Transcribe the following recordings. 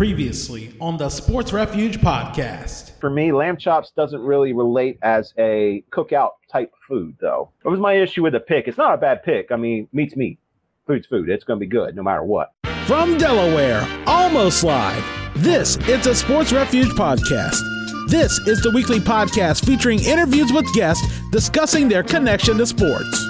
Previously on the Sports Refuge podcast. For me, lamb chops doesn't really relate as a cookout type food, though. It was my issue with the pick. It's not a bad pick. I mean, meat's meat. Food's food. It's going to be good no matter what. From Delaware, almost live, this is a Sports Refuge podcast. This is the weekly podcast featuring interviews with guests discussing their connection to sports.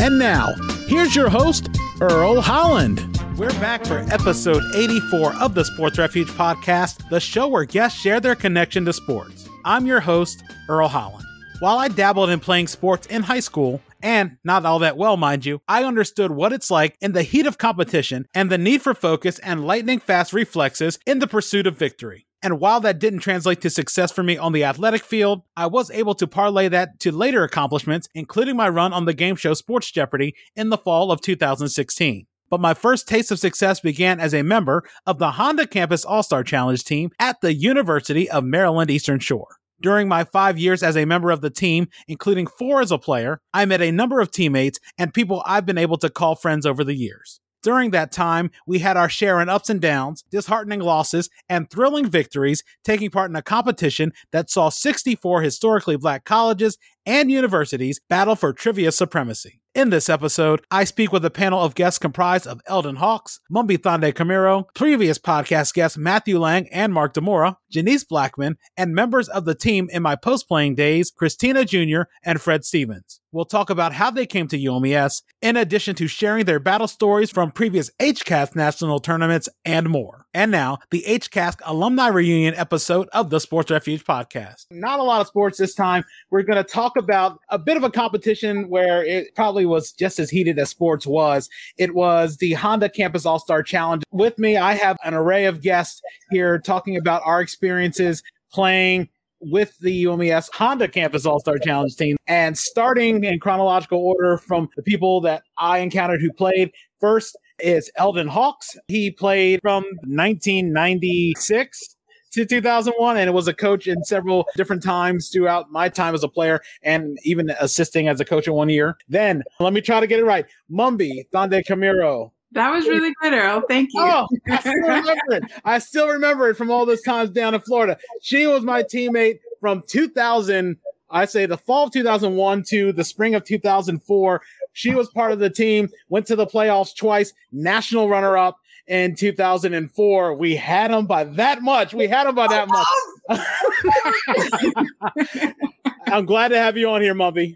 And now, here's your host, Earl Holland. We're back for episode 84 of the Sports Refuge podcast, the show where guests share their connection to sports. I'm your host, Earl Holland. While I dabbled in playing sports in high school, and not all that well, mind you, I understood what it's like in the heat of competition and the need for focus and lightning fast reflexes in the pursuit of victory. And while that didn't translate to success for me on the athletic field, I was able to parlay that to later accomplishments, including my run on the game show Sports Jeopardy in the fall of 2016 but my first taste of success began as a member of the Honda Campus All Star Challenge team at the University of Maryland Eastern Shore. During my five years as a member of the team, including four as a player, I met a number of teammates and people I've been able to call friends over the years. During that time, we had our share in ups and downs, disheartening losses, and thrilling victories, taking part in a competition that saw 64 historically black colleges and universities battle for trivia supremacy. In this episode, I speak with a panel of guests comprised of Elden Hawkes, Mumby Thande Camero, previous podcast guests Matthew Lang and Mark DeMorra, Janiece Blackmon, and members of the team in my post playing days, Christina Junior and Fred Stephens. We'll talk about how they came to UMES, in addition to sharing their battle stories from previous HCASC national tournaments and more. And now, the HCASC alumni reunion episode of the Sports Refuge podcast. Not a lot of sports this time. We're going to talk about a bit of a competition where it probably was just as heated as sports was. It was the Honda Campus All Star Challenge. With me, I have an array of guests here talking about our experiences playing with the UMES Honda Campus All Star Challenge team. And starting in chronological order from the people that I encountered who played, first is Elden Hawkes. He played from 1996 to 2001 and it was a coach in several different times throughout my time as a player and even assisting as a coach in one year. Then let me try to get it right. Mumbi, Thande Camiro, that was really good, Earl. Thank you. Oh, I still remember it. I still remember it from all those times down in Florida. She was my teammate from 2000, I say the fall of 2001 to the spring of 2004. She was part of the team, went to the playoffs twice, national runner up in 2004. We had them by that much. We had them by that much. I'm glad to have you on here, Mumbi.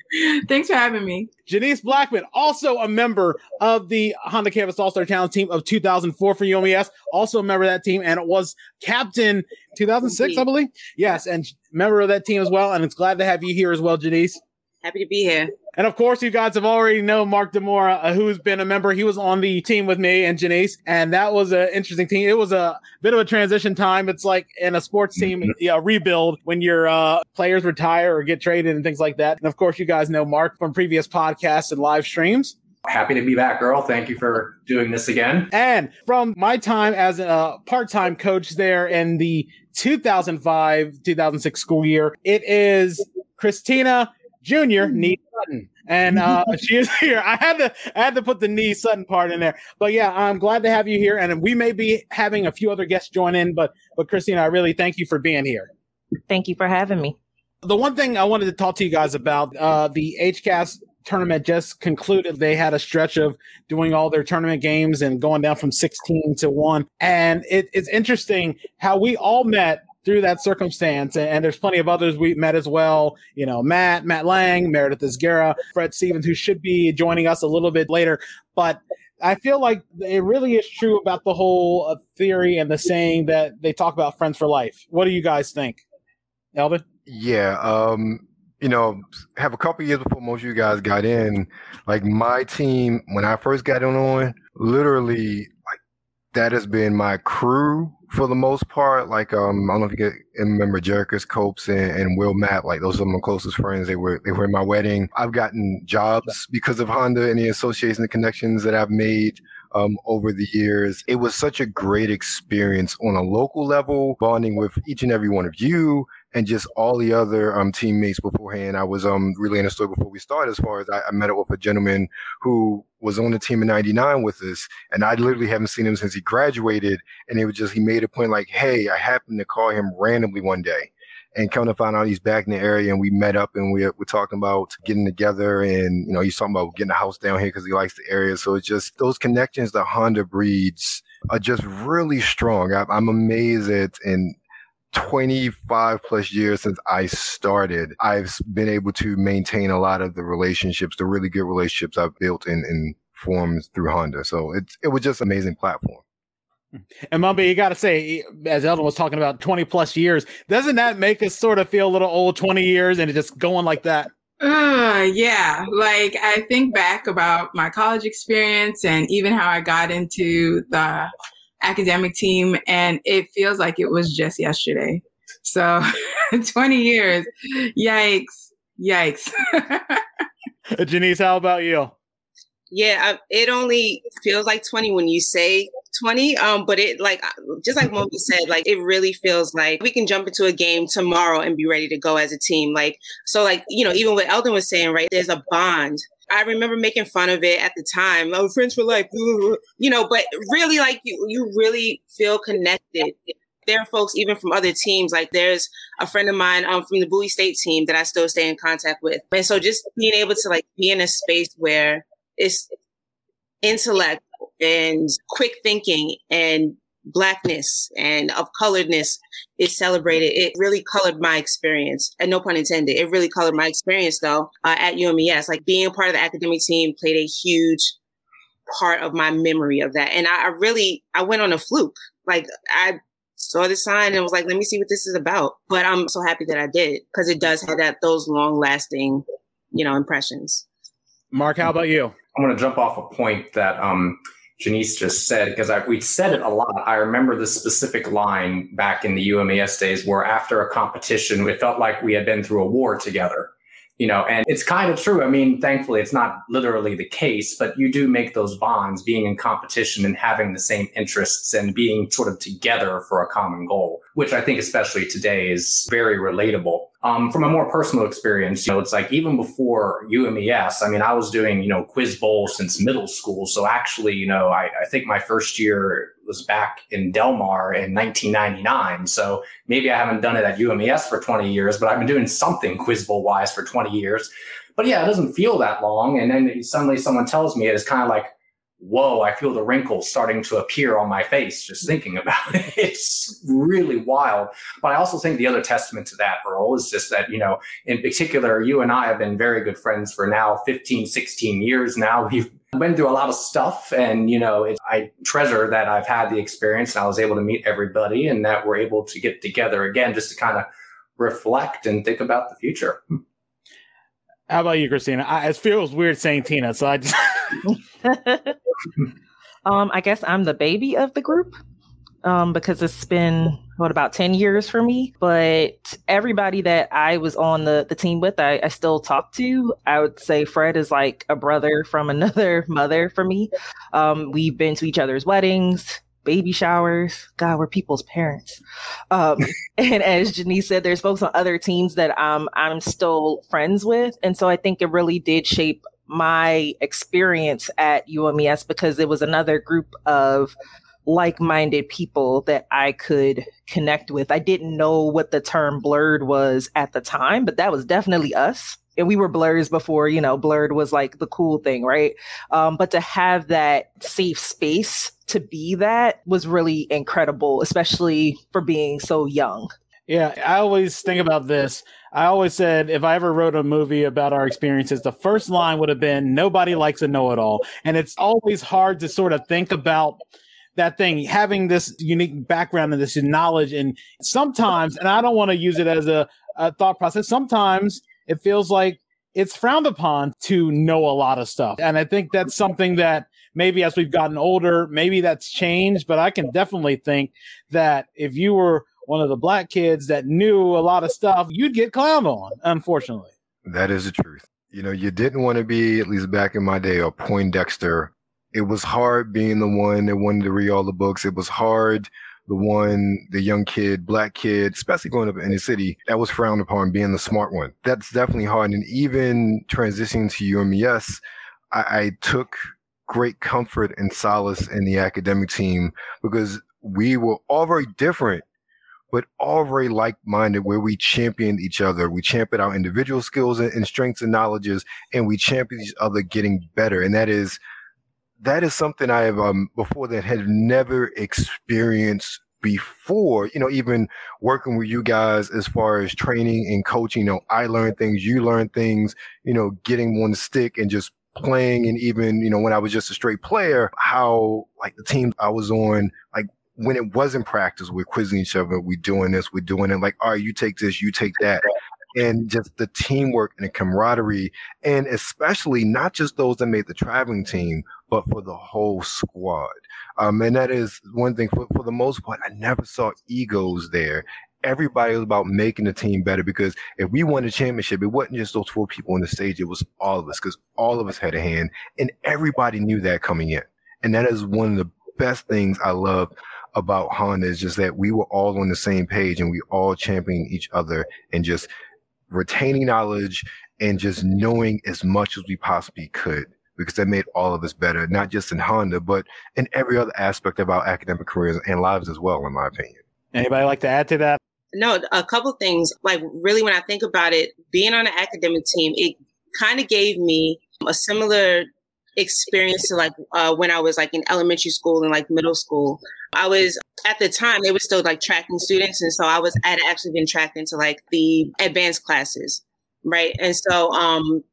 Thanks for having me. Janiece Blackmon, also a member of the Honda Campus All Star Challenge team of 2004 for UMES, also a member of that team, and it was captain 2006, I believe. Yes, and member of that team as well. And it's glad to have you here as well, Janiece. Happy to be here. And of course, you guys have already know Mark DeMorra, uh, who's been a member. He was on the team with me and Janiece, and that was an interesting team. It was a bit of a transition time. It's like in a sports team, mm-hmm. you rebuild when your uh, players retire or get traded and things like that. And of course, you guys know Mark from previous podcasts and live streams. Happy to be back, Earl. Thank you for doing this again. And from my time as a part time coach there in the 2005 2006 school year, it is Christina Junior Nee Sutton. And uh, she is here. I had to I had to put the Nee Sutton part in there. But yeah, I'm glad to have you here. And we may be having a few other guests join in, but but Christina, I really thank you for being here. Thank you for having me. The one thing I wanted to talk to you guys about, uh, the HCASC tournament just concluded. They had a stretch of doing all their tournament games and going down from 16 to 1. And it, it's interesting how we all met through that circumstance. And, there's plenty of others we met as well. You know, Matt, Matt Lang, Meredith Isguera, Fred Stephens, who should be joining us a little bit later. But I feel like it really is true about the whole uh, theory and the saying that they talk about friends for life. What do you guys think, Elden? Yeah, um, you know, have a couple years before most of you guys got in. Like my team, when I first got on, literally, like that has been my crew for the most part, like um, I don't know if you get remember Jericus Copes and, and, Will Matt, like those are my closest friends. They were they were in my wedding. I've gotten jobs because of Honda and the association and connections that I've made um, over the years. It was such a great experience on a local level, bonding with each and every one of you and just all the other um, teammates beforehand. I was um, relaying a story before we started as far as I, I, met up with a gentleman who was on the team in 99 with us, and I literally haven't seen him since he graduated. And it was just, he made a point like, hey, I happened to call him randomly one day. And come to find out he's back in the area and we met up and we, we're talking about getting together and, you know, he's talking about getting a house down here because he likes the area. So it's just those connections the Honda breeds are just really strong. I, I'm amazed at, and 25 plus years since I started, I've been able to maintain a lot of the relationships, the really good relationships I've built and, and formed through Honda. So it, it was just amazing platform. And Mumbi, you got to say, as Elden was talking about 20 plus years, doesn't that make us sort of feel a little old 20 years and just going like that? Uh, yeah. Like I think back about my college experience and even how I got into the academic team and it feels like it was just yesterday. So 20 years. Yikes. Yikes. Janiece, how about you? Yeah, I, it only feels like 20 when you say 20. Um, but it like just like Mumbi said, like it really feels like we can jump into a game tomorrow and be ready to go as a team. Like so, like you know, even what Elden was saying, right? There's a bond I remember making fun of it at the time. Oh, friends for life, you know. But really, like you, you really feel connected. There are folks even from other teams. Like there's a friend of mine um, from the Bowie State team that I still stay in contact with. And so just being able to like be in a space where it's intellect and quick thinking and blackness and of coloredness is celebrated. It really colored my experience, and no pun intended. It really colored my experience though uh, at UMES. Like being a part of the academic team played a huge part of my memory of that. And I, I really, I went on a fluke. Like I saw the sign and was like, let me see what this is about. But I'm so happy that I did because it does have that those long lasting, you know, impressions. Mark, how about you? I'm going to jump off a point that um, Janiece just said, because we said it a lot. I remember the specific line back in the UMES days where after a competition, it felt like we had been through a war together. You know, and it's kind of true. I mean, thankfully, it's not literally the case, but you do make those bonds being in competition and having the same interests and being sort of together for a common goal, which I think, especially today, is very relatable um, from a more personal experience, you know, it's like even before UMES, I mean, I was doing, you know, quiz bowl since middle school. So actually, you know, I, I think my first year was back in Delmar in 1999. So maybe I haven't done it at UMES for 20 years, but I've been doing something quiz bowl wise for 20 years. But yeah, it doesn't feel that long. And then suddenly someone tells me it is kind of like, whoa, I feel the wrinkles starting to appear on my face just thinking about it. It's really wild. But I also think the other testament to that, Earl, is just that, you know, in particular, you and I have been very good friends for now 15, 16 years now. We've been through a lot of stuff and, you know, it, I treasure that I've had the experience and I was able to meet everybody and that we're able to get together again just to kind of reflect and think about the future. How about you, Christina? I, it feels weird saying Tina, so I just. um, I guess I'm the baby of the group um, because it's been what about 10 years for me but everybody that i was on the, the team with I, I still talk to i would say fred is like a brother from another mother for me um, we've been to each other's weddings baby showers. God, we're people's parents. Um, and as Janiece said, there's folks on other teams that um, I'm still friends with. And so I think it really did shape my experience at UMES because it was another group of like-minded people that I could connect with. I didn't know what the term blurred was at the time, but that was definitely us. And we were blurs before, you know, blurred was like the cool thing, right? Um, but to have that safe space to be that was really incredible, especially for being so young. Yeah, I always think about this. I always said if I ever wrote a movie about our experiences, the first line would have been nobody likes a know it all. And it's always hard to sort of think about that thing, having this unique background and this knowledge. And sometimes, and I don't want to use it as a, a thought process, sometimes it feels like it's frowned upon to know a lot of stuff. And I think that's something that maybe as we've gotten older, maybe that's changed, but I can definitely think that if you were one of the black kids that knew a lot of stuff, you'd get clowned on, unfortunately. That is the truth. You know, you didn't want to be, at least back in my day, a Poindexter. It was hard being the one that wanted to read all the books. It was hard the one, the young kid, black kid, especially going up in the city, that was frowned upon being the smart one. That's definitely hard. And even transitioning to UMES, I, I took great comfort and solace in the academic team because we were all very different but all very like-minded where we championed each other. We championed our individual skills and, and strengths and knowledges, and we championed each other getting better. And that is that is something I have um before that had never experienced before, you know, even working with you guys as far as training and coaching, you know, I learned things, you learned things, you know, getting one stick and just playing and even, you know, when I was just a straight player, how like the team I was on, like when it wasn't practice, we're quizzing each other. We're doing this, we're doing it. Like, all right, you take this, you take that. And just the teamwork and the camaraderie, and especially not just those that made the traveling team, but for the whole squad. Um, and that is one thing for, for the most part, I never saw egos there. Everybody was about making the team better because if we won the championship, it wasn't just those four people on the stage, it was all of us because all of us had a hand and everybody knew that coming in. And that is one of the best things I love about Honda is just that we were all on the same page and we all championing each other and just retaining knowledge and just knowing as much as we possibly could because that made all of us better, not just in Honda, but in every other aspect of our academic careers and lives as well, in my opinion. Anybody like to add to that? No, a couple things. Like really, when I think about it, being on an academic team, it kind of gave me a similar experience to like uh, when I was like in elementary school and like middle school. I was at the time they were still like tracking students, and so I was I had actually been tracked into like the advanced classes, right? And so um,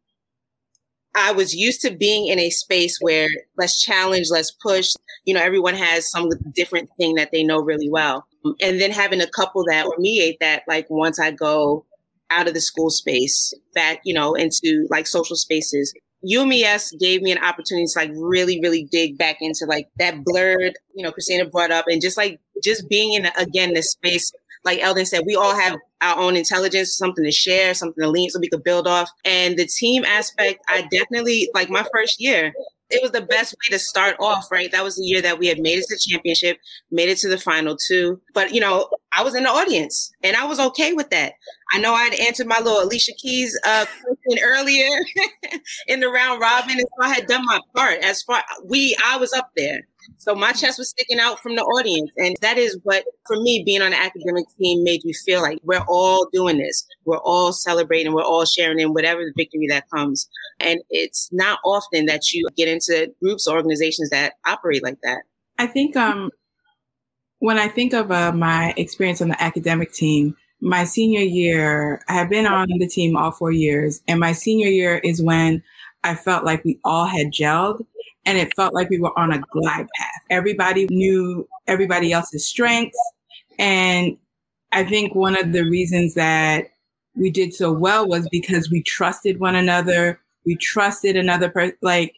I was used to being in a space where let's challenge, let's push. You know, everyone has some different thing that they know really well, and then having a couple that or mediate that. Like once I go out of the school space back, you know, into like social spaces, UMES gave me an opportunity to like really, really dig back into like that blurred, you know, Christina brought up and just like just being in again this space. Like Elden said, we all have our own intelligence, something to share, something to lean so we could build off. And the team aspect, I definitely like my first year, it was the best way to start off, right? That was the year that we had made it to the championship, made it to the final two. But, you know, I was in the audience and I was okay with that. I know I had answered my little Alicia Keys uh, question earlier in the round robin. And so I had done my part as far we, I was up there. So my chest was sticking out from the audience. And that is what, for me, being on the academic team made me feel like we're all doing this. We're all celebrating. We're all sharing in whatever the victory that comes. And it's not often that you get into groups or organizations that operate like that. I think um, when I think of uh, my experience on the academic team, my senior year, I have been on the team all four years. And my senior year is when I felt like we all had gelled and it felt like we were on a glide path. Everybody knew everybody else's strengths. And I think one of the reasons that we did so well was because we trusted one another. We trusted another person. Like,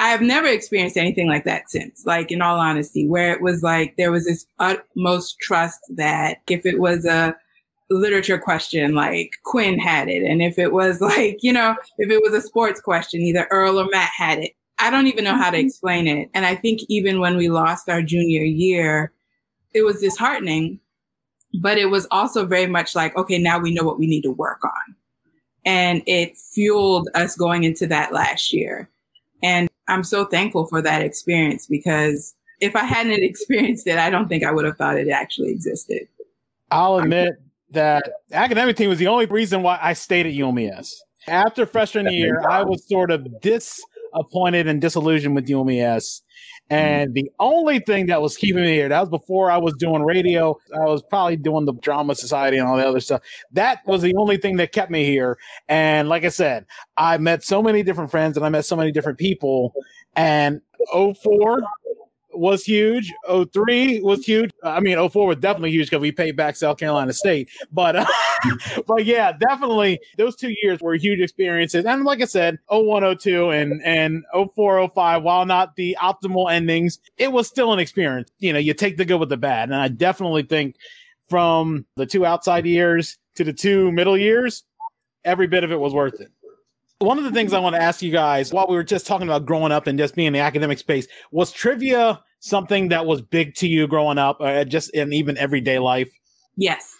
I've never experienced anything like that since, like, in all honesty, where it was like there was this utmost trust that if it was a literature question, like Quinn had it. And if it was like, you know, if it was a sports question, either Earl or Matt had it. I don't even know how to mm-hmm. explain it. And I think even when we lost our junior year, it was disheartening, but it was also very much like, okay, now we know what we need to work on. And it fueled us going into that last year. And I'm so thankful for that experience because if I hadn't experienced it, I don't think I would have thought it actually existed. I'll admit that academic team was the only reason why I stayed at UMES. After freshman year, I was sort of disappointed and disillusioned with UMES. Mm-hmm. And the only thing that was keeping me here, that was before I was doing radio. I was probably doing the drama society and all the other stuff. That was the only thing that kept me here. And like I said, I met so many different friends and I met so many different people. And 04 was huge. 03 was huge. I mean, 04 was definitely huge because we paid back South Carolina State. But but yeah, definitely those two years were huge experiences. And like I said, 01, 02 and and 04, 05, while not the optimal endings, it was still an experience. You know, you take the good with the bad. And I definitely think from the two outside years to the two middle years, every bit of it was worth it. One of the things I want to ask you guys while we were just talking about growing up and just being in the academic space was trivia something that was big to you growing up, uh, just in even everyday life? Yes.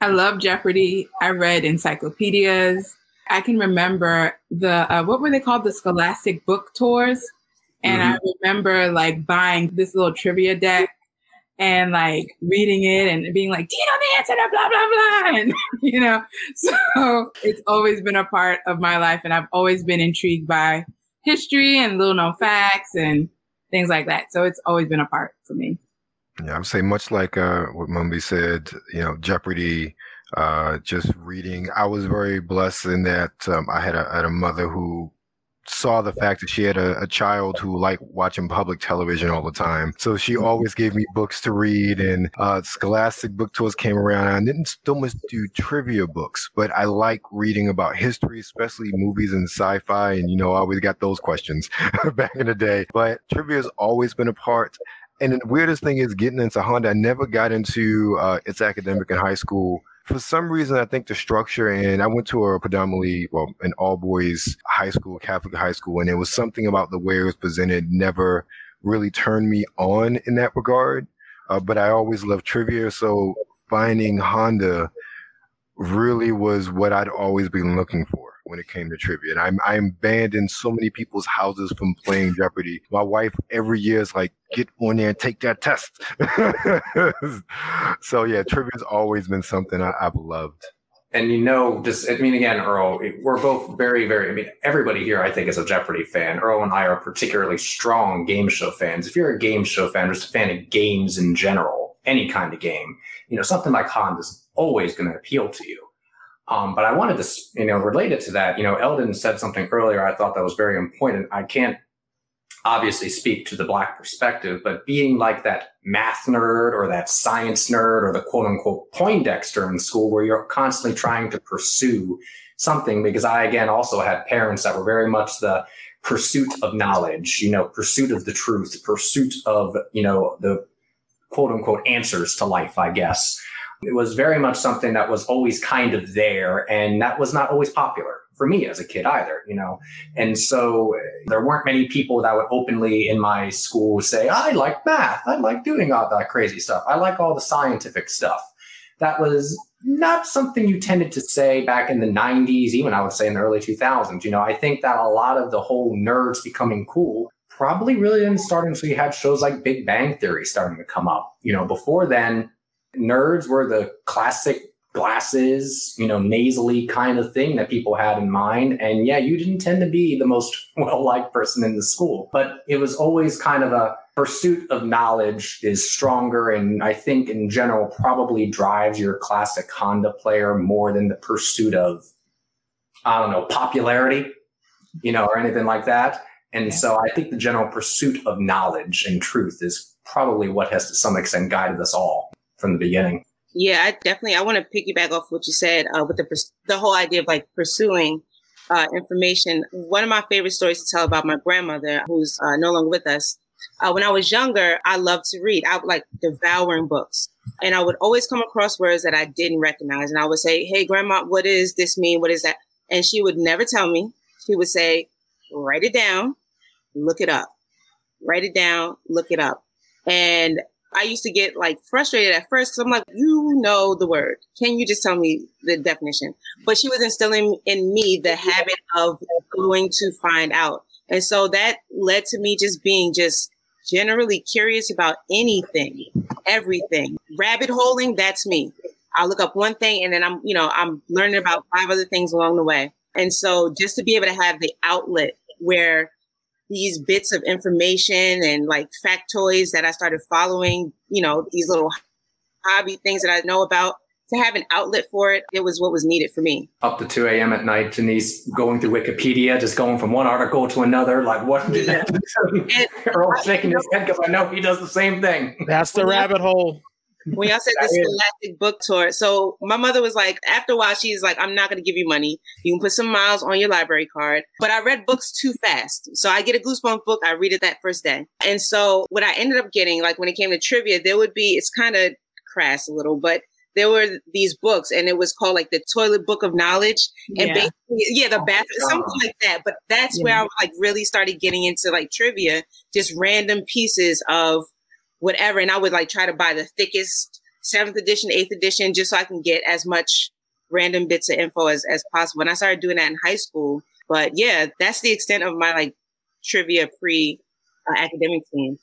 I love Jeopardy. I read encyclopedias. I can remember the, uh, what were they called? The Scholastic Book Tours. And mm-hmm. I remember like buying this little trivia deck and like reading it and being like, do you know the answer to blah, blah, blah? And, you know, so it's always been a part of my life. And I've always been intrigued by history and little known facts and things like that. So it's always been a part for me. Yeah, I would say much like uh, what Mumbi said, you know, Jeopardy, uh, just reading. I was very blessed in that um, I had a, had a mother who saw the fact that she had a, a, child who liked watching public television all the time. So she mm-hmm. always gave me books to read and uh, Scholastic book tours came around. I didn't so much do trivia books, but I like reading about history, especially movies and sci-fi. And, you know, I always got those questions back in the day, but trivia has always been a part. And the weirdest thing is getting into Honda. I never got into uh, its academic in high school for some reason, I think the structure, and I went to a predominantly, well, an all boys high school, Catholic high school, and it was something about the way it was presented never really turned me on in that regard. Uh, but I always loved trivia. So finding Honda really was what I'd always been looking for when it came to trivia. And I'm I'm banned in so many people's houses from playing Jeopardy. My wife every year is like, get on there and take that test. so yeah, trivia's always been something I, I've loved. And you know, just I mean, again, Earl, we're both very, very. I mean, everybody here, I think, is a Jeopardy fan. Earl and I are particularly strong game show fans. If you're a game show fan, just a fan of games in general, any kind of game, you know, something like Honda is always going to appeal to you. Um, but I wanted to, you know, related to that, you know, Elden said something earlier. I thought that was very important. I can't obviously speak to the black perspective, but being like that math nerd or that science nerd or the quote unquote Poindexter in school where you're constantly trying to pursue something, because I, again, also had parents that were very much the pursuit of knowledge, you know, pursuit of the truth, pursuit of, you know, the quote unquote answers to life, I guess. It was very much something that was always kind of there, and that was not always popular for me as a kid either, you know. And so eh, there weren't many people that would openly in my school say, I like math, I like doing all that crazy stuff, I like all the scientific stuff. That was not something you tended to say back in the 90s, even I would say in the early 2000s. You know, I think that a lot of the whole nerds becoming cool probably really didn't start until you had shows like Big Bang Theory starting to come up. You know, before then, nerds were the classic glasses, you know, nasally kind of thing that people had in mind. And yeah, you didn't tend to be the most well liked person in the school, but it was always kind of a pursuit of knowledge is stronger. And I think in general, probably drives your classic Honda player more than the pursuit of, I don't know, popularity, you know, or anything like that. And so I think the general pursuit of knowledge and truth is probably what has to some extent guided us all from the beginning. Yeah, I definitely. I want to piggyback off what you said uh, with the the whole idea of like pursuing uh, information. One of my favorite stories to tell about my grandmother, who's uh, no longer with us. Uh, when I was younger, I loved to read. I like devouring books, and I would always come across words that I didn't recognize. And I would say, "Hey, grandma, what does this mean? What is that?" And she would never tell me. She would say, "Write it down, look it up. Write it down, look it up." And I used to get like frustrated at first because I'm like, you know the word. Can you just tell me the definition? But she was instilling in me the habit of going to find out. And so that led to me just being just generally curious about anything, everything. Rabbit holing, that's me. I'll look up one thing and then I'm, you know, I'm learning about five other things along the way. And so just to be able to have the outlet where these bits of information and like factoids that I started following, you know, these little hobby things that I know about to have an outlet for it, it was what was needed for me. Up to 2 a.m. at night, Denise going through Wikipedia, just going from one article to another. Like, what did that? Earl shaking his head because I know he does the same thing. That's the rabbit hole when y'all said this Scholastic book tour. So my mother was like, after a while, she's like, I'm not going to give you money. You can put some miles on your library card. But I read books too fast. So I get a Goosebumps book. I read it that first day. And so what I ended up getting, like when it came to trivia, there would be, it's kind of crass a little, but there were these books and it was called like the toilet book of knowledge and Yeah. basically yeah the bathroom something like that but that's where i like really started getting into like trivia just random pieces of whatever and i would like try to buy the thickest seventh edition eighth edition just so i can get as much random bits of info as, as possible and i started doing that in high school but yeah that's the extent of my like trivia pre uh, academic team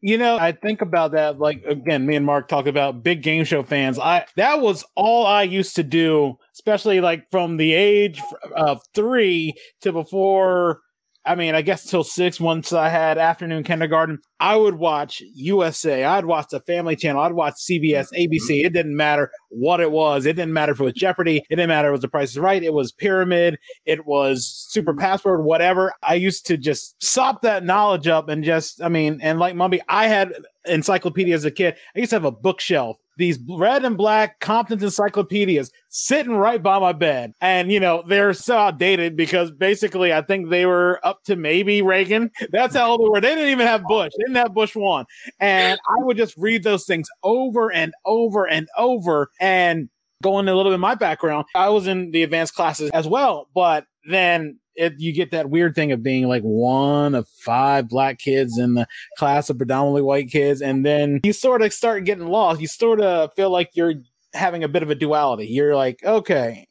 You know, I think about that. Like again, me and Mark talked about big game show fans. I that was all I used to do, especially like from the age of three to before. I mean, I guess till six. Once I had afternoon kindergarten, I would watch USA. I'd watch the Family Channel. I'd watch CBS, mm-hmm. ABC. It didn't matter what it was. It didn't matter if it was Jeopardy. It didn't matter if it was The Price is Right. It was Pyramid. It was Super mm-hmm. Password. Whatever. I used to just sop that knowledge up and just. I mean, and like Mumbi, I had encyclopedia as a kid. I used to have a bookshelf. These red and black Compton's encyclopedias sitting right by my bed. And, you know, they're so outdated because basically I think they were up to maybe Reagan. That's how old they were. They didn't even have Bush. They didn't have Bush one. And I would just read those things over and over and over. And going a little bit my background, I was in the advanced classes as well. But then it, you get that weird thing of being like one of five black kids in the class of predominantly white kids. And then you sort of start getting lost. You sort of feel like you're having a bit of a duality. You're like, okay,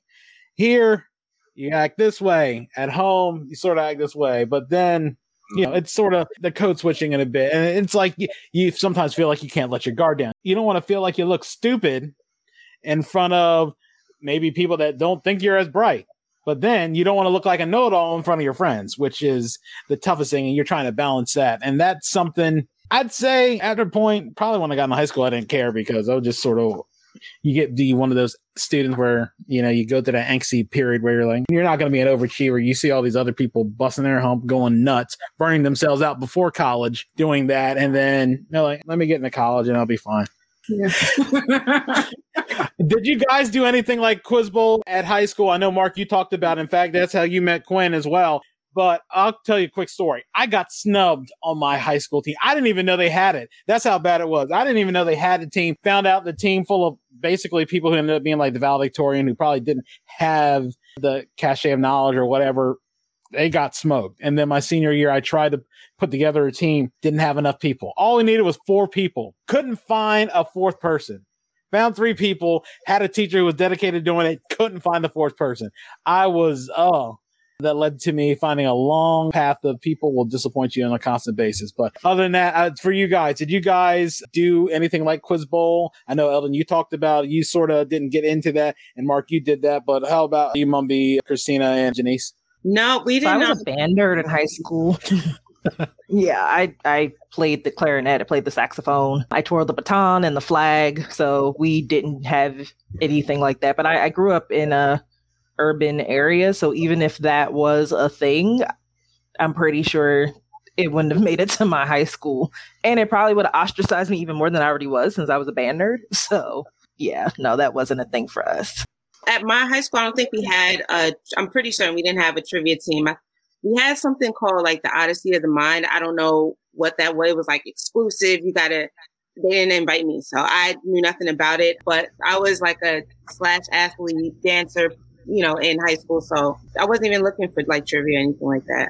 here you act this way. At home, you sort of act this way. But then, you know, mm-hmm. it's sort of the code switching in a bit. And it's like you, you sometimes feel like you can't let your guard down. You don't want to feel like you look stupid in front of maybe people that don't think you're as bright. But then you don't want to look like a know it all in front of your friends, which is the toughest thing. And you're trying to balance that. And that's something I'd say at a point, probably when I got in high school, I didn't care because I was just sort of, you get the one of those students where, you know, you go through that angsty period where you're like, you're not going to be an overachiever. You see all these other people busting their hump, going nuts, burning themselves out before college, doing that. And then they're like, let me get into college and I'll be fine. Did you guys do anything like Quiz Bowl at high school? I know, Mark, you talked about. In fact, that's how you met Quinn as well. But I'll tell you a quick story. I got snubbed on my high school team. I didn't even know they had it. That's how bad it was. I didn't even know they had a team. Found out the team full of basically people who ended up being like the valedictorian who probably didn't have the cachet of knowledge or whatever. They got smoked. And then my senior year, I tried to put together a team, didn't have enough people. All we needed was four people. Couldn't find a fourth person. Found three people, had a teacher who was dedicated to doing it, couldn't find the fourth person. I was, oh, that led to me finding a long path of people will disappoint you on a constant basis. But other than that, uh, for you guys, did you guys do anything like Quiz Bowl? I know Elden, you talked about you sort of didn't get into that, and Mark, you did that. But how about you, Mumbi, Christina, and Janiece? no we So I didn't was a band nerd in high school. yeah, I I played the clarinet, I played the saxophone, I tore the baton and the flag. So we didn't have anything like that. But I, I grew up in a urban area, so even if that was a thing, I'm pretty sure it wouldn't have made it to my high school, and it probably would have ostracized me even more than I already was since I was a band nerd. So yeah, no, that wasn't a thing for us. at my high school, I don't think we had a. I'm pretty certain we didn't have a trivia team. I, we had something called like the Odyssey of the Mind. I don't know what that. It was like exclusive. You gotta. They didn't invite me, so I knew nothing about it. But I was like a slash athlete dancer, you know, in high school. So I wasn't even looking for like trivia or anything like that.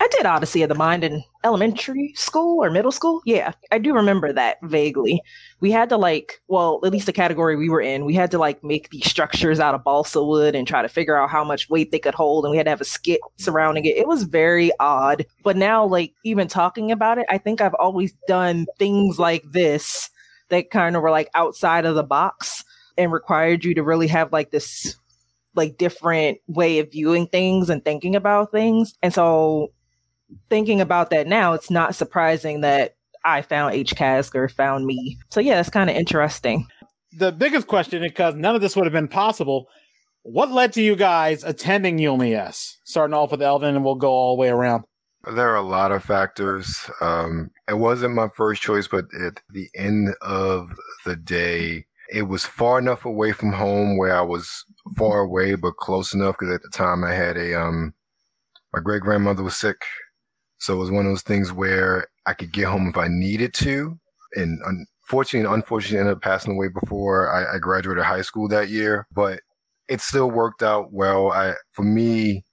I did Odyssey of the Mind in elementary school or middle school. Yeah, I do remember that vaguely. We had to like, well, at least the category we were in, we had to like make these structures out of balsa wood and try to figure out how much weight they could hold. And we had to have a skit surrounding it. It was very odd. But now, like, even talking about it, I think I've always done things like this that kind of were like outside of the box and required you to really have like this like different way of viewing things and thinking about things. And so thinking about that now, it's not surprising that I found H. Kasker, found me. So yeah, it's kind of interesting. The biggest question, because none of this would have been possible, what led to you guys attending UMES? Starting off with Elden, and we'll go all the way around. There are a lot of factors. Um, it wasn't my first choice, but at the end of the day, it was far enough away from home where I was far away but close enough because at the time I had a um, my great grandmother was sick, so it was one of those things where I could get home if I needed to. And unfortunately, unfortunately ended up passing away before I, I graduated high school that year, but it still worked out well. I for me,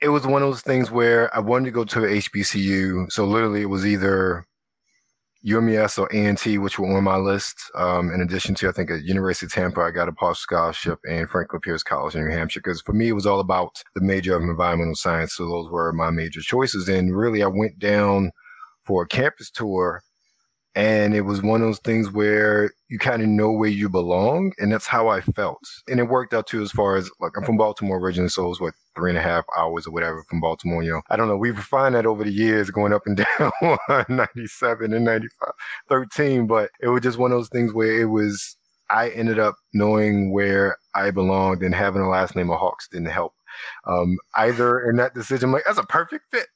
it was one of those things where I wanted to go to HBCU. So literally it was either UMES or A&T, which were on my list. Um, in addition to, I think at University of Tampa, I got a partial scholarship and Franklin Pierce College in New Hampshire. Because for me, it was all about the major of environmental science. So those were my major choices. And really, I went down for a campus tour and it was one of those things where you kind of know where you belong. And that's how I felt. And it worked out too, as far as like, I'm from Baltimore originally. So it was what, three and a half hours or whatever from Baltimore. You know, I don't know. We've refined that over the years going up and down 97 and 95, 13. But it was just one of those things where it was, I ended up knowing where I belonged and having a last name of Hawkes didn't help. Um, either in that decision, like, that's a perfect fit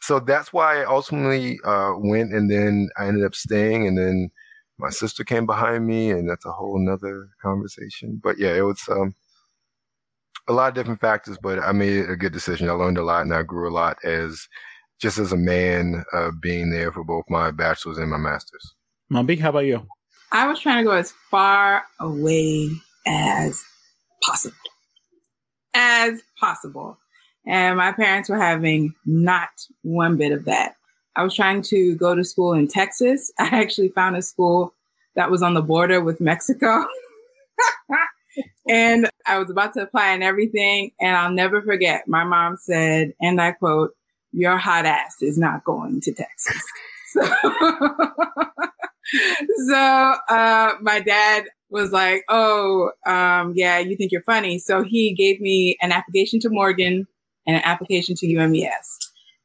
so that's why I ultimately uh, went, and then I ended up staying, and then my sister came behind me, and that's a whole nother conversation. But yeah, it was um, a lot of different factors, but I made a good decision. I learned a lot, and I grew a lot as just as a man, uh, being there for both my bachelor's and my master's. Mumbi, how about you? I was trying to go as far away as possible. As possible. And my parents were having not one bit of that. I was trying to go to school in Texas. I actually found a school that was on the border with Mexico. and I was about to apply and everything. And I'll never forget, my mom said, and I quote, Your hot ass is not going to Texas. So, so uh, my dad was like, Oh, um, yeah, you think you're funny. So he gave me an application to Morgan and an application to UMES.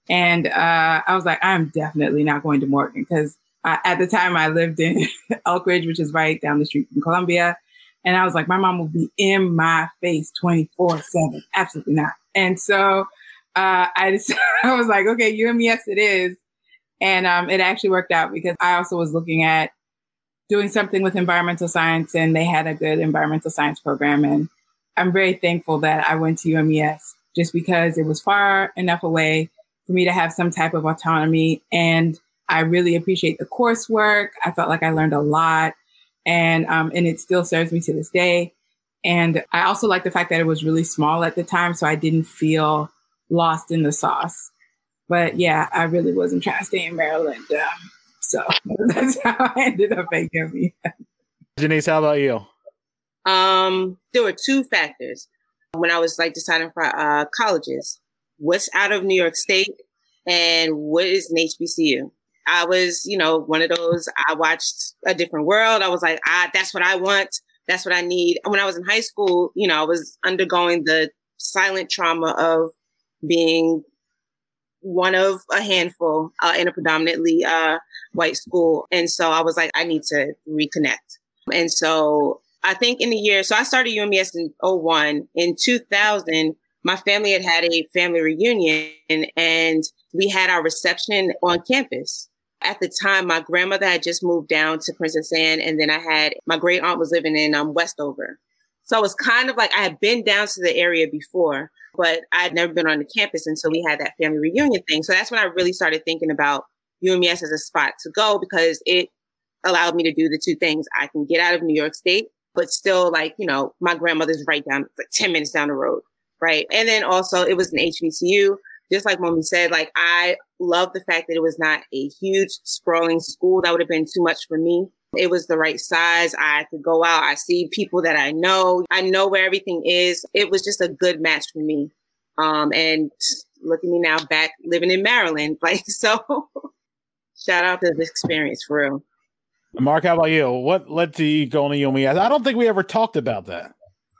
And uh, I was like, I'm definitely not going to Morgan because at the time I lived in Elkridge, which is right down the street from Columbia. And I was like, my mom will be in my face 24 7. Absolutely not. And so uh, I just, I was like, okay, UMES it is. And um, it actually worked out because I also was looking at doing something with environmental science and they had a good environmental science program. And I'm very thankful that I went to UMES just because it was far enough away for me to have some type of autonomy. And I really appreciate the coursework. I felt like I learned a lot and, um, and it still serves me to this day. And I also like the fact that it was really small at the time. So I didn't feel lost in the sauce. But yeah, I really wasn't trying to stay in Maryland. Um, so that's how I ended up at UMES. Janiece, how about you? Um, there were two factors when I was like deciding for uh, colleges. What's out of New York State and what is an HBCU? I was, you know, one of those. I watched a different world. I was like, ah, that's what I want. That's what I need. When I was in high school, you know, I was undergoing the silent trauma of being one of a handful uh, in a predominantly uh, white school. And so I was like, I need to reconnect. And so I think in the year, so I started UMES in 01. In 2000, my family had had a family reunion and we had our reception on campus. At the time, my grandmother had just moved down to Princess Anne, and then I had my great aunt was living in um, Westover. So it was kind of like I had been down to the area before, but I had never been on the campus until we had that family reunion thing. So that's when I really started thinking about UMES as a spot to go because it allowed me to do the two things. I can get out of New York State but still like, you know, my grandmother's right down, like 10 minutes down the road. Right. And then also it was an HBCU. Just like Mumbi said, like I love the fact that it was not a huge sprawling school. That would have been too much for me. It was the right size. I could go out. I see people that I know. I know where everything is. It was just a good match for me. Um, and look at me now back living in Maryland. Like, so shout out to this experience for real. Mark, how about you? What led to you going to UMES? I don't think we ever talked about that.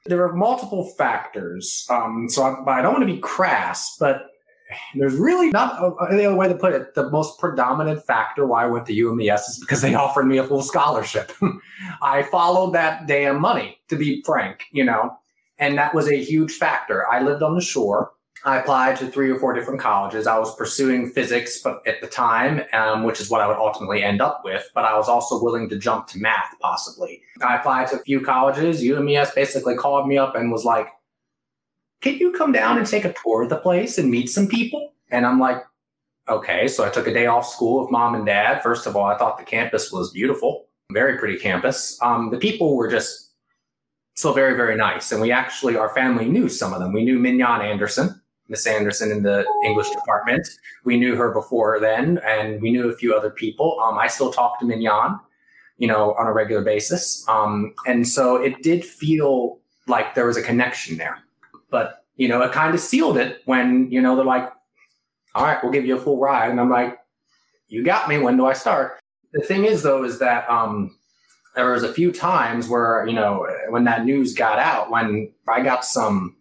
There are multiple factors. Um, so I, I don't want to be crass, but there's really not any other way to put it. The most predominant factor why I went to UMES is because they offered me a full scholarship. I followed that damn money, to be frank, you know, and that was a huge factor. I lived on the shore. I applied to three or four different colleges. I was pursuing physics, at the time, um, which is what I would ultimately end up with. But I was also willing to jump to math, possibly. I applied to a few colleges. UMES basically called me up and was like, "Can you come down and take a tour of the place and meet some people?" And I'm like, "Okay." So I took a day off school with mom and dad. First of all, I thought the campus was beautiful. very pretty campus. Um, the people were just so very, very nice. And we actually, our family knew some of them. We knew Mignon Anderson, Miss Anderson in the English department. We knew her before then, and we knew a few other people. Um, I still talk to Mignon, you know, on a regular basis. Um, and so it did feel like there was a connection there. But, you know, it kind of sealed it when, you know, they're like, all right, we'll give you a full ride. And I'm like, you got me. When do I start? The thing is, though, is that um, there was a few times where, you know, when that news got out, when I got some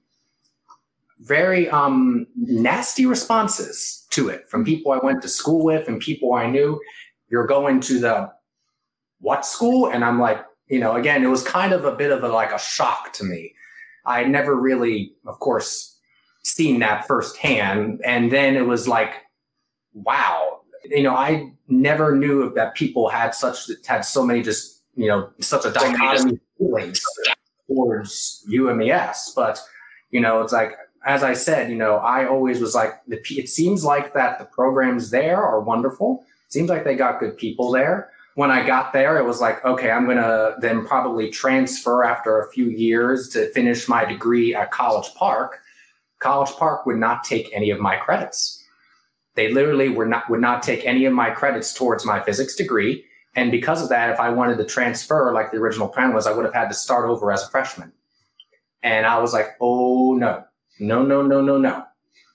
very um, nasty responses to it from people I went to school with and people I knew. You're going to the what school? And I'm like, you know, again, it was kind of a bit of a like a shock to me. I never really, of course, seen that firsthand. And then it was like, wow, you know, I never knew that people had such had so many just, you know, such a dichotomy feelings towards UMES. But, you know, it's like as I said, you know, I always was like, the, it seems like that the programs there are wonderful. It seems like they got good people there. When I got there, it was like, okay, I'm going to then probably transfer after a few years to finish my degree at College Park. College Park would not take any of my credits. They literally were not, would not take any of my credits towards my physics degree. And because of that, if I wanted to transfer like the original plan was, I would have had to start over as a freshman. And I was like, oh no, no, no, no, no, no.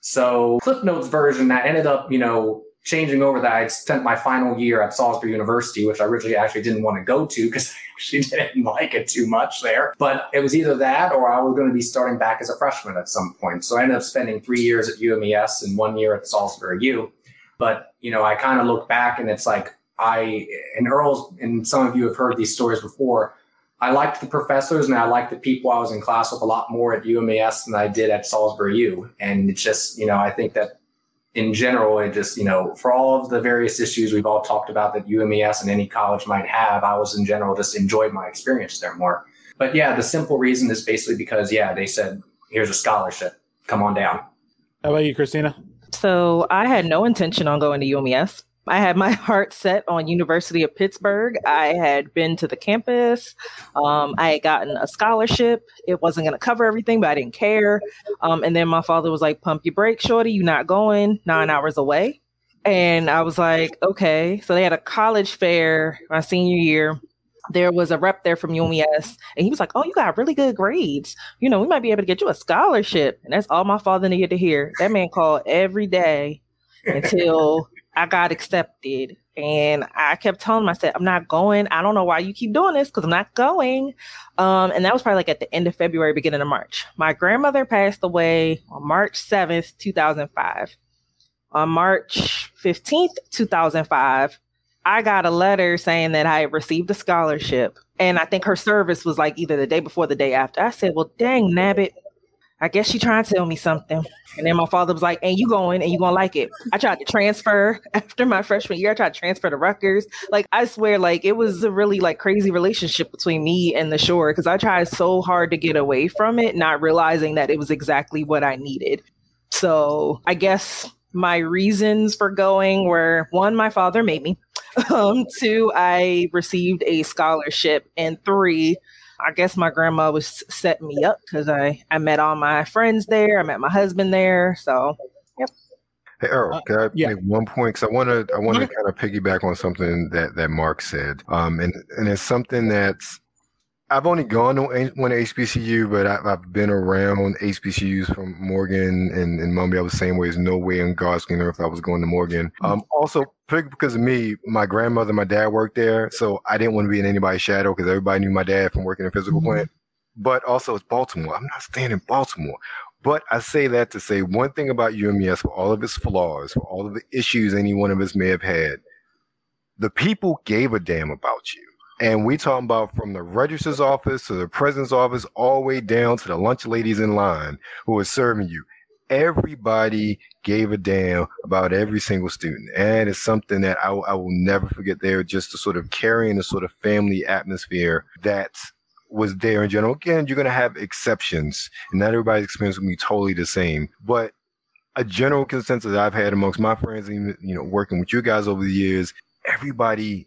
So Cliff Notes version that ended up, you know, changing over that I spent my final year at Salisbury University, which I originally actually didn't want to go to because I actually didn't like it too much there. But it was either that or I was going to be starting back as a freshman at some point. So I ended up spending three years at UMES and one year at Salisbury U. But, you know, I kind of look back and it's like I, and Earl's, and some of you have heard these stories before. I liked the professors and I liked the people I was in class with a lot more at UMES than I did at Salisbury U. And it's just, you know, I think that in general, it just, you know, for all of the various issues we've all talked about that UMES and any college might have, I was in general just enjoyed my experience there more. But yeah, the simple reason is basically because, yeah, they said, here's a scholarship, come on down. How about you, Christina? So I had no intention on going to UMES. I had my heart set on University of Pittsburgh. I had been to the campus. Um, I had gotten a scholarship. It wasn't going to cover everything, but I didn't care. Um, and then my father was like, "Pump your brakes, shorty. You're not going nine hours away." And I was like, "Okay." So they had a college fair my senior year. There was a rep there from UMES, and he was like, "Oh, you got really good grades. You know, we might be able to get you a scholarship." And that's all my father needed to hear. That man called every day until I got accepted. And I kept telling said, I'm not going. I don't know why you keep doing this because I'm not going. Um, and that was probably like at the end of February, beginning of March. My grandmother passed away on March 7th, 2005. On March 15th, 2005, I got a letter saying that I had received a scholarship. And I think her service was like either the day before the day after. I said, Well, dang, Nabbit, I guess she trying to tell me something. And then my father was like, and you going and you gonna like it. I tried to transfer after my freshman year. I tried to transfer to Rutgers. Like I swear, like it was a really like crazy relationship between me and the shore because I tried so hard to get away from it, not realizing that it was exactly what I needed. So I guess my reasons for going were one, my father made me. Um, two, I received a scholarship, and three, I guess my grandma was setting me up because I, I met all my friends there. I met my husband there. So, yep. Hey Earl, uh, can I yeah. make one point? Because I want to I want to kind of piggyback on something that that Mark said, um, and and it's something that's I've only gone to one HBCU, but I, have been around HBCUs from Morgan and, and Mumbi. I was the same way. There's no way in God's green earth I was going to Morgan. Um, also, because of me, my grandmother, my dad worked there, so I didn't want to be in anybody's shadow because everybody knew my dad from working in a physical mm-hmm. plant. But also, it's Baltimore. I'm not staying in Baltimore. But I say that to say one thing about UMES, for all of its flaws, for all of the issues any one of us may have had, the people gave a damn about you and we talking about from the registrar's office to the president's office, all the way down to the lunch ladies in line who are serving you. Everybody gave a damn about every single student. And it's something that I, I will never forget there, just to sort of carrying a sort of family atmosphere that was there in general. Again, you're going to have exceptions, and not everybody's experience will be totally the same. But a general consensus I've had amongst my friends, even you know, working with you guys over the years, everybody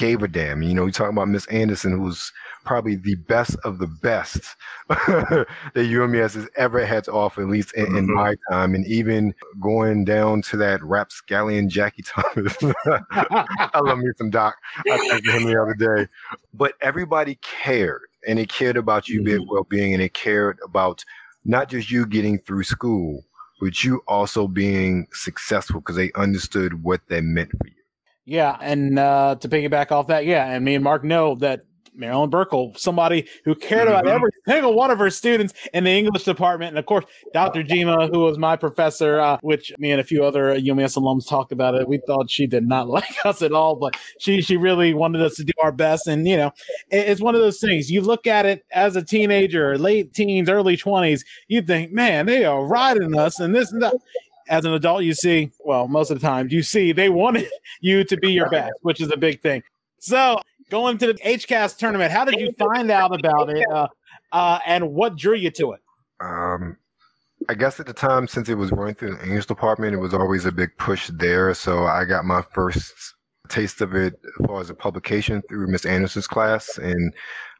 gave a damn. You know, you talking about Miss Anderson, who's probably the best of the best that UMES has ever had to offer, at least in, in, mm-hmm. my time. And even going down to that rapscallion Jackie Thomas. I love me some Doc. I talked to him the other day. But everybody cared, and they cared about you mm-hmm. well being, and they cared about not just you getting through school, but you also being successful because they understood what that meant for you. Yeah, and uh, to piggyback off that, yeah, and me and Mark know that Marilyn Burkle, somebody who cared about mm-hmm. every single one of her students in the English department. And of course, Dr. Jima, who was my professor, uh, which me and a few other UMES alums talked about it. We thought she did not like us at all, but she, she really wanted us to do our best. And, you know, it, it's one of those things you look at it as a teenager, late teens, early 20s, you think, man, they are riding us and this and that as an adult, you see, well, most of the time, you see they wanted you to be your best, which is a big thing. So going to the HCASC tournament. How did you find out about it, uh, uh, and what drew you to it? Um, I guess at the time, since it was running through the English department, it was always a big push there. So I got my first taste of it as far as a publication through Miss Anderson's class, and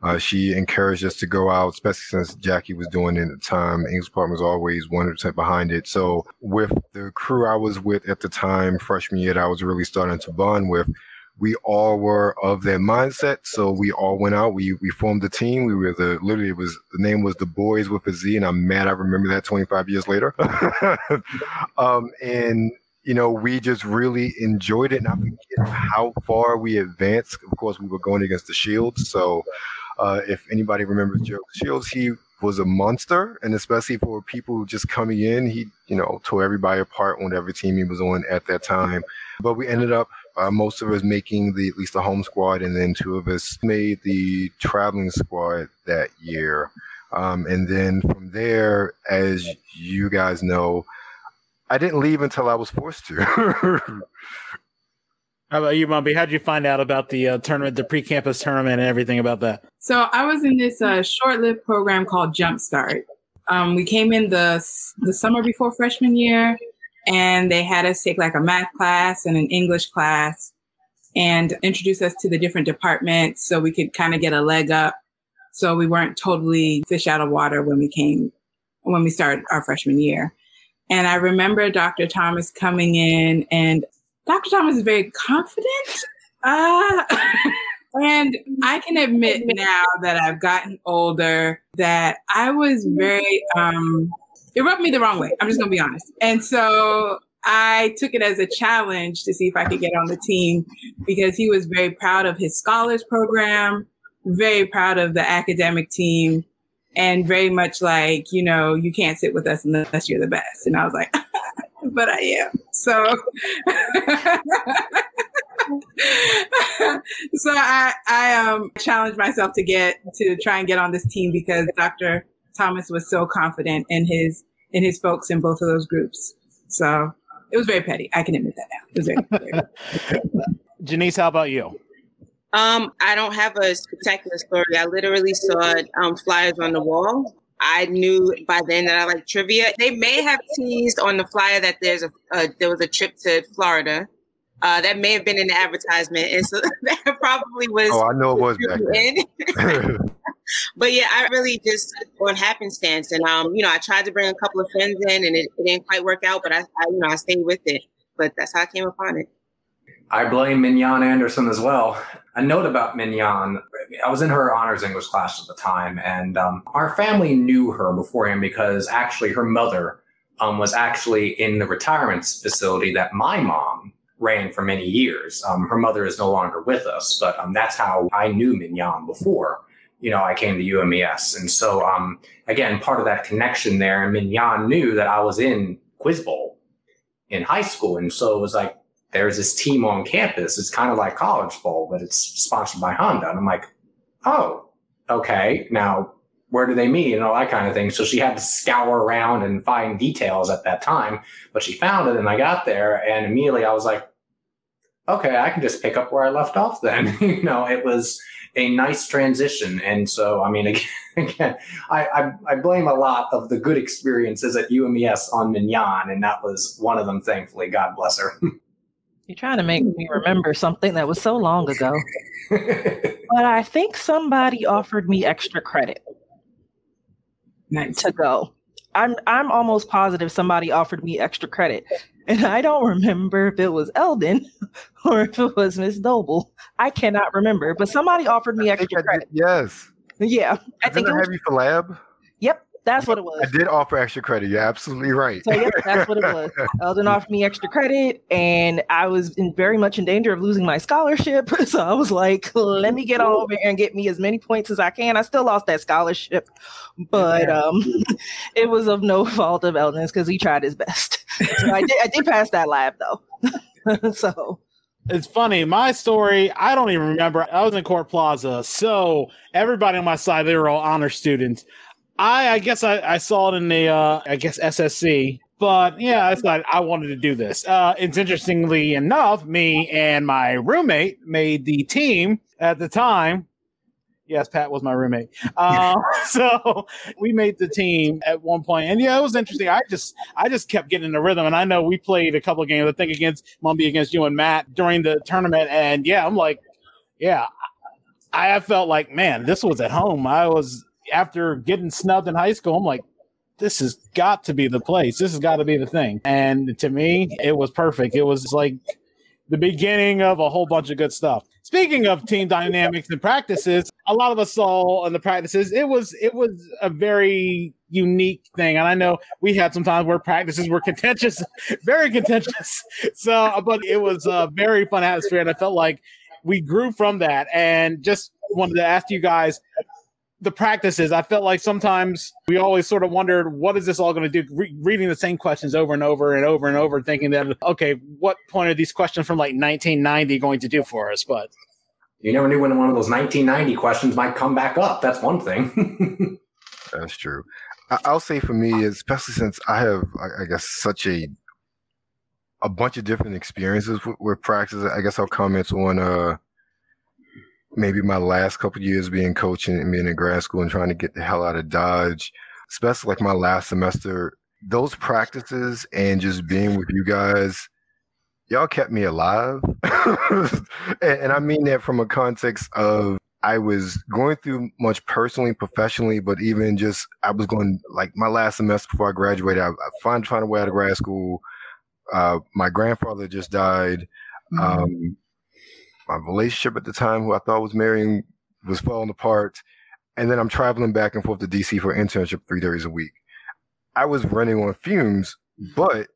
uh, she encouraged us to go out, especially since Jackie was doing it at the time. English department was always 100% behind it. So with the crew I was with at the time, freshman year, I was really starting to bond with we all were of that mindset. So we all went out. We we formed a team. We were the literally it was the name was the Boys with a Z, and I'm mad I remember that 25 years later. um, and you know we just really enjoyed it, and I forget how far we advanced. Of course, we were going against the Shields. So uh, if anybody remembers Joe Shields, he was a monster, and especially for people just coming in, he you know tore everybody apart on every team he was on at that time. But we ended up uh, most of us making the at least the home squad, and then two of us made the traveling squad that year. Um, and then from there, as you guys know, I didn't leave until I was forced to. How about you, Mumbi? How did you find out about the uh, tournament, the pre-campus tournament, and everything about that? So I was in this uh, short-lived program called Jumpstart. Um, we came in the the summer before freshman year, and they had us take like a math class and an English class and introduce us to the different departments so we could kind of get a leg up so we weren't totally fish out of water when we came when we started our freshman year. And I remember Dr. Thomas coming in and Dr. Thomas is very confident. Uh, and I can admit now that I've gotten older that I was very um it rubbed me the wrong way. I'm just gonna be honest. And so I took it as a challenge to see if I could get on the team because he was very proud of his scholars program, very proud of the academic team, and very much like, you know, you can't sit with us unless you're the best. And I was like, but I am. So so I I um challenged myself to get to try and get on this team because Dr. Thomas was so confident in his in his folks in both of those groups. So it was very petty. I can admit that now. It was very, very Janiece, how about you? Um, I don't have a spectacular story. I literally saw um, flyers on the wall. I knew by then that I like trivia. They may have teased on the flyer that there's a uh, there was a trip to Florida. Uh, that may have been in the advertisement, and so that probably was. Oh, I know it was back then. but yeah, I really just on happenstance, and um, you know, I tried to bring a couple of friends in, and it, it didn't quite work out. But I, I, you know, I stayed with it. But that's how I came upon it. I blame Mignon Anderson as well. A note about Mignon. I was in her honors English class at the time, and um, our family knew her beforehand because actually her mother um, was actually in the retirement facility that my mom ran for many years. Um, her mother is no longer with us, but um, that's how I knew Mignon before you know, I came to UMES. And so, um, again, part of that connection there, and Mignon knew that I was in Quiz Bowl in high school. And so it was like, there's this team on campus. It's kind of like College Bowl, but it's sponsored by Honda. And I'm like, oh, okay. Now, where do they meet and all that kind of thing. So she had to scour around and find details at that time, but she found it and I got there and immediately I was like, okay, I can just pick up where I left off then. you know, it was, a nice transition. And so, I mean, again, again I, I, I, blame a lot of the good experiences at UMES on Mignon, and that was one of them, thankfully. God bless her. You're trying to make me remember something that was so long ago. but I think somebody offered me extra credit Nice. to go. I'm I'm almost positive somebody offered me extra credit. And I don't remember if it was Elden or if it was Miss Noble. I cannot remember, but somebody offered me extra I credit. yes. Yeah, I Didn't think it I was, have you for lab? Yep, that's what it was. I did offer extra credit. You're absolutely right. So yep, that's what it was. Elden offered me extra credit, and I was in very much in danger of losing my scholarship. So I was like, "Let me get on over here and get me as many points as I can." I still lost that scholarship, but um, it was of no fault of Elden's because he tried his best. So I did, I did pass that lab though. so It's funny. My story, I don't even remember. I was in Court Plaza. So everybody on my side, they were all honor students. I, I guess I, I saw it in the, uh, I guess SSC. But yeah, I thought I wanted to do this. Uh, it's interestingly enough, me and my roommate made the team at the time. Yes, Pat was my roommate. Uh, so we made the team at one point, and yeah, it was interesting. I just, I just kept getting in the rhythm, and I know we played a couple games. I think against Mumbi, against you and Matt during the tournament, and yeah, I'm like, yeah, I felt like, man, this was at home. I was after getting snubbed in high school. I'm like, this has got to be the place. This has got to be the thing. And to me, it was perfect. It was like the beginning of a whole bunch of good stuff. Speaking of team dynamics and practices, a lot of us saw in the practices, it was it was a very unique thing. And I know we had some times where practices were contentious, very contentious. So, but it was a very fun atmosphere, and I felt like we grew from that. And just wanted to ask you guys the practices. I felt like sometimes we always sort of wondered, what is this all going to do? Re- reading the same questions over and over and over and over, thinking that, okay, what point are these questions from like 1990 going to do for us? But You never knew when one of those 1990 questions might come back up. That's one thing. That's true. I- I'll say for me, especially since I have, I I guess, such a a bunch of different experiences with, with practice. I guess I'll comment on uh maybe my last couple years being coaching and being in grad school and trying to get the hell out of Dodge, especially like my last semester. Those practices and just being with you guys, y'all kept me alive, and, and I mean that from a context of I was going through much personally, professionally, but even just I was going like my last semester before I graduated. I, I found trying to way out of grad school. Uh, my grandfather just died. Um, my relationship at the time, who I thought was marrying, was falling apart. And then I'm traveling back and forth to DC for internship three days a week. I was running on fumes, but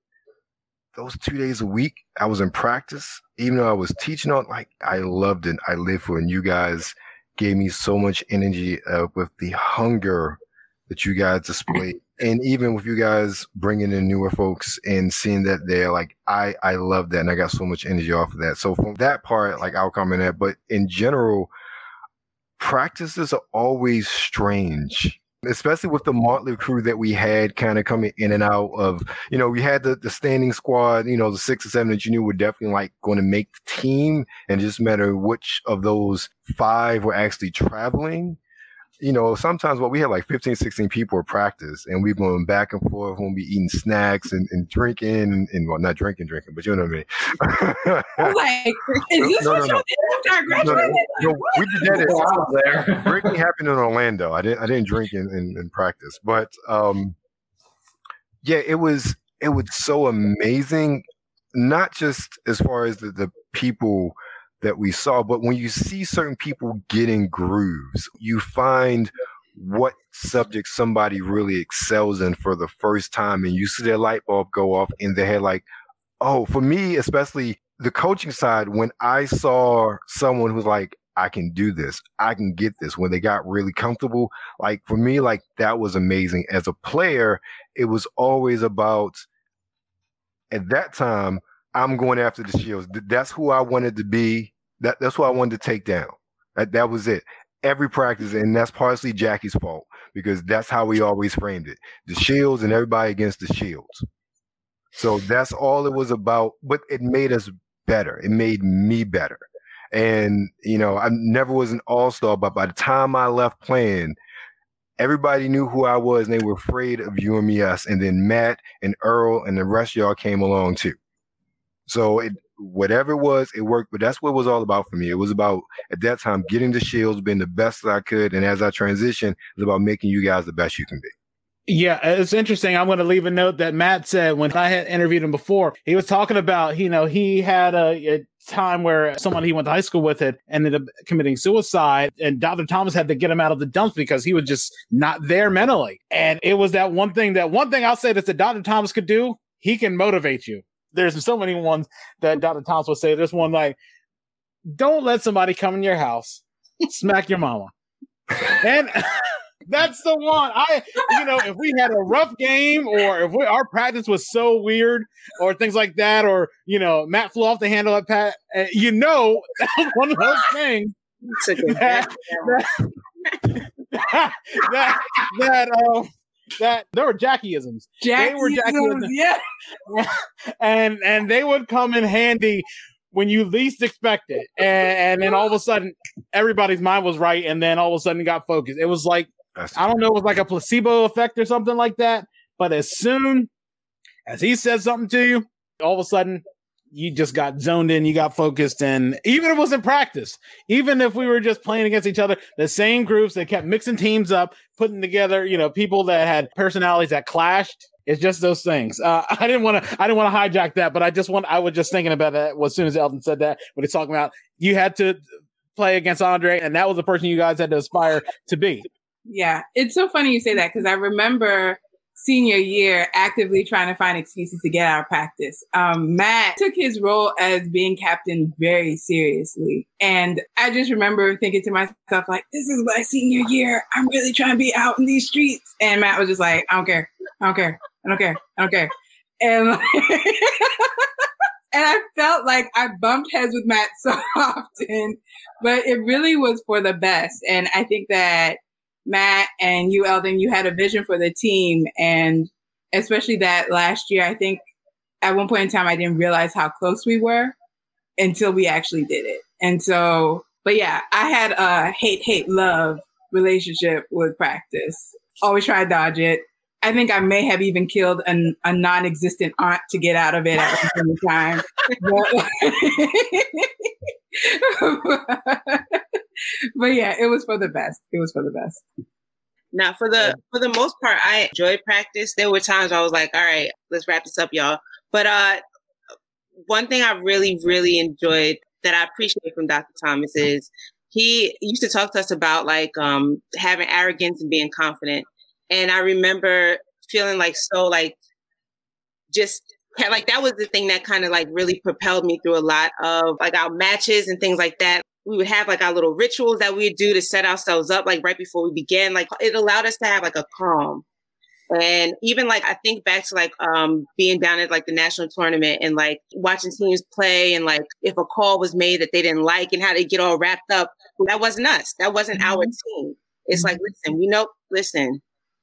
those two days a week, I was in practice. Even though I was teaching on, like I loved it. I lived for it. And you guys gave me so much energy uh, with the hunger that you guys display, And even with you guys bringing in newer folks and seeing that they're like, I, I love that. And I got so much energy off of that. So from that part, like I'll comment that. But in general, practices are always strange. Especially with the motley crew that we had kind of coming in and out of, you know, we had the, the standing squad, you know, the six or seven that you knew were definitely like going to make the team. And just matter which of those five were actually traveling you know, sometimes what we had like 15, 16 people at practice and we going back and forth when we eating snacks and, and drinking and, and, well, not drinking, drinking, but you know what I I was mean. like, is this No, what no, y'all no. did after I No, graduated? no, Like, we did that Well, at, was there. drinking happened in Orlando. I didn't, I didn't drink in, in, in practice, but, um, yeah, it was, it was so amazing. Not just as far as the, the people that we saw, but when you see certain people getting grooves, you find what subject somebody really excels in for the first time and you see their light bulb go off in their head like oh for me especially the coaching side when i saw someone who's like i can do this i can get this when they got really comfortable like for me like that was amazing. As a player it was always about at that time i'm going after the shields. That's who i wanted to be that, that's what i wanted to take down that, that was it every practice, and that's partially Jackie's fault because that's how we always framed it: the shields and everybody against the shields. So that's all it was about. But it made us better. It made me better. And you know, I never was an all star, but by the time I left playing, everybody knew who I was, and they were afraid of UMES. And then Matt and Earl and the rest y'all came along too. So it whatever it was, it worked. But that's what it was all about for me. It was about at that time getting the shields, being the best that I could, and as I transition, it was about making you guys the best you can be. Yeah, uh, it's interesting. I'm going to leave a note that Matt said when I had interviewed him before. He was talking about, you know, he had a, a time where someone he went to high school with it ended up committing suicide, and Dr. Thomas had to get him out of the dumps because he was just not there mentally. And it was that one thing that one thing I'll say that Dr. Thomas could do, he can motivate you. There's so many ones that Dr. Thomas will say. There's one like, don't let somebody come in your house, smack your mama. And That's the one. I, you know, if we had a rough game or if we, our practice was so weird or things like that, or, you know, Matt flew off the handle at Pat, uh, you know, that one of those things that, that, that, that, uh, that there were Jackieisms. They were Jackieisms, yeah. and and they would come in handy when you least expect it. And, and, then all of a sudden everybody's mind was right and then all of a sudden got focused. It was like that's I don't know, it was like a placebo effect or something like that. But as soon as he said something to you, all of a sudden you just got zoned in, you got focused, and even if it was in practice, even if we were just playing against each other, the same groups that kept mixing teams up, putting together, you know, people that had personalities that clashed. It's just those things. Uh, I didn't want to. I didn't want to hijack that, but I just want. I was just thinking about that as soon as Elden said that when he's talking about you had to play against Andre, and that was the person you guys had to aspire to be. Yeah, it's so funny you say that because I remember senior year actively trying to find excuses to get out of practice. Um, Matt took his role as being captain very seriously. And I just remember thinking to myself, like, this is my senior year. I'm really trying to be out in these streets. And Matt was just like, I don't care. I don't care. I don't care. I don't care. And and I felt like I bumped heads with Matt so often, but it really was for the best. And I think that Matt and you, Elden, you had a vision for the team. And especially that last year, I think at one point in time, I didn't realize how close we were until we actually did it. And so, but yeah, I had a hate, hate, love relationship with practice. Always try to dodge it. I think I may have even killed an, a non-existent aunt to get out of it at one point in time. but yeah, it was for the best. It was for the best. Now, for the for the most part, I enjoyed practice. There were times I was like, "All right, let's wrap this up, y'all." But uh, one thing I really, really enjoyed that I appreciate from Dr. Thomas is he used to talk to us about like um, having arrogance and being confident. And I remember feeling like so like just like that was the thing that kind of like really propelled me through a lot of like our matches and things like that we would have like our little rituals that we'd do to set ourselves up like right before we began like it allowed us to have like a calm. And even like i think back to like um being down at like the national tournament and like watching teams play and like if a call was made that they didn't like and how they get all wrapped up that wasn't us. That wasn't mm-hmm. our team. It's mm-hmm. like listen we know listen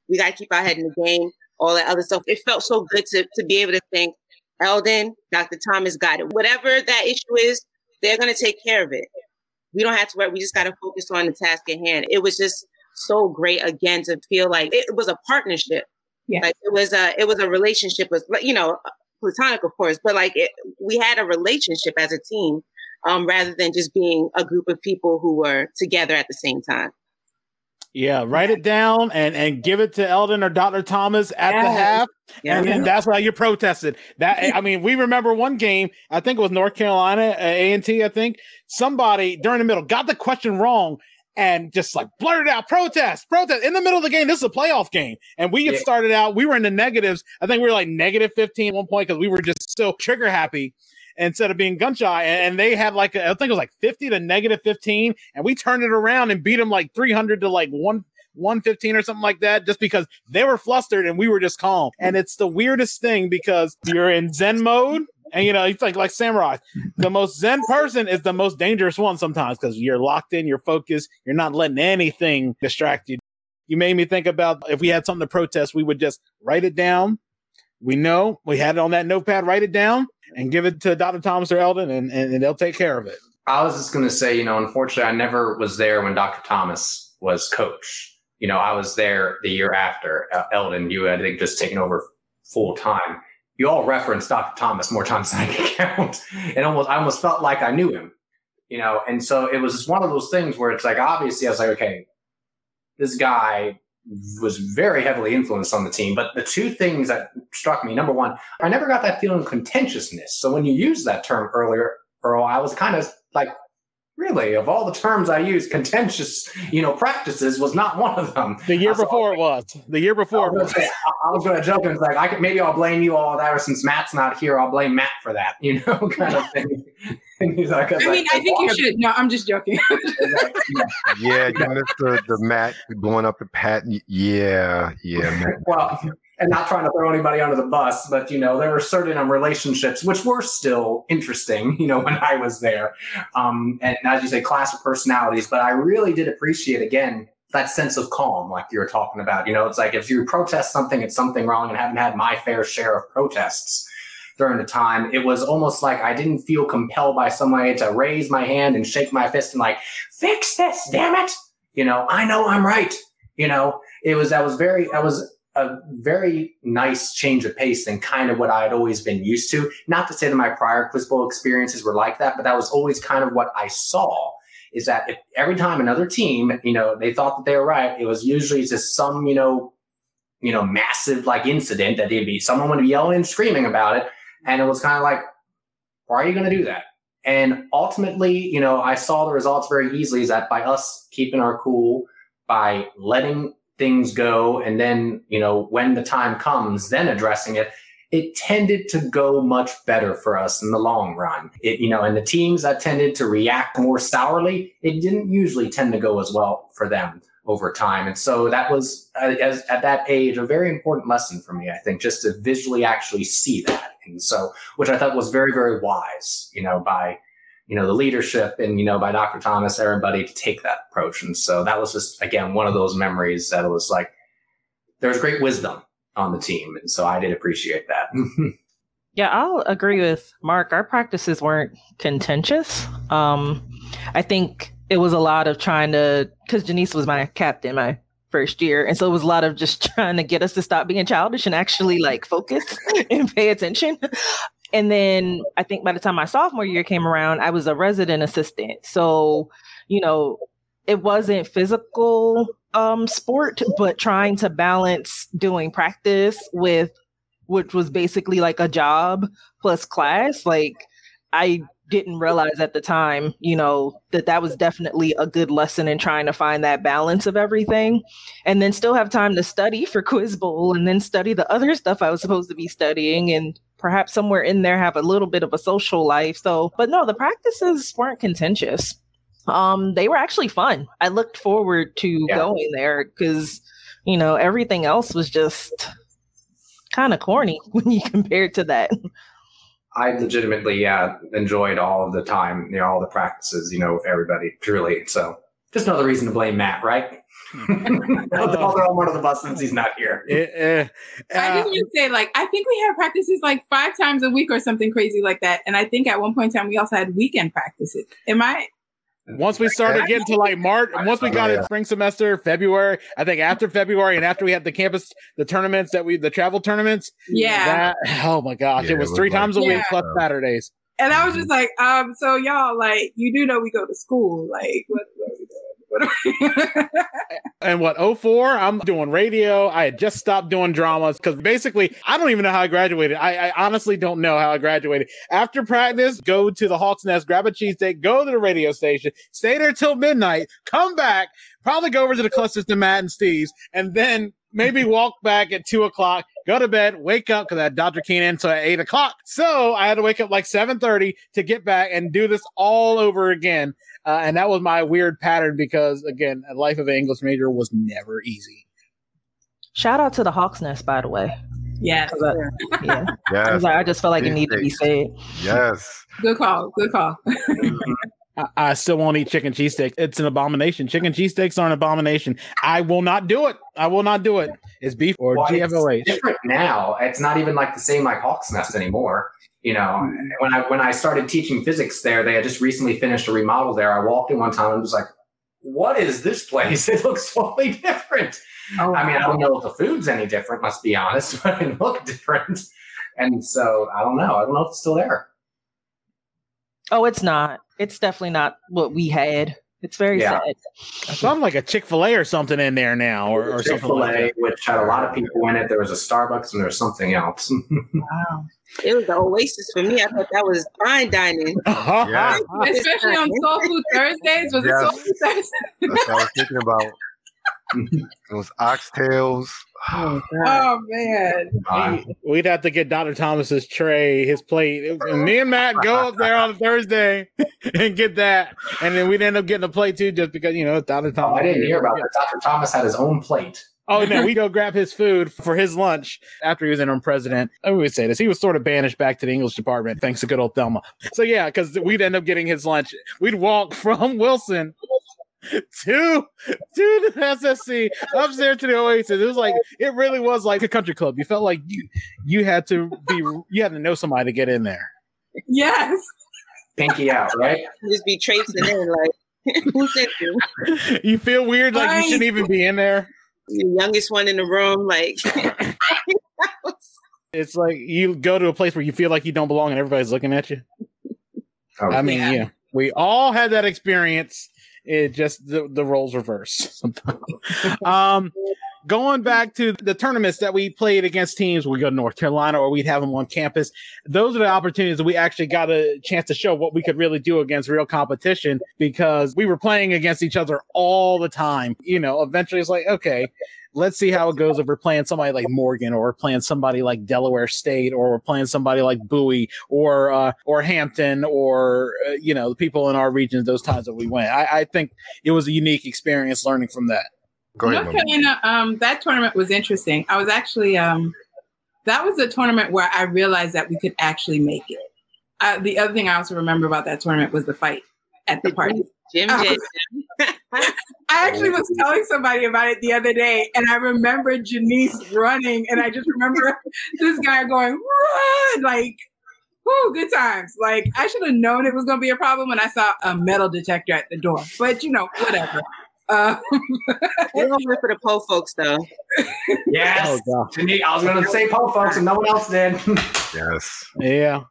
we got to keep our head in the game all that other stuff. It felt so good to, to be able to think elden dr thomas got it whatever that issue is they're going to take care of it we don't have to worry. We just got to focus on the task at hand. It was just so great again to feel like it was a partnership. Yeah. Like it was a, it was a relationship with, you know, platonic, of course, but like it, we had a relationship as a team, um, rather than just being a group of people who were together at the same time. Yeah, write it down and and give it to Elden or Dr. Thomas at the half, yeah. and then that's why you protested. That I mean, we remember one game. I think it was North Carolina uh, A and T. I think somebody during the middle got the question wrong and just like blurted out protest, protest in the middle of the game. This is a playoff game, and we had yeah. started out. We were in the negatives. I think we were like negative fifteen at one point because we were just so trigger happy instead of being gun shy. And they had like, I think it was like 50 to negative 15. And we turned it around and beat them like 300 to like one. 115 or something like that, just because they were flustered and we were just calm. And it's the weirdest thing because you're in Zen mode and you know, it's like like samurai. The most zen person is the most dangerous one sometimes because you're locked in, you're focused, you're not letting anything distract you. You made me think about if we had something to protest, we would just write it down. We know we had it on that notepad, write it down, and give it to Dr. Thomas or Elden, and, and, they'll take care of it. I was just going to say, you know, unfortunately, I never was there when Dr. Thomas was coach. You know, I was there the year after uh, Eldon. You, I think, just taken over full time. you all referenced Dr. Thomas more times than I can count. And almost I almost felt like I knew him, you know. And so it was just one of those things where it's like obviously I was like, okay, this guy was very heavily influenced on the team. But the two things that struck me, number one, I never got that feeling of contentiousness. So when you used that term earlier, Earl, I was kind of like, really, of all the terms I used, contentious, you know, practices was not one of them. The year So- before it was. The year before. I was, say, I- I was going to joke and it's like, I could, maybe I'll blame you all that, or since Matt's not here, I'll blame Matt for that, you know, kind of thing. And he's like, I mean, I think you should. No, I'm just joking. Yeah, you missed the, the Matt blowing up the pat. Yeah, yeah, Matt. well, and not trying to throw anybody under the bus, but you know, there were certain um, relationships which were still interesting, you know, when I was there. Um, and as you say, class of personalities, but I really did appreciate again that sense of calm, like you were talking about. You know, it's like if you protest something, it's something wrong, and haven't had my fair share of protests during the time. It was almost like I didn't feel compelled by somebody to raise my hand and shake my fist and like, fix this, damn it. You know, I know I'm right. You know, it was that was very that was a very nice change of pace than kind of what I had always been used to. Not to say that my prior Quiz Bowl experiences were like that, but that was always kind of what I saw. Is that if every time another team, you know, they thought that they were right, it was usually just some, you know, you know, massive like incident that they'd be someone would be yelling and screaming about it, and it was kind of like, why are you going to do that? And ultimately, you know, I saw the results very easily. Is that by us keeping our cool, by letting things go, and then you know, when the time comes, then addressing it, it tended to go much better for us in the long run. It, you know, and the teams that tended to react more sourly, it didn't usually tend to go as well for them over time. And so that was, uh, as at that age, a very important lesson for me, I think, just to visually actually see that. And so, which I thought was very, very wise, you know, by, you know, the leadership and, you know, by Dr. Thomas, everybody to take that approach. And so that was just, again, one of those memories that it was like, there's great wisdom on the team. And so I did appreciate that. Yeah, I'll agree with Mark. Our practices weren't contentious. Um, I think it was a lot of trying to, because Janiece was my captain my first year. And so it was a lot of just trying to get us to stop being childish and actually like focus and pay attention. And then I think by the time my sophomore year came around, I was a resident assistant. So, you know, it wasn't physical um sport, but trying to balance doing practice with which was basically like a job plus class. Like I didn't realize at the time, you know, that that was definitely a good lesson in trying to find that balance of everything and then still have time to study for quiz bowl and then study the other stuff I was supposed to be studying and perhaps somewhere in there have a little bit of a social life. So, but no, the practices weren't contentious. Um they were actually fun. I looked forward to Yeah. going there cuz you know, everything else was just kind of corny when you compare it to that. I legitimately, yeah, enjoyed all of the time, you know, all the practices, you know, with everybody, truly. So just another reason to blame Matt, right? I'll throw him under the bus since he's not here. Eh, eh, I uh, didn't even say like I think we had practices like five times a week or something crazy like that. And I think at one point in time we also had weekend practices. Am I once we started getting to like March, once we got in Yeah. spring semester, February, I think after February and after we had the campus, the tournaments that we, the travel tournaments, yeah. that, oh my gosh, Yeah, it was it was three like- times a week Yeah. plus Saturdays. And I was just like, um, so y'all like you do know we go to school. Like what, what And what, 04, I'm doing radio. I had just stopped doing dramas because basically, I don't even know how I graduated. I, I honestly don't know how I graduated. After practice, go to the Hawks Nest, grab a cheesesteak, go to the radio station, stay there till midnight, come back, probably go over to the clusters to Matt and Steve's, and then maybe walk back at two o'clock, go to bed, wake up because I had Dr. Keenan until at eight o'clock. So I had to wake up like 7:30 to get back and do this all over again. Uh, and that was my weird pattern because again, a life of an English major was never easy. Shout out to the Hawks Nest, by the way. Yes. 'Cause I- yeah, I, Yes, was like, I just felt like it needed to be said. yes. Good call. Good call. I, I still won't eat chicken cheesesteak. It's an abomination. Chicken cheesesteaks are an abomination. I will not do it. I will not do it. It's beef or Well, it's different now. It's not even like the same like Hawks Nest anymore. You know, when I when I started teaching physics there, they had just recently finished a remodel there. I walked in one time and was like, "What is this place? It looks totally different." Oh, I mean, I don't know if the food's any different. Let's be honest, but it looked different. and so I don't know. I don't know if it's still there. Oh, it's not. It's definitely not what we had. It's very Yeah. sad. Something like a Chick Fil A or something in there now, or, or Chick Fil A, that. which had a lot of people in it. There was a Starbucks and there was something else. Wow. It was the Oasis for me. I thought that was fine dining. Yeah. Especially on Soul Food Thursdays. Was Yes. it Soul Food Thursdays? That's what I was thinking about. Those oxtails. Oh, Oh man. We'd have to get Dr. Thomas's tray, his plate. And me and Matt go up there on a Thursday and get that. And then we'd end up getting a plate too, just because, you know, it's Dr. oh, Thomas. I didn't hear about that. Dr. Thomas had his own plate. Oh no, we go grab his food for his lunch after he was interim president. I would say this. He was sort of banished back to the English department thanks to good old Thelma. So yeah, because we'd end up getting his lunch. We'd walk from Wilson to to the SSC upstairs to the Oasis. It was like it really was like a country club. You felt like you you had to be you had to know somebody to get in there. Yes. Pinky out, right? Just be traipsing in like, who sent you? You feel weird, like you shouldn't even be in there. The youngest one in the room, like. It's like you go to a place where you feel like you don't belong and everybody's looking at you. Oh, I mean, Yeah. yeah. we all had that experience. It just the, the roles reverse sometimes. um, going back to the tournaments that we played against teams, we go to North Carolina or we'd have them on campus. Those are the opportunities that we actually got a chance to show what we could really do against real competition because we were playing against each other all the time. You know, eventually it's like, okay, let's see how it goes if we're playing somebody like Morgan or we're playing somebody like Delaware State or we're playing somebody like Bowie or uh, or Hampton or uh, you know the people in our regions those times that we went. I, I think it was a unique experience learning from that. Go ahead, North Mama. Carolina, um, that tournament was interesting. I was actually, um, that was a tournament where I realized that we could actually make it. Uh, the other thing I also remember about that tournament was the fight at the party. Jim Oh. J. I actually was telling somebody about it the other day, and I remember Janiece running, and I just remember this guy going, run! Like, whoo, good times. Like, I should have known it was going to be a problem when I saw a metal detector at the door. But, you know, whatever. They don't went for the po folks though. Yes. Oh, God. Janine, I was going to say Poe, folks, and no one else did. Yes. Yeah.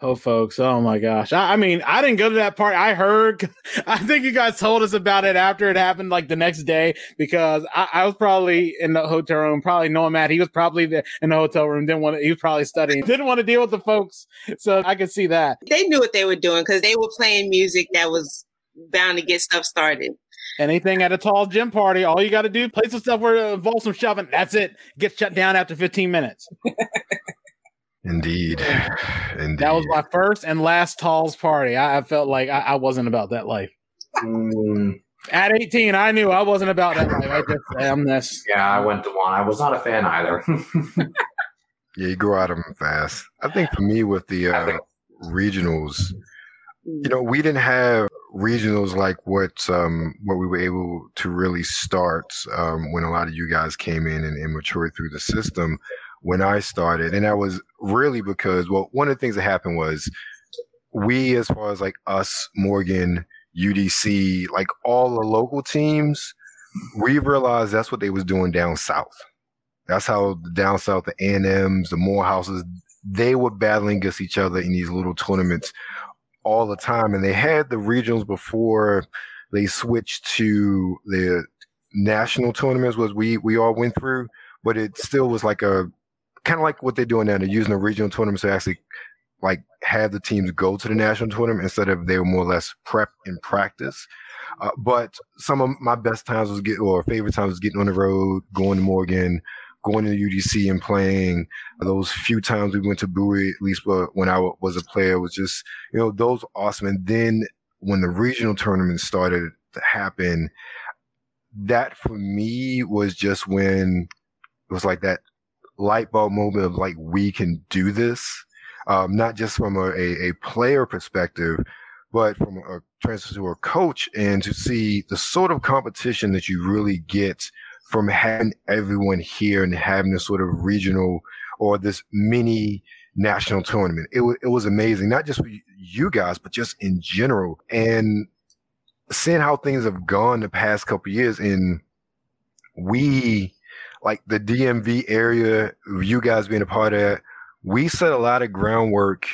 Oh, folks. Oh, my gosh. I, I mean, I didn't go to that party. I heard, I think you guys told us about it after it happened, like the next day, because I, I was probably in the hotel room, probably knowing Matt. He was probably there in the hotel room, didn't want to, he was probably studying, didn't want to deal with the folks. So I could see that. They knew what they were doing because they were playing music that was bound to get stuff started. Anything at a tall gym party, all you got to do, play some stuff where it involves some shoving. That's it. Get shut down after 15 minutes. Indeed. Indeed. That was my first and last Talls party. I, I felt like I, I wasn't about that life. Mm, At 18, I knew I wasn't about that life. I just, I'm this. yeah, I went to one. I was not a fan either. Yeah, you grow out of them fast. I think for me with the uh, think- regionals, you know, we didn't have regionals like what um, what we were able to really start um, when a lot of you guys came in and, and matured through the system when I started, and that was really because well, one of the things that happened was we, as far as like us, Morgan, UDC, like all the local teams, we realized that's what they was doing down south. That's how the down south, the A&Ms, the Morehouses, they were battling against each other in these little tournaments all the time. And they had the regionals before they switched to the national tournaments was we we all went through, but it still was like a kind of like what they're doing now. They're using the regional tournaments to actually like have the teams go to the national tournament instead of they were more or less prep and practice. Uh, but some of my best times was get or favorite times was getting on the road, going to Morgan, going to UDC and playing. Those few times we went to Bowie, at least uh, when I was a player, was just you know those awesome. And then when the regional tournament started to happen, that for me was just when it was like that light bulb moment of like we can do this, um, not just from a, a, a player perspective, but from a transfer to a coach and to see the sort of competition that you really get from having everyone here and having this sort of regional or this mini national tournament. It was it was amazing, not just for you guys, but just in general. And seeing how things have gone the past couple years, and we like the DMV area, you guys being a part of that, we set a lot of groundwork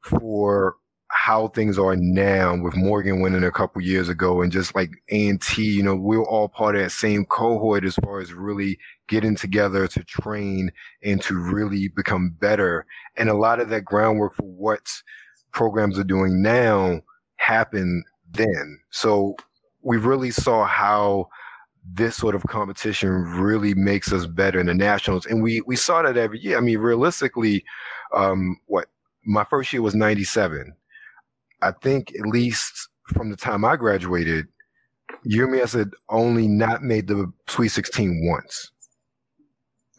for how things are now with Morgan winning a couple years ago and just like A&T, you know, we're all part of that same cohort as far as really getting together to train and to really become better. And a lot of that groundwork for what programs are doing now happened then. So we really saw how this sort of competition really makes us better in the nationals. And we, we saw that every year. I mean, realistically, um, what my first year was 97 I think at least from the time I graduated, UMES had only not made the Sweet 16 once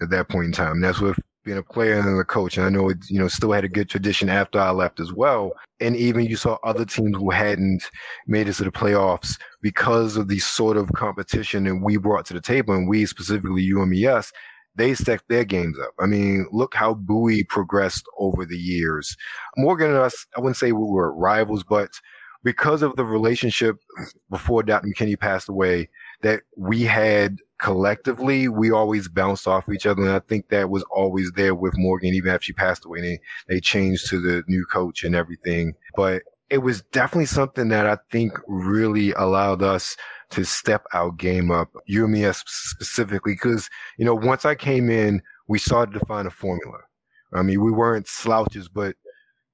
at that point in time. That's with being a player and a coach. And I know it, you know, still had a good tradition after I left as well. And even you saw other teams who hadn't made it to the playoffs because of the sort of competition that we brought to the table, and we specifically UMES, they stepped their games up. I mean, look how Bowie progressed over the years. Morgan and us, I wouldn't say we were rivals, but because of the relationship before Dr. McKinney passed away that we had collectively, we always bounced off each other. And I think that was always there with Morgan, even after she passed away. They, they changed to the new coach and everything. But it was definitely something that I think really allowed us to step our game up, UMES specifically, because, you know, once I came in, we started to find a formula. I mean, we weren't slouches, but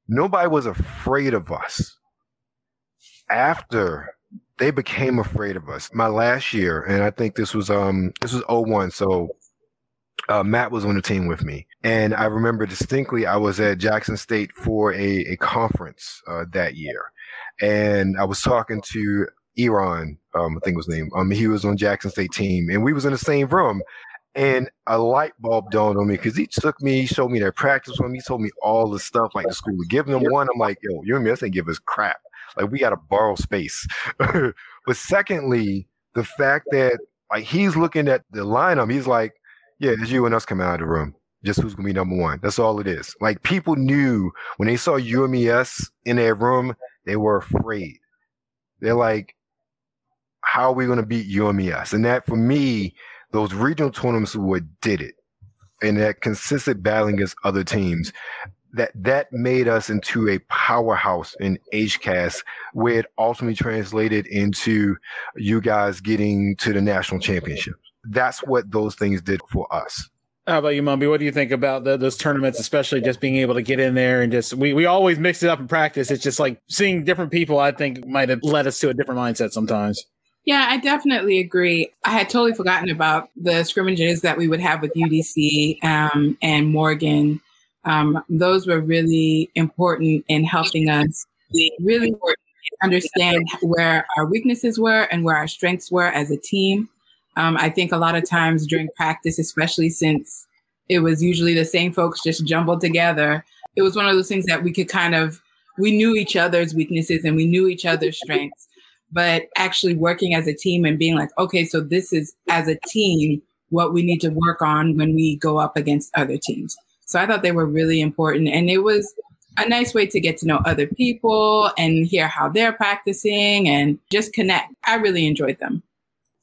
nobody was afraid of us. After they became afraid of us, my last year, and I think this was um this was 01, so uh, Matt was on the team with me, and I remember distinctly I was at Jackson State for a a conference uh, that year, and I was talking to Iran, um, I think was his name. Um, he was on Jackson State team, and we was in the same room. And a light bulb dawned on me because he took me, he showed me their practice room, he told me all the stuff like the school was giving them one. I'm like, yo, you and me, ain't give us crap. Like we got to borrow space. but secondly, the fact that like he's looking at the lineup, he's like, yeah, it's you and us coming out of the room. Just who's gonna be number one. That's all it is. Like people knew when they saw UMES in their room, they were afraid. They're like, how are we to beat UMES? And that for me, those regional tournaments what did it. And that consistent battling against other teams, that that made us into a powerhouse in HCASC, where it ultimately translated into you guys getting to the national championship. That's what those things did for us. How about you, Mumbi? What do you think about the, those tournaments, especially just being able to get in there and just we, we always mix it up in practice. It's just like seeing different people, I think might have led us to a different mindset sometimes. Yeah, I definitely agree. I had totally forgotten about the scrimmages that we would have with UDC um, and Morgan. Um, those were really important in helping us really understand where our weaknesses were and where our strengths were as a team. Um, I think a lot of times during practice, especially since it was usually the same folks just jumbled together, it was one of those things that we could kind of we knew each other's weaknesses and we knew each other's strengths but actually working as a team and being like, okay, so this is as a team what we need to work on when we go up against other teams. So I thought they were really important. And it was a nice way to get to know other people and hear how they're practicing and just connect. I really enjoyed them.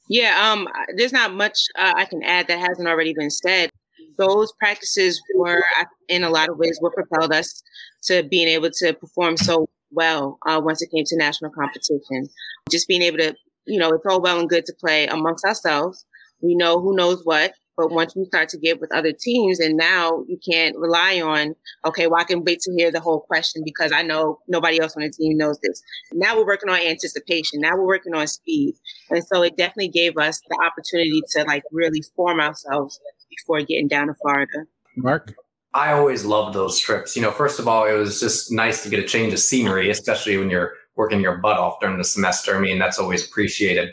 Yeah, um, there's not much uh, I can add that hasn't already been said. Those practices were, in a lot of ways, what propelled us to being able to perform so well uh, once it came to national competition. Just being able to, you know, it's all well and good to play amongst ourselves. We know who knows what, but once you start to get with other teams, and now you can't rely on, okay, well, I can wait to hear the whole question because I know nobody else on the team knows this. Now we're working on anticipation. Now we're working on speed. And so it definitely gave us the opportunity to like really form ourselves before getting down to Florida. Mark? I always loved those trips. You know, first of all, it was just nice to get a change of scenery, especially when you're working your butt off during the semester. I mean, that's always appreciated.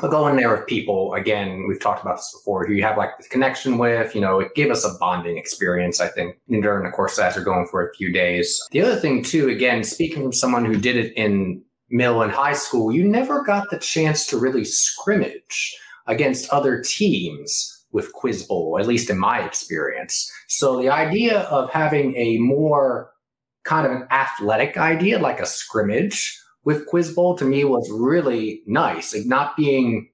But going there with people, again, we've talked about this before, who you have like the connection with, you know, it gave us a bonding experience, I think, during the course as we're going for a few days. The other thing, too, again, speaking from someone who did it in middle and high school, you never got the chance to really scrimmage against other teams with Quiz Bowl, at least in my experience. So the idea of having a more kind of an athletic idea, like a scrimmage with Quiz Bowl, to me was really nice. Like not being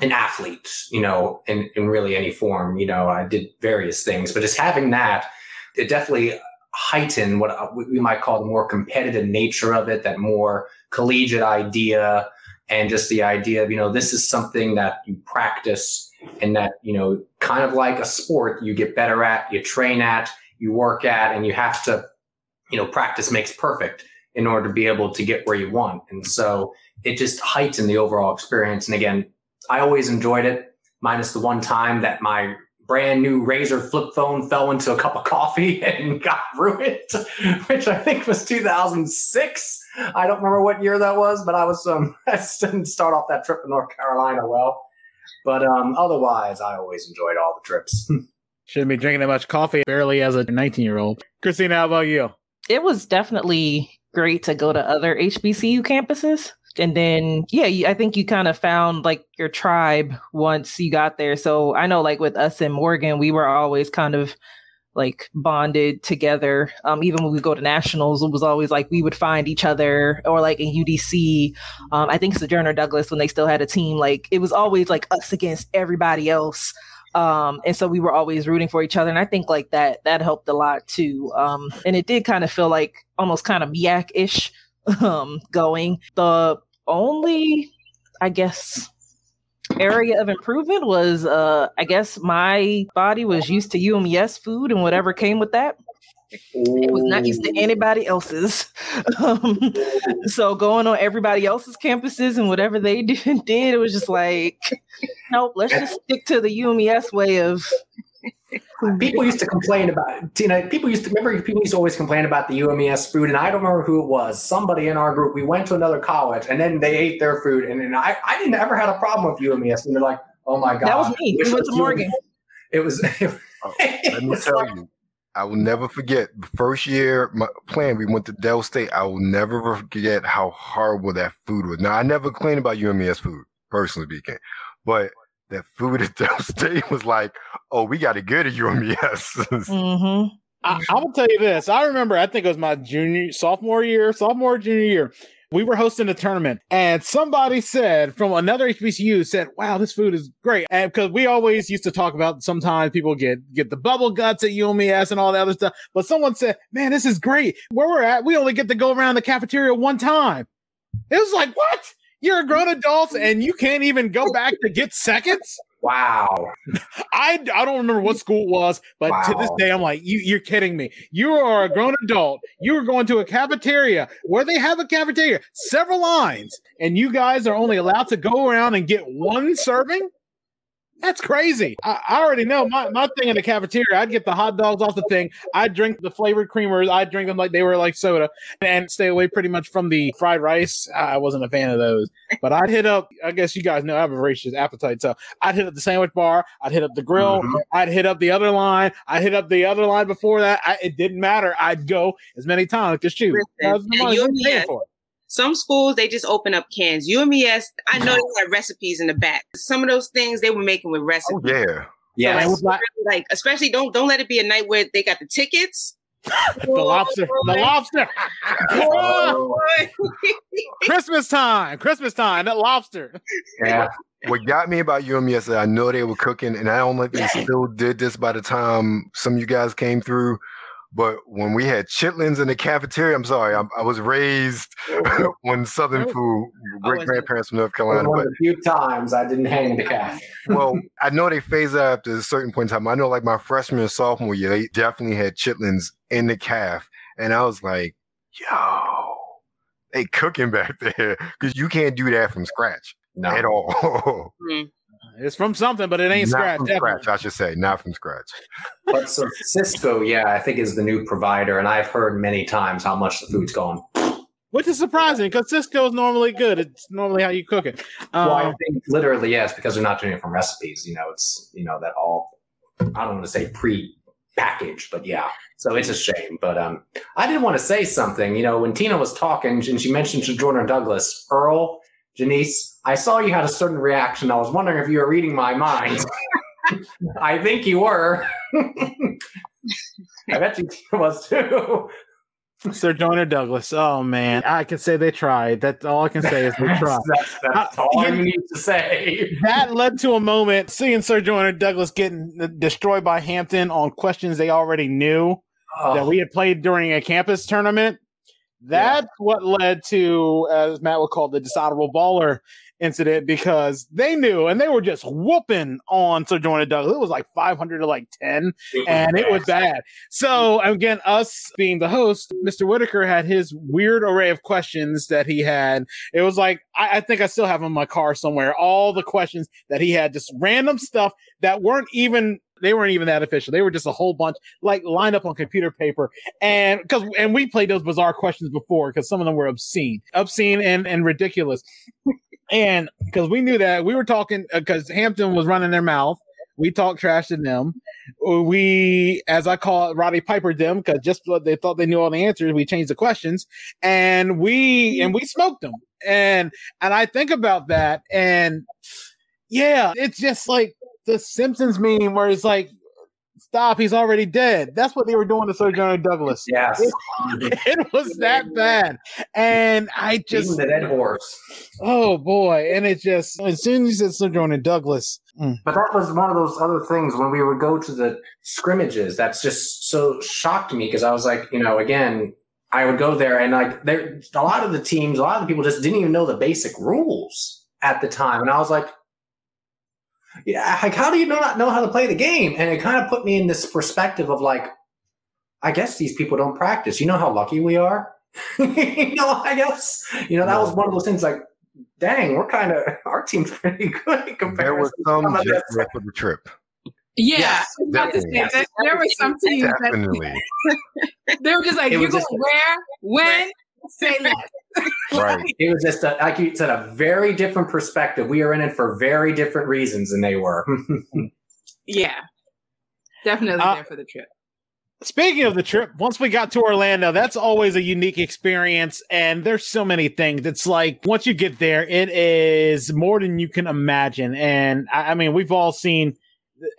an athlete, you know, in, in really any form. You know, I did various things, but just having that, it definitely heightened what uh, we might call the more competitive nature of it, that more collegiate idea, and just the idea of you know this is something that you practice and that you know kind of like a sport you get better at, you train at, you work at, and you have to you know practice makes perfect in order to be able to get where you want. And so it just heightened the overall experience. And again, I always enjoyed it, minus the one time that my brand new Razr flip phone fell into a cup of coffee and got ruined, which I think was 2006. I don't remember what year that was, but I was um I didn't start off that trip to North Carolina well. But um otherwise, I always enjoyed all the trips. Shouldn't be drinking that much coffee barely as a 19 year old. Christina, how about you? It was definitely great to go to other HBCU campuses. And then yeah i think you kind of found like your tribe once you got there. So i know like with us in morgan we were always kind of like bonded together. Um, even when we go to nationals it was always like we would find each other or like in udc um, i think sojourner douglas when they still had a team like it was always like us against everybody else um, and so we were always rooting for each other and i think like that that helped a lot too um, and it did kind of feel like almost kind of yak ish um, going the only, I guess, area of improvement was uh I guess my body was used to UMES food and whatever came with that. It was not used to anybody else's. Um, so going on everybody else's campuses and whatever they did, did, it was just like, nope, let's just stick to the UMES way of people used to complain about you know people used to remember people used to always complain about the UMES food and I don't remember who it was. Somebody in our group we went to another college and then they ate their food and, and I, I didn't ever had a problem with UMES and they're like oh my god that was me. We went to Morgan. It was, it, oh, let me tell you I will never forget the first year my plan we went to Del State I will never forget how horrible that food was now I never complained about UMES food personally speaking but that food at Del State was like, oh, we got to get at UMES. mm-hmm. I, I will tell you this. I remember, I think it was my junior, sophomore year, sophomore, junior year. We were hosting a tournament, and somebody said from another HBCU said, "Wow, this food is great." And because we always used to talk about, sometimes people get get the bubble guts at UMES and all that other stuff. But someone said, "Man, this is great. Where we're at, we only get to go around the cafeteria one time." It was like, what? You're a grown mm-hmm. adult and you can't even go back to get seconds? Wow. I, I don't remember what school it was, but wow. to this day, I'm like, you, you're kidding me. You are a grown adult. You are going to a cafeteria where they have a cafeteria, several lines, and you guys are only allowed to go around and get one serving? That's crazy. I, I, already know my, my thing in the cafeteria. I'd get the hot dogs off the thing. I'd drink the flavored creamers. I'd drink them like they were like soda and stay away pretty much from the fried rice. I wasn't a fan of those. But I'd hit up, I guess you guys know I have a voracious appetite. So I'd hit up the sandwich bar. I'd hit up the grill. Mm-hmm. I'd hit up the other line. I'd hit up the other line before that. I, it didn't matter. I'd go as many times as shoot. Listen, you, some schools they just open up cans. UMES, I know they had recipes in the back. Some of those things they were making with recipes. Oh, yeah. Yeah, so like, like especially don't don't let it be a night where they got the tickets. the lobster, the lobster. oh. Christmas time, Christmas time, that lobster. Yeah. What got me about UMES I know they were cooking, and I don't know if they still did this by the time some of you guys came through. But when we had chitlins in the cafeteria, I'm sorry, I, I was raised on Southern food, great grandparents from North Carolina. One but, the few times I didn't hang the cafe. well, I know they phase out after a certain point in time. I know, like my freshman and sophomore year, they definitely had chitlins in the calf, and I was like, yo, they cooking back there because you can't do that from scratch no. at all. mm. It's from something, but it ain't not scratch. From scratch, I should say, not from scratch. but so Sysco, yeah, I think is the new provider, and I've heard many times how much the food's gone. Which is surprising because Sysco is normally good. It's normally how you cook it. Um, well, I um, think literally yes, because they're not doing it from recipes. You know, it's you know that all. I don't want to say pre-packaged, but yeah. So it's a shame. But um, I did want to say something. You know, when Tina was talking and she mentioned Sojourner Douglas, Earl Janiece, I saw you had a certain reaction. I was wondering if you were reading my mind. I think you were. I bet you was too. Sir Sojourner Douglas. Oh man, I can say they tried. That's all I can say is they tried. that's, that's all you need to say. That led to a moment seeing Sojourner Douglas getting destroyed by Hampton on questions they already knew. oh. that we had played during a campus tournament. That's yeah. what led to, as Matt would call the dishonorable baller incident because they knew and they were just whooping on Sojourner Douglas. It was like 500 to like 10, and it was bad. So, again, us being the host, Mr. Whitaker had his weird array of questions that he had. It was like, I, I think I still have in my car somewhere all the questions that he had, just random stuff that weren't even they weren't even that official. They were just a whole bunch like lined up on computer paper. And because and we played those bizarre questions before because some of them were obscene, obscene and and ridiculous. And because we knew that we were talking, because uh, Hampton was running their mouth, we talked trash to them. We, as I call it, Roddy Piper them, because just they thought they knew all the answers, we changed the questions, and we and we smoked them. And and I think about that, and yeah, it's just like the Simpsons meme where it's like stop, he's already dead. That's what they were doing to Sojourner Douglas. Yes. It, it was that bad. And I just the dead horse. Oh boy. And it just as soon as you said Sojourner Douglas. Mm. But that was one of those other things when we would go to the scrimmages. That's just so shocked me because I was like, you know, again, I would go there and like there a lot of the teams, a lot of the people just didn't even know the basic rules at the time. And I was like, yeah, like how do you not know how to play the game? And it kind of put me in this perspective of like, I guess these people don't practice. You know how lucky we are. you know, I guess you know that was one of those things. Like, dang, we're kind of our team's pretty good compared. There was some jet for the trip. Yeah, yes, say, there were some teams definitely. that they were just like, "You go where, when, say less." right. It was just, a, like you said, a very different perspective. We are in it for very different reasons than they were. yeah, definitely uh, there for the trip. Speaking of the trip, once we got to Orlando, that's always a unique experience. And there's so many things. It's like once you get there, it is more than you can imagine. And I, I mean, we've all seen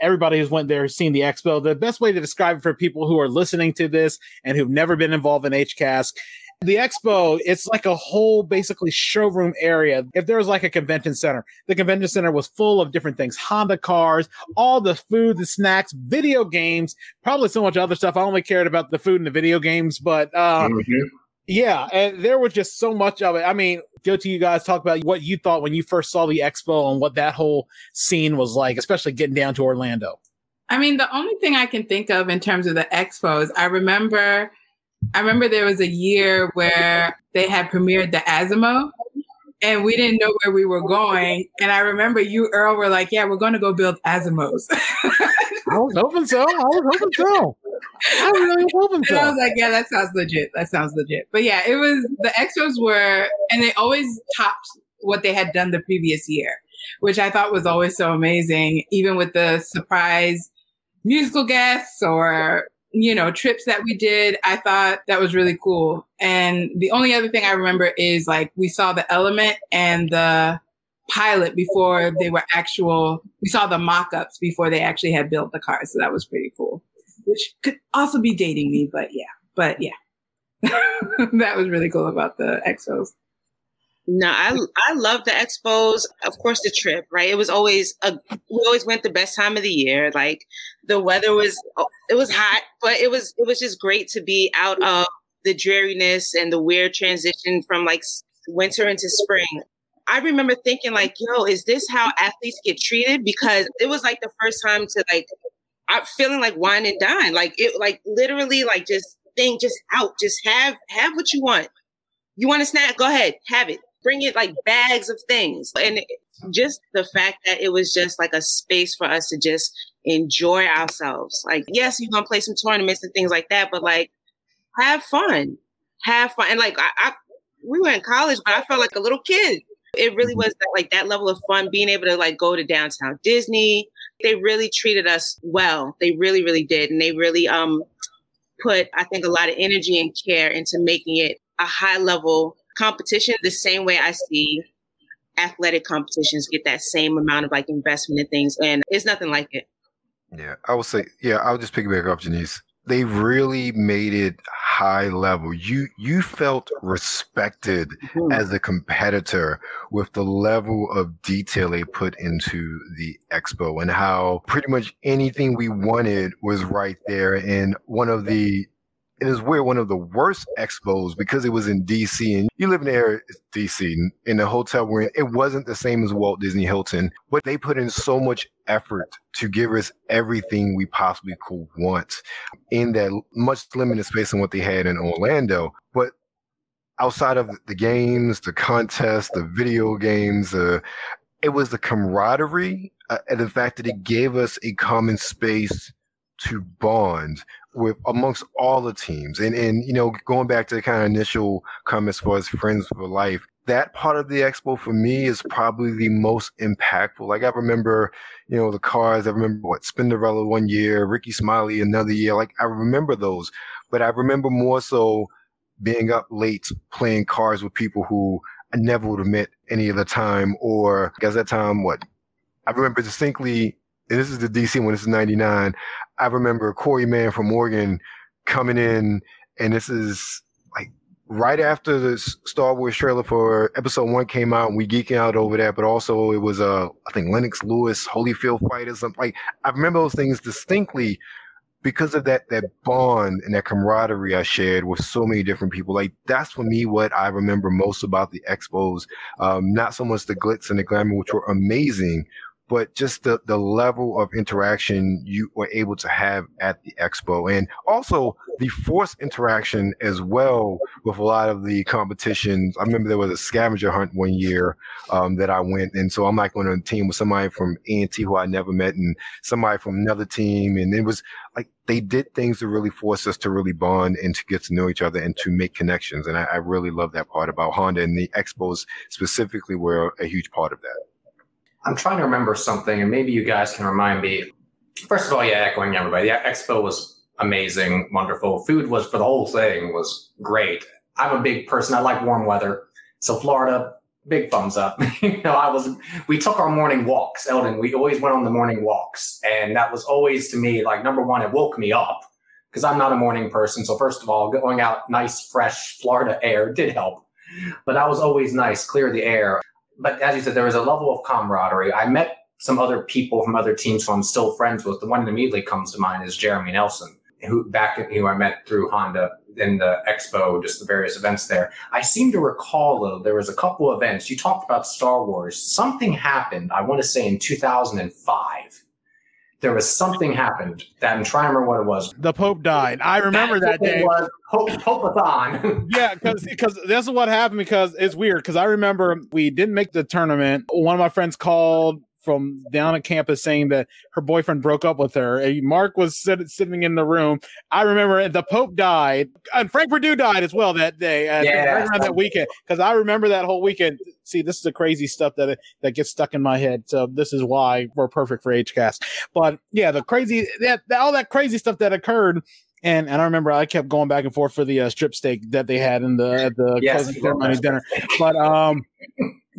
everybody who's went there has seen the expo. The best way to describe it for people who are listening to this and who've never been involved in HCASC the expo, it's like a whole basically showroom area. If there was like a convention center, the convention center was full of different things Honda cars, all the food, the snacks, video games, probably so much other stuff. I only cared about the food and the video games, but uh, mm-hmm. yeah, and there was just so much of it. I mean, go to you guys, talk about what you thought when you first saw the expo and what that whole scene was like, especially getting down to Orlando. I mean, the only thing I can think of in terms of the expos, I remember I remember there was a year where they had premiered the Asimo and we didn't know where we were going. And I remember you, Earl, were like, yeah, we're going to go build Asimos. I was hoping so. I was hoping so. I really was hoping so. And I was like, yeah, that sounds legit. That sounds legit. But yeah, it was, the expos were, and they always topped what they had done the previous year, which I thought was always so amazing, even with the surprise musical guests or you know, trips that we did, I thought that was really cool. And the only other thing I remember is like we saw the element and the pilot before they were actual, we saw the mock ups before they actually had built the car. So that was pretty cool, which could also be dating me, but yeah, but yeah. that was really cool about the expos. No, I I love the expos. Of course, the trip, right? It was always a we always went the best time of the year. Like the weather was oh, it was hot, but it was it was just great to be out of the dreariness and the weird transition from like winter into spring. I remember thinking like, yo, is this how athletes get treated? Because it was like the first time to like I'm feeling like wine and dine. Like it like literally like just think just out. Just have have what you want. You want a snack? Go ahead, have it bring it like bags of things. And just the fact that it was just like a space for us to just enjoy ourselves. Like, yes, you're gonna play some tournaments and things like that, but like have fun. Have fun. And like I, I we were in college, but I felt like a little kid. It really was that, like that level of fun, being able to like go to downtown Disney. They really treated us well. They really, really did. And they really um put, I think, a lot of energy and care into making it a high level competition the same way I see athletic competitions get that same amount of like investment in things. And it's nothing like it. Yeah, I would say, yeah, I'll just pick it back off Janiece. They really made it high level. You you felt respected mm-hmm. as a competitor with the level of detail they put into the expo and how pretty much anything we wanted was right there. And one of the it is weird, one of the worst expos because it was in DC and you live in the area, DC, in the hotel we're in. It wasn't the same as Walt Disney Hilton, but they put in so much effort to give us everything we possibly could want in that much limited space than what they had in Orlando. But outside of the games, the contests, the video games, uh, it was the camaraderie uh, and the fact that it gave us a common space to bond with amongst all the teams. And and you know, going back to the kind of initial comments for as friends for life, that part of the expo for me is probably the most impactful. Like I remember, you know, the cars. I remember what Spinderella one year, Rickey Smiley another year. Like I remember those, but I remember more so being up late playing cards with people who I never would have met any other time. Or at that time, what I remember distinctly this is the DC one. this is 99. I remember Corey Mann from Morgan coming in, and this is like right after the Star Wars trailer for episode one came out, and we geeking out over that, but also it was, uh, I think Lennox Lewis, Holyfield fight or something. Like, I remember those things distinctly because of that that bond and that camaraderie I shared with so many different people, like that's for me what I remember most about the expos. Um, not so much the glitz and the glamour, which were amazing, but just the, the level of interaction you were able to have at the expo and also the forced interaction as well with a lot of the competitions. I remember there was a scavenger hunt one year um, that I went, and so I'm like on a team with somebody from A&T who I never met and somebody from another team, and it was like they did things to really force us to really bond and to get to know each other and to make connections. And I, I really love that part about Honda and the expos specifically were a huge part of that. I'm trying to remember something, and maybe you guys can remind me. First of all, yeah, echoing everybody, the expo was amazing, wonderful. Food was for the whole thing was great. I'm a big person. I like warm weather, so Florida, big thumbs up. you know, I was. We took our morning walks, Elden. We always went on the morning walks, and that was always to me like number one. It woke me up because I'm not a morning person. So first of all, going out nice, fresh Florida air did help. But that was always nice, clear the air but as you said, there was a level of camaraderie. I met some other people from other teams who I'm still friends with. The one that immediately comes to mind is Jeremy Nelson, who back who I met through Honda in the expo, just the various events there. I seem to recall though there was a couple events. You talked about Star Wars. Something happened. I want to say in 2005 there was something happened that I'm trying to remember what it was. The Pope died. I remember that, that day. Was Pope Popeathon. yeah, because because is what happened. Because it's weird. Because I remember we didn't make the tournament. One of my friends called from down at campus saying that her boyfriend broke up with her. And Mark was sit, sitting in the room. I remember the Pope died, and Frank Perdue died as well that day. yeah, right around that weekend because I remember that whole weekend. See, this is the crazy stuff that that gets stuck in my head. So this is why we're perfect for HCASC. But yeah, the crazy that all that crazy stuff that occurred. And and I remember I kept going back and forth for the uh, strip steak that they had in the the yes, closing ceremony dinner. But um,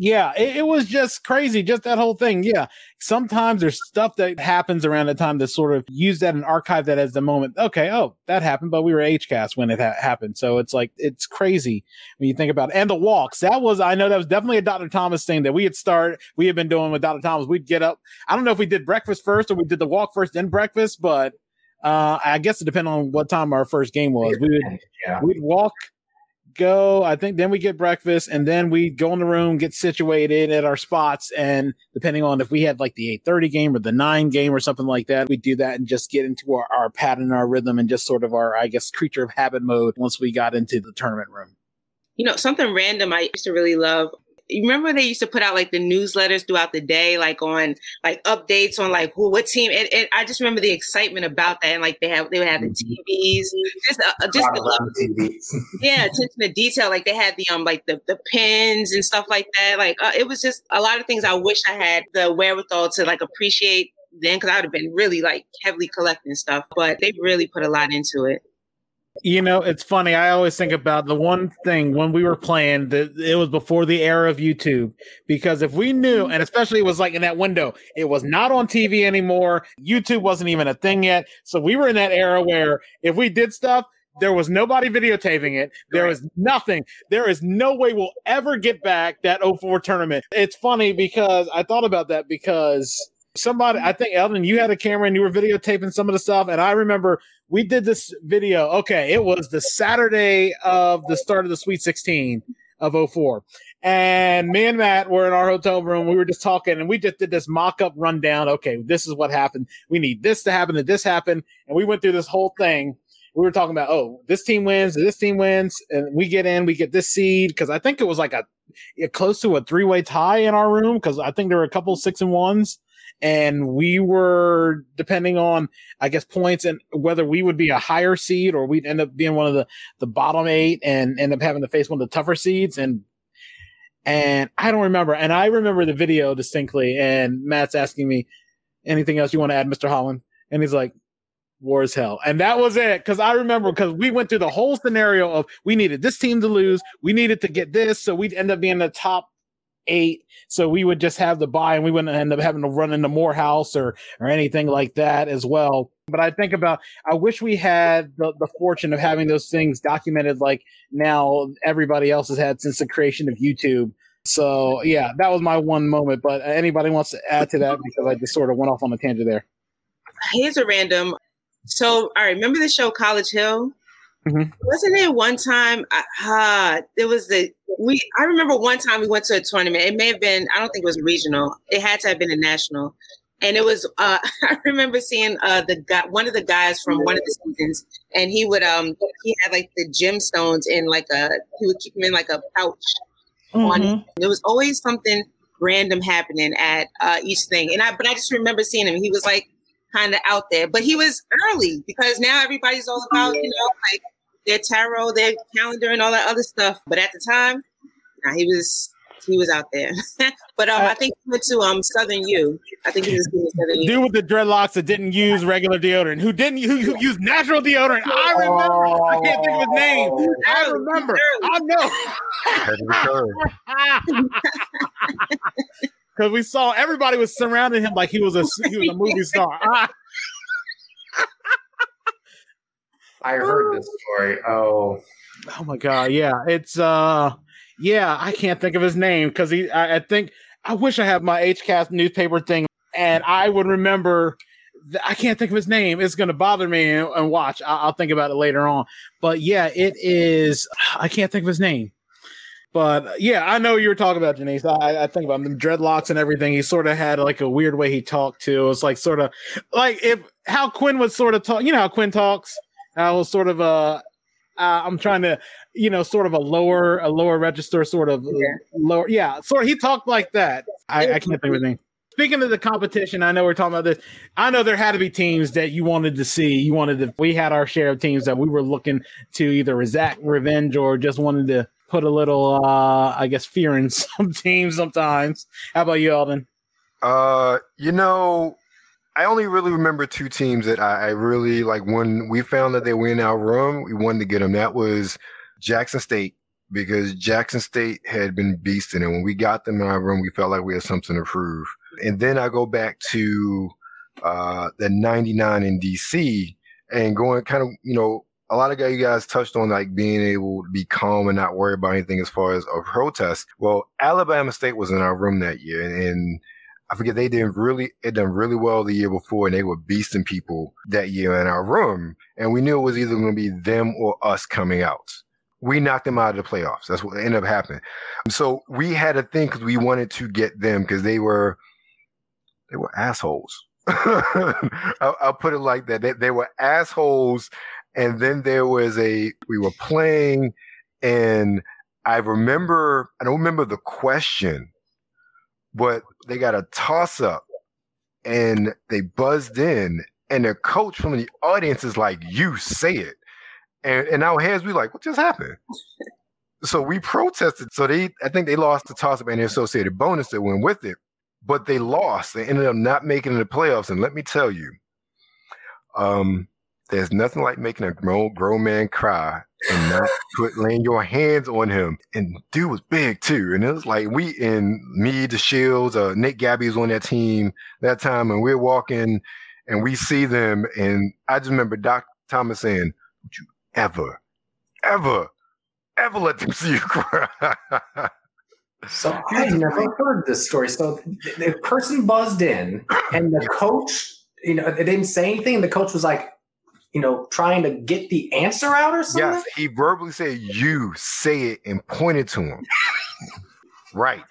yeah, it, it, was just crazy. Just that whole thing. Yeah. Sometimes there's stuff that happens around the time to sort of use that and archive that as the moment. Okay. Oh, that happened, but we were HCASC when it ha- happened. So it's like, it's crazy when you think about it. And the walks. That was, I know that was definitely a Dr. Thomas thing that we had started, we had been doing with Dr. Thomas. We'd get up. I don't know if we did breakfast first or we did the walk first, then breakfast, but uh, I guess it depended on what time our first game was. We would, yeah. we'd walk go. I think then we get breakfast and then we go in the room, get situated at our spots. And depending on if we had like the 830 game or the nine game or something like that, we do that and just get into our, our pattern, our rhythm, and just sort of our, I guess, creature of habit mode once we got into the tournament room. You know, something random I used to really love remember they used to put out like the newsletters throughout the day, like on like updates on like who, what team. And, and I just remember the excitement about that. And like they have, they would have the TVs, just, uh, just the, TVs. yeah, attention to detail. Like they had the, um, like the, the pins and stuff like that. Like uh, it was just a lot of things I wish I had the wherewithal to like appreciate then because I would have been really like heavily collecting stuff, but they really put a lot into it. You know, it's funny. I always think about the one thing when we were playing that it was before the era of YouTube. Because if we knew, mm-hmm. and especially it was like in that window, it was not on TV anymore. YouTube wasn't even a thing yet. So we were in that era where if we did stuff, there was nobody videotaping it. There was nothing. There is no way we'll ever get back that 04 tournament. It's funny because I thought about that because Somebody, mm. I think Elden, you had a camera and you were videotaping some of the stuff. And I remember we did this video. Okay, it was the Saturday of the start of the Sweet 16 of 04. And me and Matt were in our hotel room. We were just talking and we just did this mock up rundown. Okay, this is what happened. We need this to happen, and this happened. And we went through this whole thing. We were talking about, oh, this team wins, this team wins, and we get in, we get this seed. Cause I think it was like a, close to a three way tie in our room. Cause I think there were a couple six and ones and we were depending on i guess points and whether we would be a higher seed or we'd end up being one of the the bottom eight and end up having to face one of the tougher seeds. And and i don't remember. And i remember the video distinctly and matt's asking me anything else you want to add mr holland? And he's like war is hell. And that was it because i remember because we went through the whole scenario of we needed this team to lose we needed to get this so we'd end up being the top eight. So we would just have the buy and we wouldn't end up having to run into Morehouse or or anything like that as well. But I think about I wish we had the, the fortune of having those things documented like now everybody else has had since the creation of YouTube. So yeah, that was my one moment. But anybody wants to add to that because I just sort of went off on a tangent there. Here's a random. So I remember the show College Hill. Mhm. Wasn't it one time? Uh, there was the we. I remember one time we went to a tournament. It may have been. I don't think it was regional. It had to have been a national. And it was. Uh, I remember seeing uh, the guy, one of the guys from one of the seasons, and he would um he had like the gemstones in like a he would keep them in like a pouch. On Mhm. there was always something random happening at uh, each thing, and I but I just remember seeing him. He was like kind of out there, but he was early because now everybody's all about you know like their tarot, their calendar, and all that other stuff. But at the time, nah, he was he was out there. but um, I think he went to um Southern U. I think he was doing Southern U. Dude with the dreadlocks that didn't use regular deodorant, who didn't who, who used natural deodorant. I remember. I can't think of his name. I remember. I know. Had to return. Because we saw everybody was surrounding him like he was a he was a movie star. I heard this story. Oh, oh my god, yeah, it's uh, yeah, I can't think of his name because he. I, I think I wish I had my HCASC newspaper thing, and I would remember. th- I can't think of his name. It's going to bother me and, and watch. I, I'll think about it later on. But yeah, it is. I can't think of his name. But yeah, I know you were talking about Janiece. I, I think about the dreadlocks and everything. He sort of had like a weird way he talked too. It's like sort of like if how Quinn would sort of talk. You know how Quinn talks. I was sort of uh, uh, I'm trying to, you know, sort of a lower a lower register, sort of Yeah. lower. Yeah, sort of. He talked like that. I, I can't think of anything. Speaking of the competition, I know we're talking about this. I know there had to be teams that you wanted to see. You wanted to. We had our share of teams that we were looking to either exact revenge or just wanted to put a little, uh I guess, fear in some teams. Sometimes. How about you, Elden? Uh, you know, I only really remember two teams that I, I really like. When we found that they were in our room, we wanted to get them. That was Jackson State because Jackson State had been beasting, and when we got them in our room, we felt like we had something to prove. And then I go back to uh, the '99 in DC and going kind of, you know, a lot of you guys touched on like being able to be calm and not worry about anything as far as a protest. Well, Alabama State was in our room that year, and, and I forget they did really it done really well the year before, and they were beasting people that year in our room, and we knew it was either going to be them or us coming out. We knocked them out of the playoffs. That's what ended up happening. So we had a thing because we wanted to get them because they were they were assholes. I'll, I'll put it like that. They, they were assholes, and then there was a we were playing, and I remember I don't remember the question but they got a toss up and they buzzed in and the coach from the audience is like you say it. And in our heads we like what just happened? So we protested. So they i think they lost the toss up and the associated bonus that went with it but they lost. They ended up not making the playoffs. And let me tell you um there's nothing like making a grown, grown man cry and not put laying your hands on him. And dude was big too. And it was like we and me, the Shields, uh, Nick Gabby was on that team that time, and we're walking and we see them. And I just remember Doc Thomas saying, Don't you ever, ever, ever let them see you cry. So I never heard this story. So the person buzzed in, and the coach, you know, they didn't say anything. And the coach was like, you know, trying to get the answer out or something. Yes, he verbally said, "You say it," and pointed to him. right.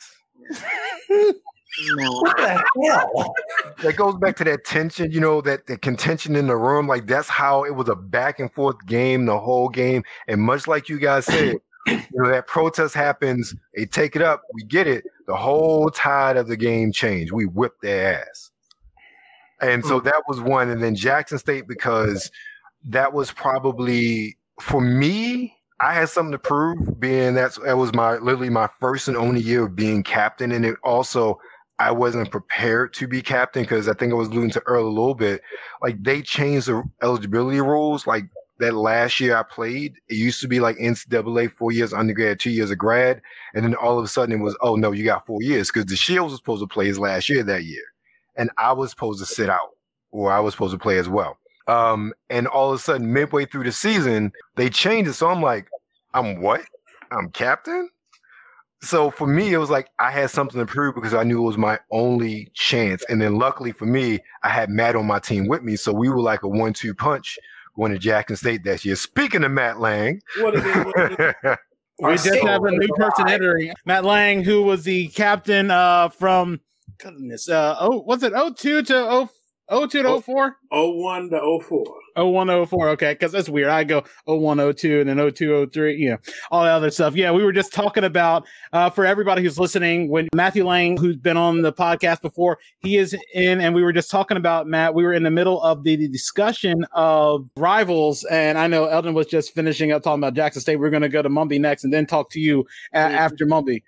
What the hell? That goes back to that tension, you know, that the contention in the room. Like that's how it was a back and forth game the whole game. And much like you guys said, you know, that protest happens, they take it up, we get it. The whole tide of the game changed. We whipped their ass. And so hmm. that was one. And then Jackson State, because that was probably for me, I had something to prove, being that's that was my literally my first and only year of being captain. And it also I wasn't prepared to be captain because I think I was alluding to Earl a little bit. Like they changed the eligibility rules. Like that last year I played, it used to be like NCAA four years undergrad, two years of grad, and then all of a sudden it was oh no, you got four years because the Shields was supposed to play his last year that year, and I was supposed to sit out or I was supposed to play as well. Um, and all of a sudden midway through the season they changed it, so I'm like, I'm what? I'm captain so for me, it was like I had something to prove because I knew it was my only chance. And then luckily for me, I had Matt on my team with me. So we were like a one two punch going to Jackson State that year. Speaking of Matt Lang. What is it, what is it? we just have a new person entering. Matt Lang, who was the captain uh, from goodness, uh, oh, was it 02 to 02 to 04? 01 to 04. 0104 okay because that's weird i go 0102 and then 0203 you know all the other stuff yeah we were just talking about uh, for everybody who's listening when matthew lang who's been on the podcast before he is in and we were just talking about matt we were in the middle of the, the discussion of rivals and i know elden was just finishing up talking about jackson state we're going to go to Mumbi next and then talk to you a- after Mumbi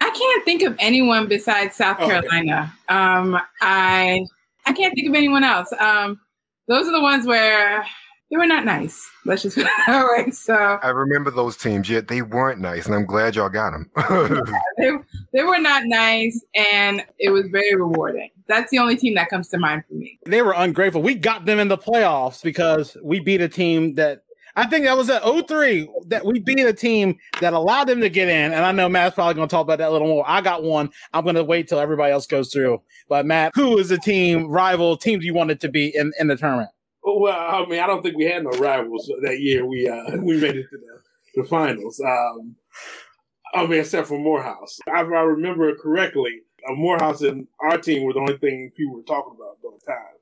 I can't think of anyone besides South Oh, okay. Carolina. Um, I I can't think of anyone else. Um, those are the ones where they were not nice. Let's just put it that way. So I remember those teams, yet they weren't nice, and I'm glad y'all got them. they, they were not nice, and it was very rewarding. That's the only team that comes to mind for me. they were ungrateful we got them in the playoffs because we beat a team that I think that was at 03 that we beat a team that allowed them to get in. And I know Matt's probably going to talk about that a little more. I got one. I'm going to wait till everybody else goes through. But Matt, who is the team rival teams you wanted to be in, in the tournament? Well, I mean, I don't think we had no rivals that year. We uh, we made it to the, the finals. Um, I mean, except for Morehouse. If I remember correctly, uh, Morehouse and our team were the only thing people were talking about at the time,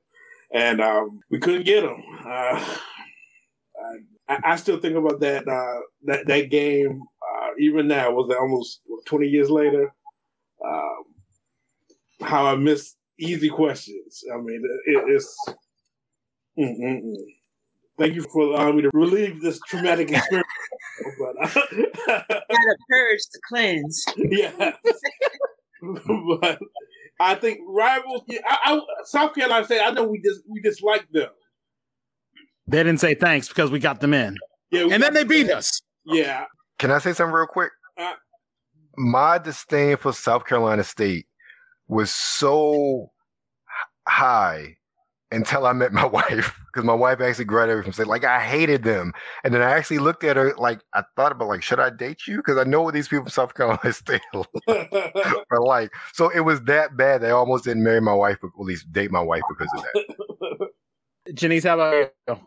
and um, we couldn't get them. Uh, I still think about that uh, that that game. Uh, even now, was almost what, twenty years later? Um, how I missed easy questions. I mean, it, it's. Mm-mm-mm. Thank you for allowing me to relieve this traumatic experience. but, uh, Gotta purge to cleanse. yeah, but I think rivals. Yeah, I, I, South Carolina State. I know we just we dislike them. They didn't say thanks because we got them in. Yeah, And then they beat them. us. Yeah, Can I say something real quick? Uh, My disdain for South Carolina State was so high until I met my wife because my wife actually graduated from state. Like I hated them, and then I actually looked at her like I thought about like should I date you because I know what these people from South Carolina State are like. So it was that bad that I almost didn't marry my wife, or at least date my wife because of that. Janiece, how about you?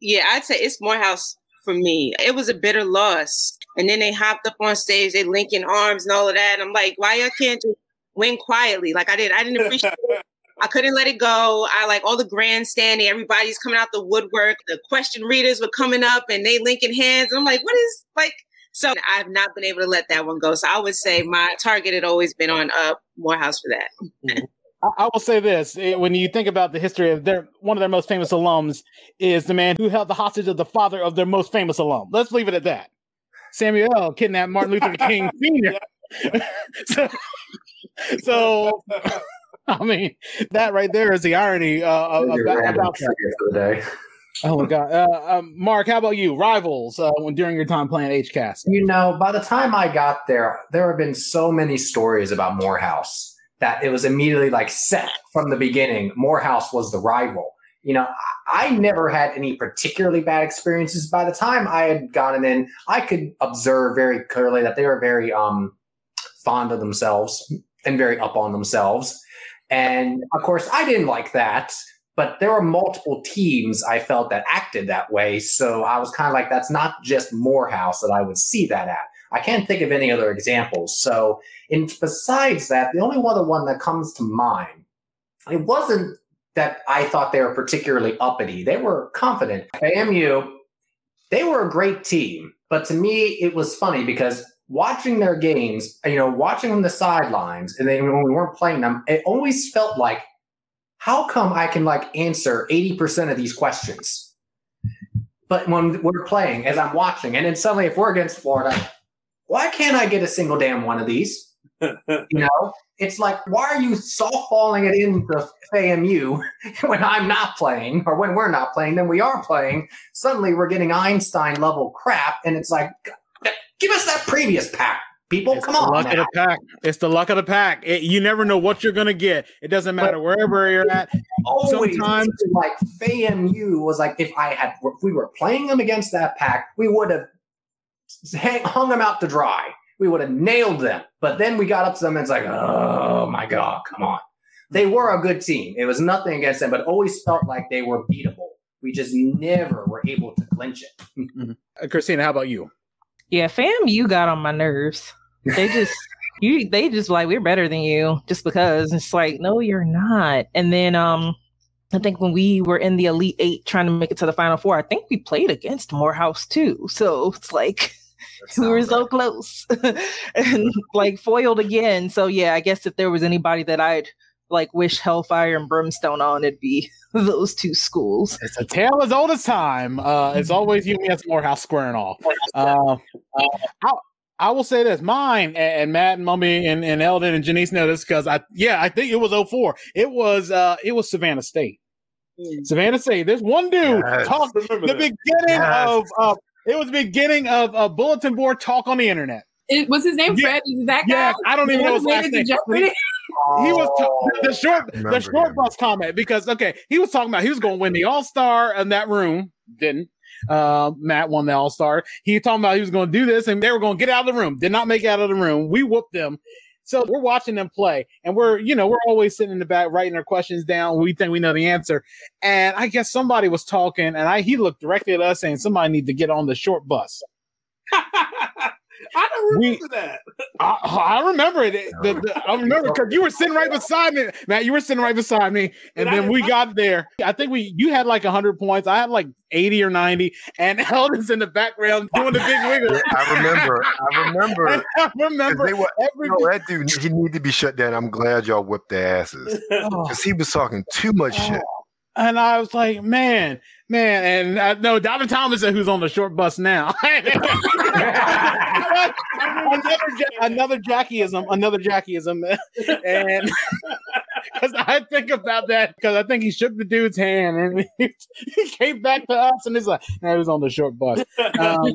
Yeah, I'd say it's Morehouse for me. It was a bitter loss. And then they hopped up on stage, they linking arms and all of that. And I'm like, why y'all can't just win quietly? Like I did. I didn't appreciate it. I couldn't let it go. I like all the grandstanding, everybody's coming out the woodwork. The question readers were coming up and they linking hands. And I'm like, what is like so I've not been able to let that one go. So I would say my target had always been on up uh Morehouse for that. I- I will say this: eh, when you think about the history of their one of their most famous alums is the man who held the hostage of the father of their most famous alum. Let's leave it at that. Samuel kidnapped Martin Luther King Sr. so, so, I mean, that right there is the irony uh, of- Your about, about. for the day. Oh my god, uh, um, Mark, how about you? Rivals uh, when during your time playing HCASC? You know, by the time I got there, there have been so many stories about Morehouse that it was immediately like set from the beginning. Morehouse was the rival. You know, I never had any particularly bad experiences. By the time I had gotten in, I could observe very clearly that they were very um fond of themselves and very up on themselves. And of course, I didn't like that, but there were multiple teams I felt that acted that way. So I was kind of like, that's not just Morehouse that I would see that at. I can't think of any other examples. So, and besides that, the only other one that comes to mind, it wasn't that I thought they were particularly uppity. They were confident. FAMU, they were a great team. But to me, it was funny because watching their games, you know, watching from the sidelines, and then when we weren't playing them, it always felt like, how come I can like answer 80% of these questions? But when we're playing, as I'm watching, and then suddenly if we're against Florida, why can't I get a single damn one of these? you know, it's like, why are you softballing it into FAMU when I'm not playing or when we're not playing? Then we are playing. Suddenly we're getting Einstein level crap. And it's like, give us that previous pack. People, it's come the on. luck now. of the pack. It's the luck of the pack. It- you never know what you're going to get. It doesn't matter wherever you're at. Always Sometimes- like FAMU was like if I had if we were playing them against that pack, we would have hang, hung them out to dry. We would have nailed them. But then we got up to them and it's like, oh my god, come on. They were a good team. It was nothing against them, but always felt like they were beatable. We just never were able to clinch it. Uh, Christina, how about you? Yeah, fam, you got on my nerves. They just you they just like we're better than you just because it's like no you're not. And then um I think when we were in the Elite 8 trying to make it to the final 4, I think we played against Morehouse too. So it's like we were so close and like foiled again. So yeah, I guess if there was anybody that I'd like wish hellfire and brimstone on, it'd be those two schools. It's a tale as old as time. Uh, it's always you UMES Morehouse squaring off. Uh, uh, I, I will say this: mine and, and Matt and Mumbi and, and Elden and Janiece know this because I, yeah, I think it was 04. It was, uh, it was Savannah State. Savannah State. There's one dude Yes. talk Remember the beginning Yes. of, uh, it was the beginning of a bulletin board talk on the internet. It, was his name Yeah. Fred? Is that guy? Yes, I don't even know one his last name. it Jeopardy? He was Oh, the short the short him. bus comment because okay, he was talking about he was going to win the All Star in that room. Didn't uh, Matt won the All Star? He was talking about he was going to do this and they were going to get out of the room. Did not make it out of the room. We whooped them. So we're watching them play, and we're you know we're always sitting in the back writing our questions down. We think we know the answer, and I guess somebody was talking, and I he looked directly at us saying somebody need to get on the short bus. I don't remember that. I, I remember it. The- the- I remember because you were sitting right beside me, Matt. You were sitting right beside me, and And I then we got there. I think we you had like hundred points. I had like eighty or ninety, and Elden's in the background doing the big wiggle. I remember. I remember. And I 'cause remember They were, every. no, that dude, he needed to be shut down. I'm glad y'all whipped their asses Oh, because he was talking too much oh, shit. and I was like, man, man, and uh, no, Dalvin Thomas who's on the short bus now. another, another Jackieism, another Jackieism, and because I think about that because I think he shook the dude's hand and he, he came back to us and he's like, no, he was on the short bus. Um,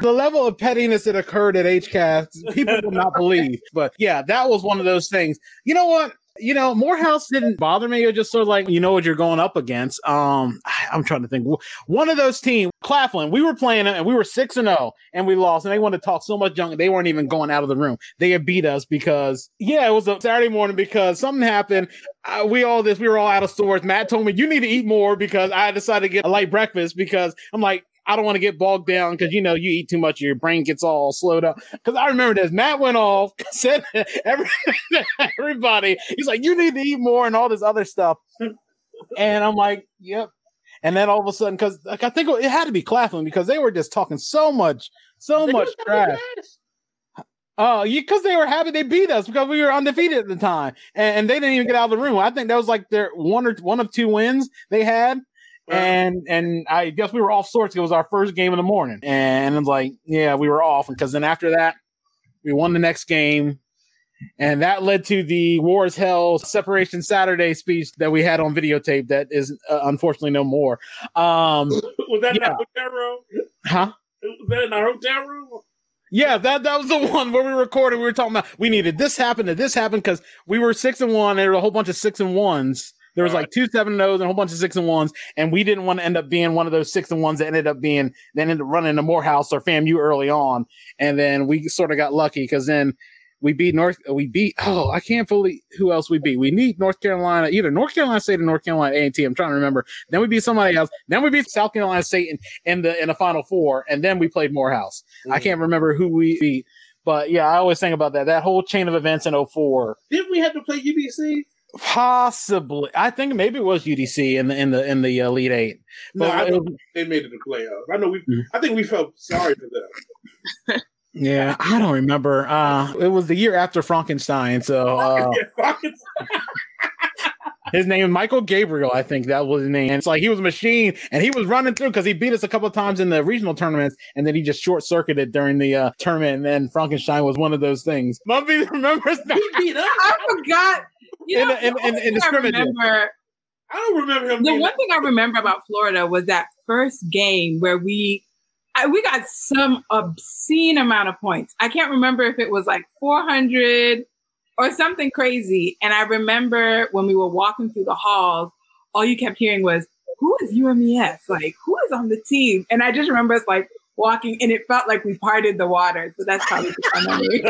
the level of pettiness that occurred at HCASC, people will not believe. But yeah, that was one of those things. You know what? You know, Morehouse didn't bother me. It was just sort of like, you know what you're going up against. Um, I'm trying to think. One of those teams, Claflin, we were playing them and we were 6 and 0 and we lost and they wanted to talk so much junk. They weren't even going out of the room. They had beat us because, yeah, it was a Saturday morning because something happened. Uh, we all this, we were all out of stores. Matt told me, you need to eat more because I decided to get a light breakfast because I'm like, I don't want to get bogged down because you know you eat too much, your brain gets all slowed up. Because I remember this, Matt went off, said every, everybody, he's like, you need to eat more and all this other stuff, and I'm like, yep. And then all of a sudden, because like, I think it had to be Claflin because they were just talking so much, so much trash. Oh, yeah, because they were happy they beat us because we were undefeated at the time, and, and they didn't even get out of the room. I think that was like their one or one of two wins they had, and and I guess we were off sorts. It was our first game in the morning, and it's like, yeah, we were off And because then after that, we won the next game, and that led to the War is Hell Separation Saturday speech that we had on videotape. That is uh, unfortunately no more. Um, Was that in Yeah. our hotel room? huh? Was that in our hotel room? Yeah, that that was the one where we recorded. We were talking about we needed this happen and this happened because we were six and one. And There were a whole bunch of six and ones. There was like two seven and O's and a whole bunch of six and ones, and we didn't want to end up being one of those six and ones that ended up being then ended up running to Morehouse or FAMU early on, and then we sort of got lucky because then we beat North. We beat. Oh, I can't fully. Who else we beat? We beat North Carolina, either North Carolina State or North Carolina A and T. I'm trying to remember. Then we beat somebody else. Then we beat South Carolina State in, in the in the Final Four, and then we played Morehouse. Mm. I can't remember who we beat, but yeah, I always think about that. That whole chain of events in 04. Didn't we have to play UDC? Possibly, I think maybe it was UDC in the in the in the Elite Eight. But no, I was, they made it the playoffs. I know we. Mm-hmm. I think we felt sorry for them. Yeah, I don't remember. Uh, it was the year after Frankenstein, so uh, his name is Michael Gabriel. I think that was his name. And it's like he was a machine, and he was running through because he beat us a couple of times in the regional tournaments, and then he just short circuited during the uh, tournament. And then Frankenstein was one of those things. Mumbi remembers that. He beat us. I forgot. You know, in, in, in, in the scrimmage. I don't remember him. The one thing I remember about Florida was that first game where we I, we got some obscene amount of points. I can't remember if it was like 400 or something crazy. And I remember when we were walking through the halls, all you kept hearing was, who is UMES? Like, who is on the team? And I just remember us like walking and it felt like we parted the water. So that's probably my memory.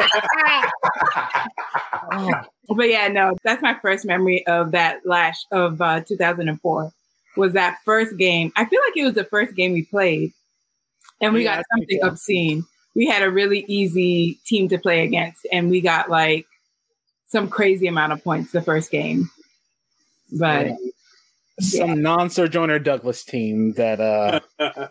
But yeah, no, that's my first memory of that lash of uh, 2004 was that first game. I feel like it was the first game we played and we yeah, got something obscene. We had a really easy team to play against, and we got like some crazy amount of points the first game. But yeah. some yeah. non Sojourner Douglas team that uh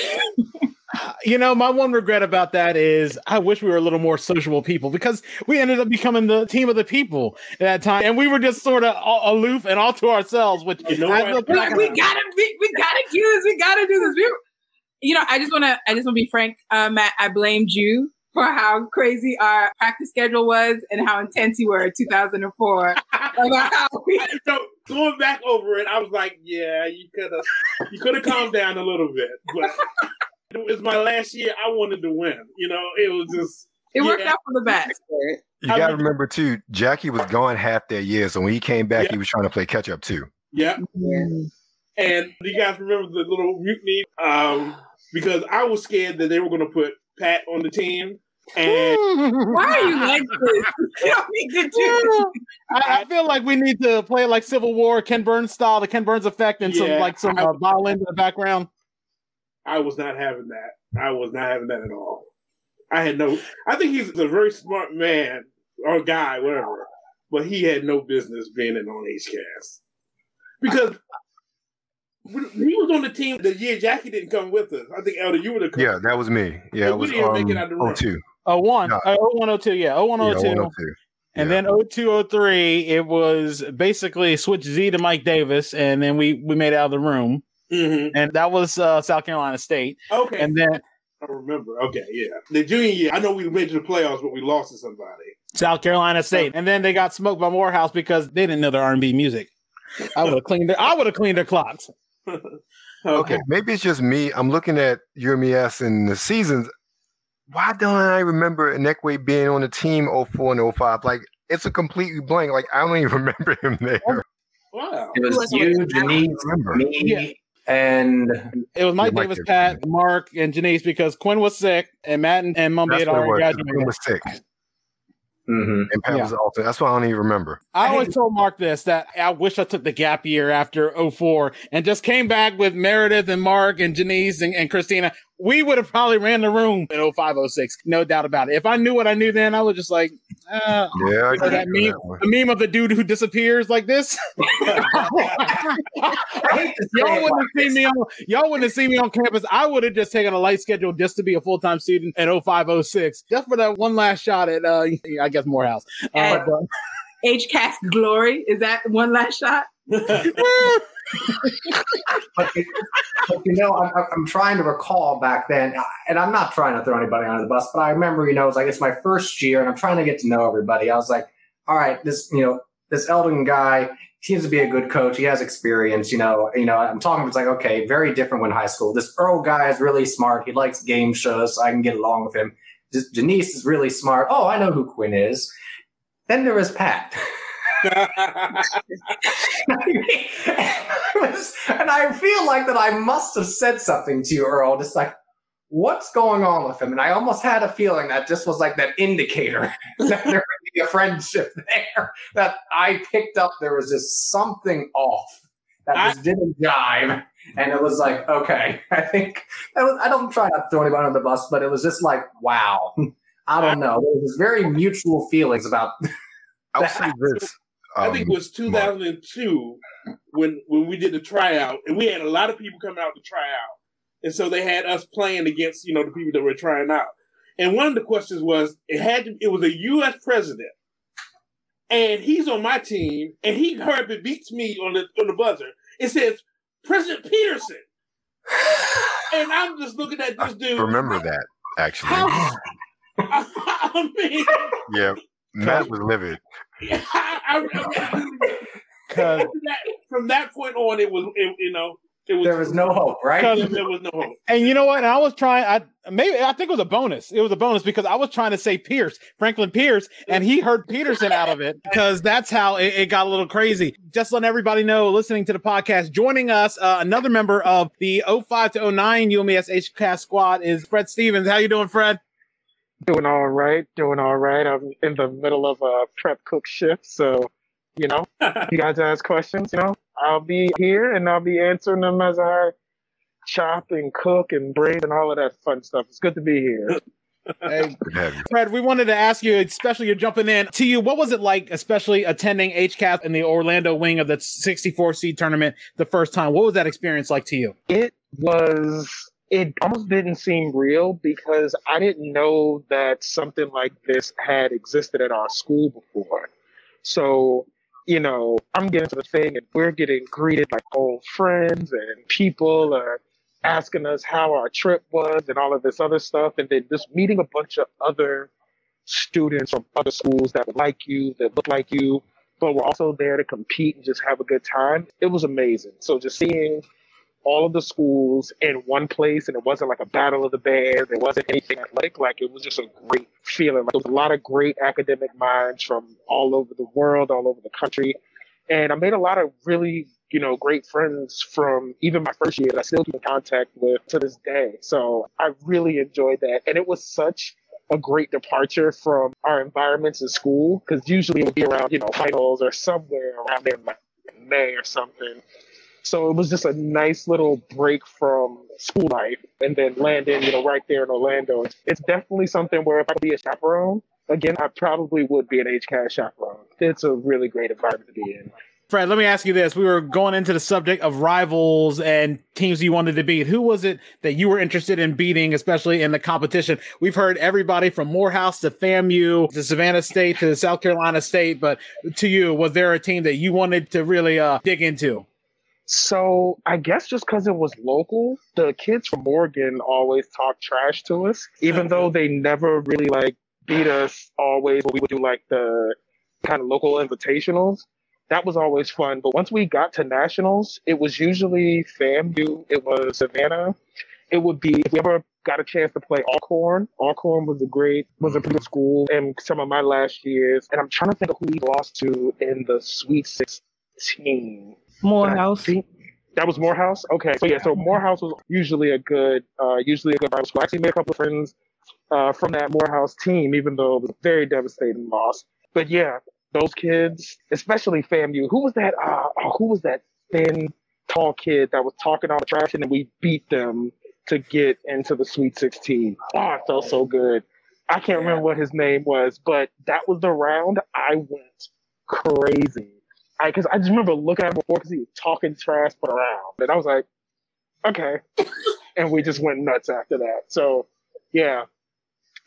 you know, my one regret about that is I wish we were a little more sociable people because we ended up becoming the team of the people at that time, and we were just sort of aloof and all to ourselves. Which you know, we, we, gotta, we, we gotta do this. We gotta do this. We, you know, I just want to, I just want to be frank, uh, Matt. I blamed you for how crazy our practice schedule was and how intense you were in 2004. about how we- so going back over it, I was like, yeah, you could have, you could have calmed down a little bit, but it was my last year. I wanted to win. You know, it was just. It yeah. worked out for the best. You got to remember too, Jackie was gone half that year, so when he came back, yeah. he was trying to play catch up too. Yeah. And do you guys remember the little mutiny? Um, because I was scared that they were going to put Pat on the team. And why are you like this? You do. I, I, feel like we need to play like Civil War, Ken Burns style, the Ken Burns effect, and yeah, some like some uh, violin in the background. I was not having that. I was not having that at all. I had no. I think he's a very smart man or guy, whatever, but he had no business being in on HCASC because he was on the team the year Jackie didn't come with us. I think Elden, you were the coach. Yeah, that was me. Yeah, it was we didn't um, make it out the room. 02. Oh one, no. oh one oh two, yeah, oh one oh two. Yeah, and yeah. then 0203, it was basically switch Z to Mike Davis, and then we we made it out of the room. Mm-hmm. And that was uh, South Carolina State. Okay. And then I remember. Okay, yeah. The junior year, I know we made to the playoffs, but we lost to somebody. South Carolina State. And then they got smoked by Morehouse because they didn't know their R&B music. I would have cleaned their I would have cleaned their clocks. okay. okay. maybe it's just me. I'm looking at UMES and the seasons. Why don't I remember Inekwe being on the team 04 and 05? Like it's a completely blank. Like I don't even remember him there. Wow. It was you, Janiece, me, yeah. and it was Mike, yeah, Mike Davis, Pat, Mark, and Janiece because Quinn was sick and Matt and, and Mumbi had already graduated. Quinn was sick. Mm-hmm. And Pat yeah. was also that's why I don't even remember. I always told Mark this that I wish I took the gap year after 04 and just came back with Meredith and Mark and Janiece and, and Christina we would have probably ran the room in 0506, no doubt about it. If I knew what I knew then, I was just like, uh, yeah, that meme, that the meme of the dude who disappears like this. y'all wouldn't have seen me on y'all wouldn't have seen me on campus. I would have just taken a light schedule just to be a full time student at 0506, just for that one last shot at uh, I guess Morehouse. Uh, HCASC glory is that one last shot? but, but, you know, I'm, I'm, trying to recall back then, uh, and I'm not trying to throw anybody under the bus, but I remember, you know, it's like it's my first year, and I'm trying to get to know everybody. I was like, all right, this, you know, this Elden guy seems to be a good coach. He has experience, you know. You know, I'm talking. It's like okay, very different when high school. This Earl guy is really smart. He likes game shows. So I can get along with him. Janiece is really smart. Oh, I know who Quinn is. Then there was Pat. and I feel like that I must have said something to you, Earl, just like, what's going on with him? And I almost had a feeling that just was like that indicator that there would be a friendship there. That I picked up there was just something off that I- just didn't jive. And it was like, okay, I think I, was, I don't try not to throw anybody on the bus, but it was just like, wow. I don't know. There was very mutual feelings about I'll say this. I think it um, was 2002 when when we did the tryout, and we had a lot of people coming out to try out, and so they had us playing against you know the people that were trying out. And one of the questions was it had to, it was a U.S. president, and he's on my team, and he heard it beats me on the on the buzzer. It says President Peterson, and I'm just looking at this dude. remember that actually. I mean, Yeah, Matt was livid. I, I, I, Because from that, point on, it was it, you know it was there was no hope, right? There was no hope. And you know what? And I was trying. I maybe I think it was a bonus. It was a bonus because I was trying to say Pierce, Franklin Pierce, and he heard Peterson out of it because that's how it, it got a little crazy. Just letting everybody know, listening to the podcast, joining us, uh, another member of the 05 to 09 UMES HCASC squad is Fred Stephens. How you doing, Fred? Doing all right, doing all right. I'm in the middle of a prep cook shift, so you know, you guys ask questions, you know, I'll be here and I'll be answering them as I chop and cook and braid and all of that fun stuff. It's good to be here. Hey, Good to have you. Fred, we wanted to ask you, especially you're jumping in to you. What was it like, especially attending HCASC in the Orlando wing of the 64 seed tournament the first time? What was that experience like to you? It was it almost didn't seem real because I didn't know that something like this had existed at our school before. So, you know, I'm getting to the thing and we're getting greeted like old friends and people are asking us how our trip was and all of this other stuff. And then just meeting a bunch of other students from other schools that would like you, that look like you, but were also there to compete and just have a good time. It was amazing. So just seeing all of the schools in one place and it wasn't like a battle of the bands. It wasn't anything athletic. Like it was just a great feeling. Like there was a lot of great academic minds from all over the world, all over the country. And I made a lot of really, you know, great friends from even my first year that I still keep in contact with to this day. So I really enjoyed that. And it was such a great departure from our environments in school because usually it would be around, you know, finals or somewhere around there in like May or something. So it was just a nice little break from school life and then landing, you know, right there in Orlando. It's definitely something where if I could be a chaperone, again, I probably would be an HCASC chaperone. It's a really great environment to be in. Fred, let me ask you this. We were going into the subject of rivals and teams you wanted to beat. Who was it that you were interested in beating, especially in the competition? We've heard everybody from Morehouse to FAMU to Savannah State to South Carolina State, but to you, was there a team that you wanted to really uh, dig into? So I guess just because it was local, the kids from Morgan always talk trash to us, even though they never really like beat us always we would do like the kind of local invitationals. That was always fun. But once we got to nationals, it was usually FAMU, it was Savannah. It would be if we ever got a chance to play Alcorn. Alcorn was a great was a pretty good school in some of my last years. And I'm trying to think of who we lost to in the Sweet Sixteen. Morehouse. That was Morehouse. Okay, so yeah, so Morehouse was usually a good, uh, usually a good rival school. I actually made a couple of friends uh, from that Morehouse team, even though it was a very devastating loss. But yeah, those kids, especially FAMU. Who was that? Uh, oh, who was that thin, tall kid that was talking all the trash, and then we beat them to get into the Sweet 16. Oh, it felt so good. I can't remember what his name was, but that was the round I went crazy because I, just remember looking at him before because he was talking trash but around, and I was like, okay, and we just went nuts after that. So, yeah,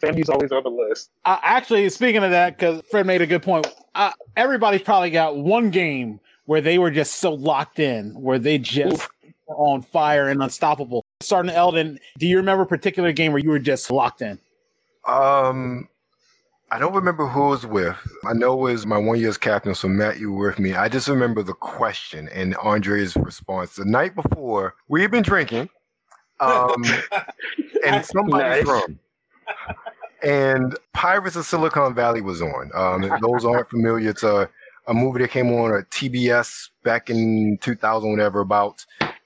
FAMU's always on the list. Uh, actually, speaking of that, because Fred made a good point, uh, everybody's probably got one game where they were just so locked in, where they just were on fire and unstoppable. Starting Elden, do you remember a particular game where you were just locked in? Um, I don't remember who it was with. I know it was my one year's captain, so Matt, you were with me. I just remember the question and Andre's response. The night before, we had been drinking, um, and somebody's Nice. rum. And Pirates of Silicon Valley was on. Um, those aren't familiar, it's a, a movie that came on a TBS back in 2000, whatever, about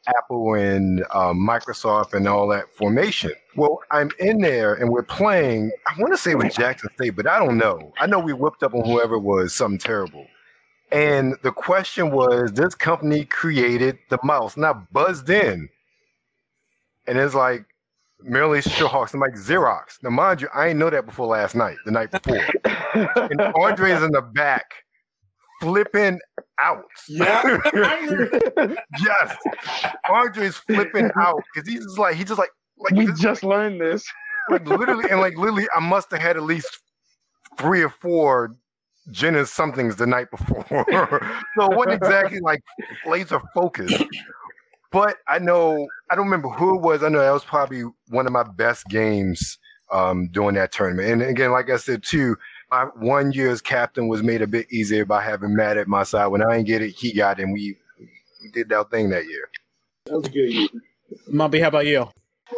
Apple and uh, Microsoft and all that formation. Well, I'm in there and we're playing. I want to say with Jackson State, but I don't know. I know we whipped up on whoever it was something terrible. And the question was, this company created the mouse, and I buzzed in, and it's like Maryland Hawks. I'm like Xerox. Now, mind you, I didn't know that before last night, the night before. and Andre's in the back flipping out. Yeah. yes. Andre's flipping out because he's just like, he just like, like we this- just learned this. like literally, and like literally, I must have had at least three or four gin and somethings the night before. so it wasn't exactly like laser focused. But I know I don't remember who it was. I know that was probably one of my best games um, during that tournament. And again, like I said too, my one year as captain was made a bit easier by having Matt at my side. When I didn't get it, he got it, and we, we did that thing that year. That was a good year. Mumbi, how about you?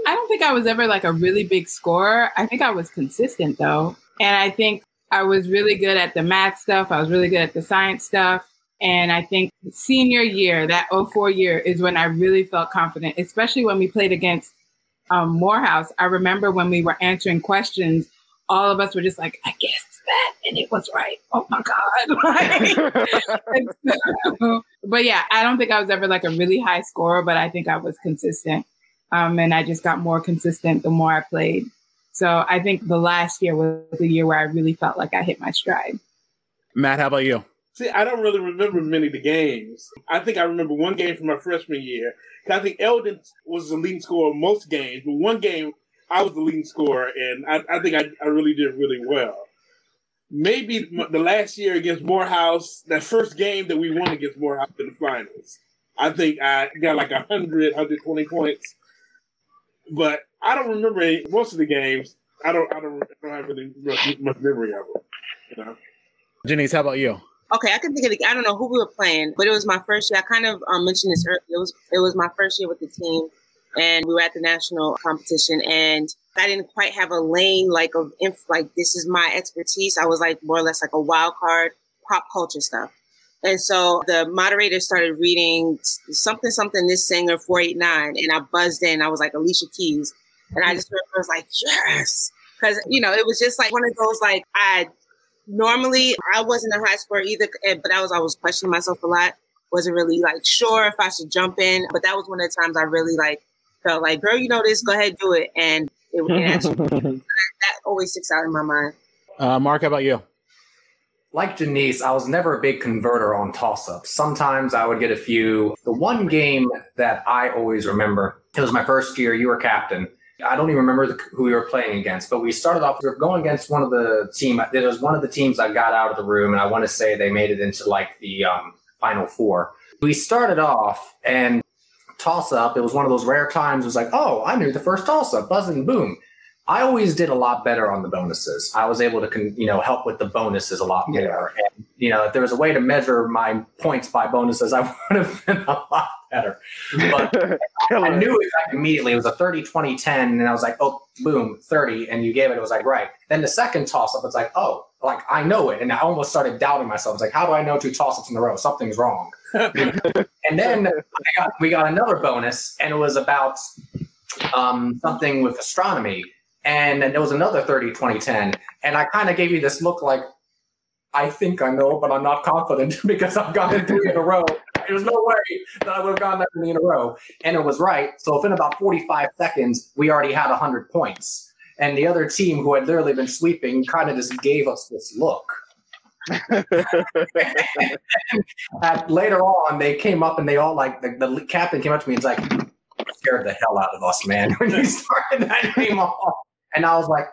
I don't think I was ever like a really big scorer. I think I was consistent though. And I think I was really good at the math stuff. I was really good at the science stuff. And I think senior year, that 04 year, is when I really felt confident, especially when we played against um, Morehouse. I remember when we were answering questions, all of us were just like, I guessed that, and it was right. Oh my God. And so- but yeah, I don't think I was ever like a really high scorer, but I think I was consistent. Um, and I just got more consistent the more I played. So I think the last year was the year where I really felt like I hit my stride. Matt, how about you? See, I don't really remember many of the games. I think I remember one game from my freshman year. 'Cause I think Elden was the leading scorer most games, but one game I was the leading scorer, and I, I think I, I really did really well. Maybe the last year against Morehouse, that first game that we won against Morehouse in the finals, I think I got like 100, 120 points. But I don't remember any, most of the games. I don't, I don't, I don't have any much, much memory of them. You know? Janiece, how about you? Okay, I can think of the, I don't know who we were playing, but it was my first year. I kind of um, mentioned this earlier. It was it was my first year with the team, and we were at the national competition, and I didn't quite have a lane like of inf- like this is my expertise. I was like more or less like a wild card pop culture stuff. And so the moderator started reading something, something, this singer 489. And I buzzed in. I was like, Alicia Keys. And I just remember I was like, yes. Because, you know, it was just like one of those, like, I normally, I wasn't a high scorer either, but I was always questioning myself a lot. Wasn't really like sure if I should jump in. But that was one of the times I really like felt like, girl, you know this, go ahead, do it. And it, it actually, that always sticks out in my mind. Uh, Mark, how about you? Like Janiece, I was never a big converter on toss ups. Sometimes I would get a few. The one game that I always remember, it was my first year, you were captain. I don't even remember the, who we were playing against, but we started off, we were going against one of the team. It was one of the teams I got out of the room, and I want to say they made it into like the um, final four. We started off and toss up. It was one of those rare times. It was like, oh, I knew the first toss up, buzzing, boom. I always did a lot better on the bonuses. I was able to, con- you know, help with the bonuses a lot more. And you know, if there was a way to measure my points by bonuses, I would have been a lot better. But I knew it like immediately. It was a 30, 20, 10. And I was like, oh, boom, 30. And you gave it. It was like, right. Then the second toss up, it's like, oh, like I know it. And I almost started doubting myself. It's like, how do I know two toss ups in a row? Something's wrong. and then got, we got another bonus, and it was about um, something with astronomy. And then there was another 30, 20, 10. And I kind of gave you this look like, I think I know, but I'm not confident because I've gotten three in a row. There's no way that I would have gotten that many in a row. And it was right. So within about 45 seconds, we already had 100 points. And the other team who had literally been sweeping kind of just gave us this look. And later on, they came up and they all like, the, the captain came up to me and was like, scared the hell out of us, man, when you started that game off. And I was like,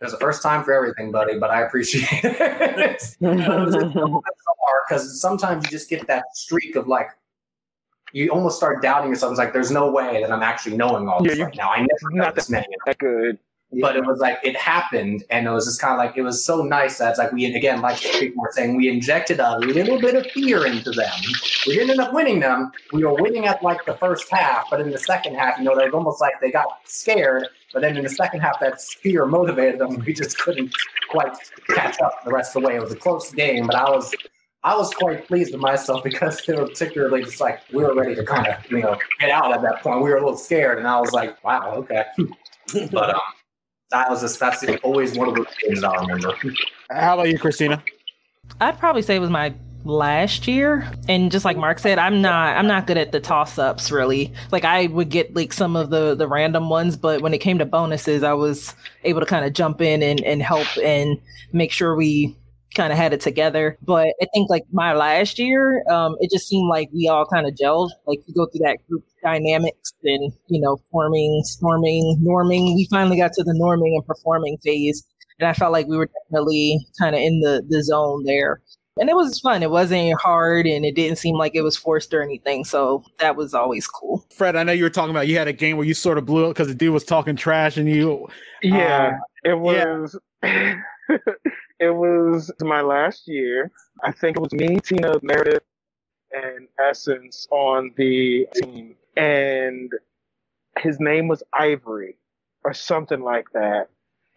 there's a first time for everything, buddy, but I appreciate it. Because sometimes you just get that streak of like, you almost start doubting yourself. It's like, there's no way that I'm actually knowing all this Yeah, right now. I never know this many. that good. But it was like, it happened. And it was just kind of like, it was so nice that it's like, we, again, like people were saying, we injected a little bit of fear into them. We didn't end up winning them. We were winning at like the first half, but in the second half, you know, they was almost like they got scared. But then in the second half, that fear motivated them. We just couldn't quite catch up the rest of the way. It was a close game, but I was I was quite pleased with myself because they were particularly just like we were ready to kind of you know get out at that point. We were a little scared, and I was like, wow, okay. but um, that was just that's always one of those games that I remember. How about you, Christina? I'd probably say it was my last year. And just like mark said i'm not i'm not good at the toss ups really. Like i would get like some of the the random ones but when it came to bonuses i was able to kind of jump in and, and help and make sure we kind of had it together. But i think like my last year um it just seemed like we all kind of gelled. Like you go through that group dynamics and you know forming storming norming. We finally got to the norming and performing phase and i felt like we were definitely kind of in the the zone there and it was fun. It wasn't hard, and it didn't seem like it was forced or anything. So that was always cool. Fred, I know you were talking about you had a game where you sort of blew it because the dude was talking trash, and you. Yeah, uh, it was. Yeah. it was my last year. I think it was me, Tina, Meredith, and Essence on the team, and his name was Ivory or something like that.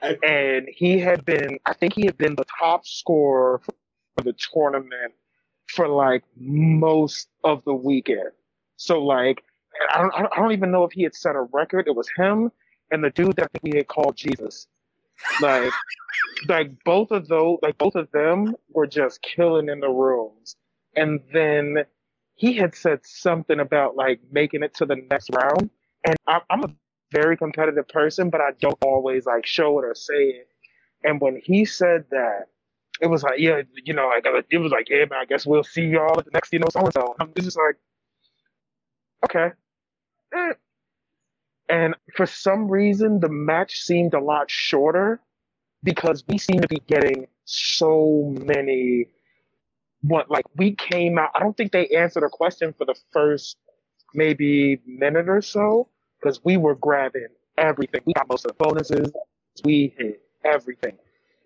And he had been, I think he had been the top scorer for the tournament for like most of the weekend. So like, I don't, I don't even know if he had set a record. It was him and the dude that we had called Jesus. Like, like both of those, like both of them were just killing in the rooms. And then he had said something about like making it to the next round. And I, I'm a very competitive person, but I don't always like show it or say it. And when he said that, it was like, yeah, you know, like it was like, yeah, man, I guess we'll see y'all at the next, you know, so and so. I'm just like, okay. Eh. And for some reason, the match seemed a lot shorter because we seem to be getting so many. What like we came out? I don't think they answered a question for the first maybe minute or so because we were grabbing everything. We got most of the bonuses. We hit everything.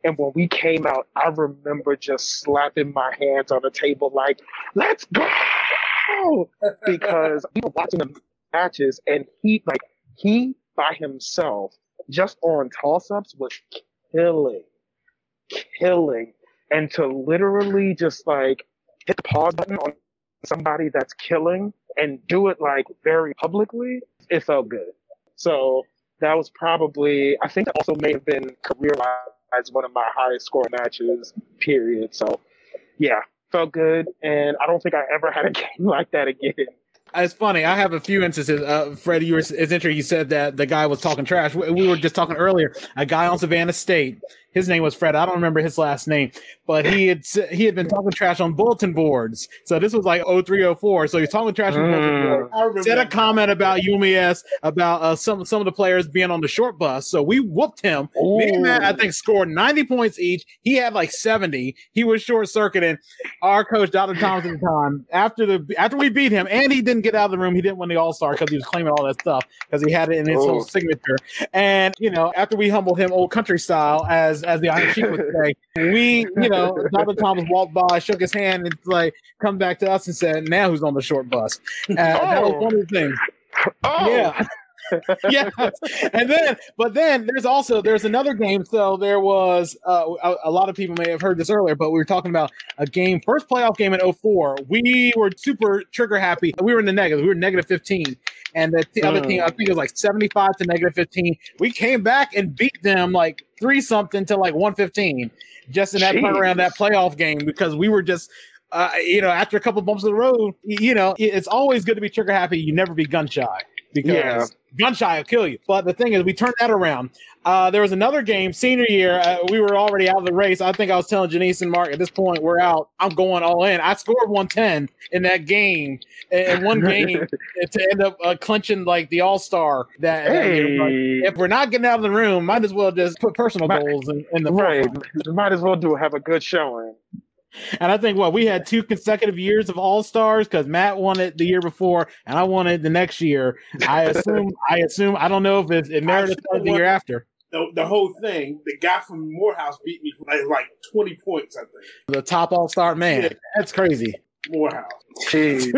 And when we came out, I remember just slapping my hands on the table like, let's go! because we were watching the matches and he, like, he by himself, just on toss ups, was killing, killing. And to literally just like hit the pause button on somebody that's killing and do it like very publicly, it felt good. So that was probably, I think that also may have been career wise as one of my highest score matches, period. So, yeah, felt good. And I don't think I ever had a game like that again. It's funny. I have a few instances. Uh, Freddie, you were, it's interesting. You said that the guy was talking trash. We, we, were just talking earlier. A guy on Savannah State. His name was Fred. I don't remember his last name, but he had he had been talking trash on bulletin boards. So this was like 0304. So he's talking trash on mm. bulletin boards. Said a comment about UMES about uh, some some of the players being on the short bus. So we whooped him. Ooh. Me and Matt, I think, scored 90 points each. He had like 70. He was short circuiting. Our coach, Dr. Thomas at the time, after the after we beat him, and he didn't get out of the room. He didn't win the All Star because he was claiming all that stuff because he had it in his oh. whole signature. And you know, after we humbled him old country style, as as the Irish would say, we you know, Dr. Thomas walked by, shook his hand, and like come back to us and said, "Now who's on the short bus?" Uh, oh. That was one of the things. Oh. Yeah. yeah, and then, but then there's also there's another game. So there was uh, a, a, lot of people may have heard this earlier, but we were talking about a game, first playoff game in 04. We were super trigger happy. We were in the negative. We were negative 15, and the t- other team I think it was like 75 to negative 15. We came back and beat them like three something to like 115, just in that around that playoff game because we were just uh, you know, after a couple bumps of the road, you know, it's always good to be trigger happy. You never be gun shy because yeah. Gun shy will kill you. But the thing is, we turned that around. Uh, there was another game, senior year. Uh, we were already out of the race. I think I was telling Janiece and Mark at this point, we're out. I'm going all in. I scored 110 in that game, in one game to end up uh, clinching like the All Star. That, hey. that if we're not getting out of the room, might as well just put personal might, goals in, in the right. Might as well do have a good showing. And I think what we had two consecutive years of all stars because Matt won it the year before and I won it the next year. I assume. I assume. I don't know if it, it Meredith the year after. The, the, whole thing, the guy from Morehouse beat me by like twenty points. I think the top all star man. Yeah. That's crazy. Morehouse. Jeez.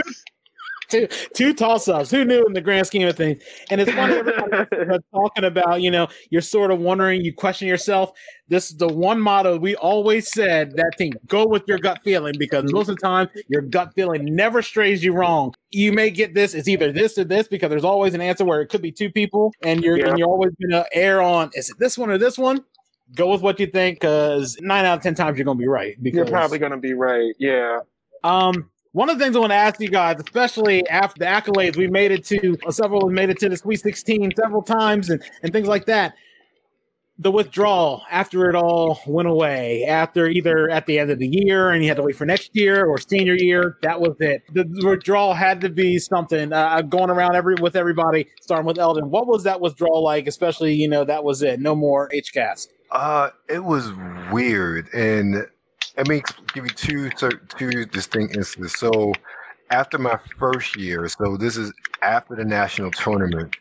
two two toss ups. Who knew in the grand scheme of things? And it's funny everybody talking about, you know, you're sort of wondering, you question yourself. This is the one motto we always said that thing go with your gut feeling because most of the time your gut feeling never strays you wrong. You may get this, it's either this or this because there's always an answer where it could be two people, and you're yeah. and you're always gonna err on is it this one or this one? Go with what you think, because nine out of ten times you're gonna be right. Because you're probably gonna be right. Yeah. Um, one of the things I want to ask you guys, especially after the accolades, we made it to uh, several made it to the Sweet 16 several times and, and things like that. The withdrawal after it all went away, after either at the end of the year and you had to wait for next year or senior year, that was it. The, withdrawal had to be something uh, going around every with everybody, starting with Elden. What was that withdrawal like? Especially, you know, that was it. No more HCASC. Uh, it was weird, and let me give you two two distinct instances. So after my first year, so this is after the national tournament,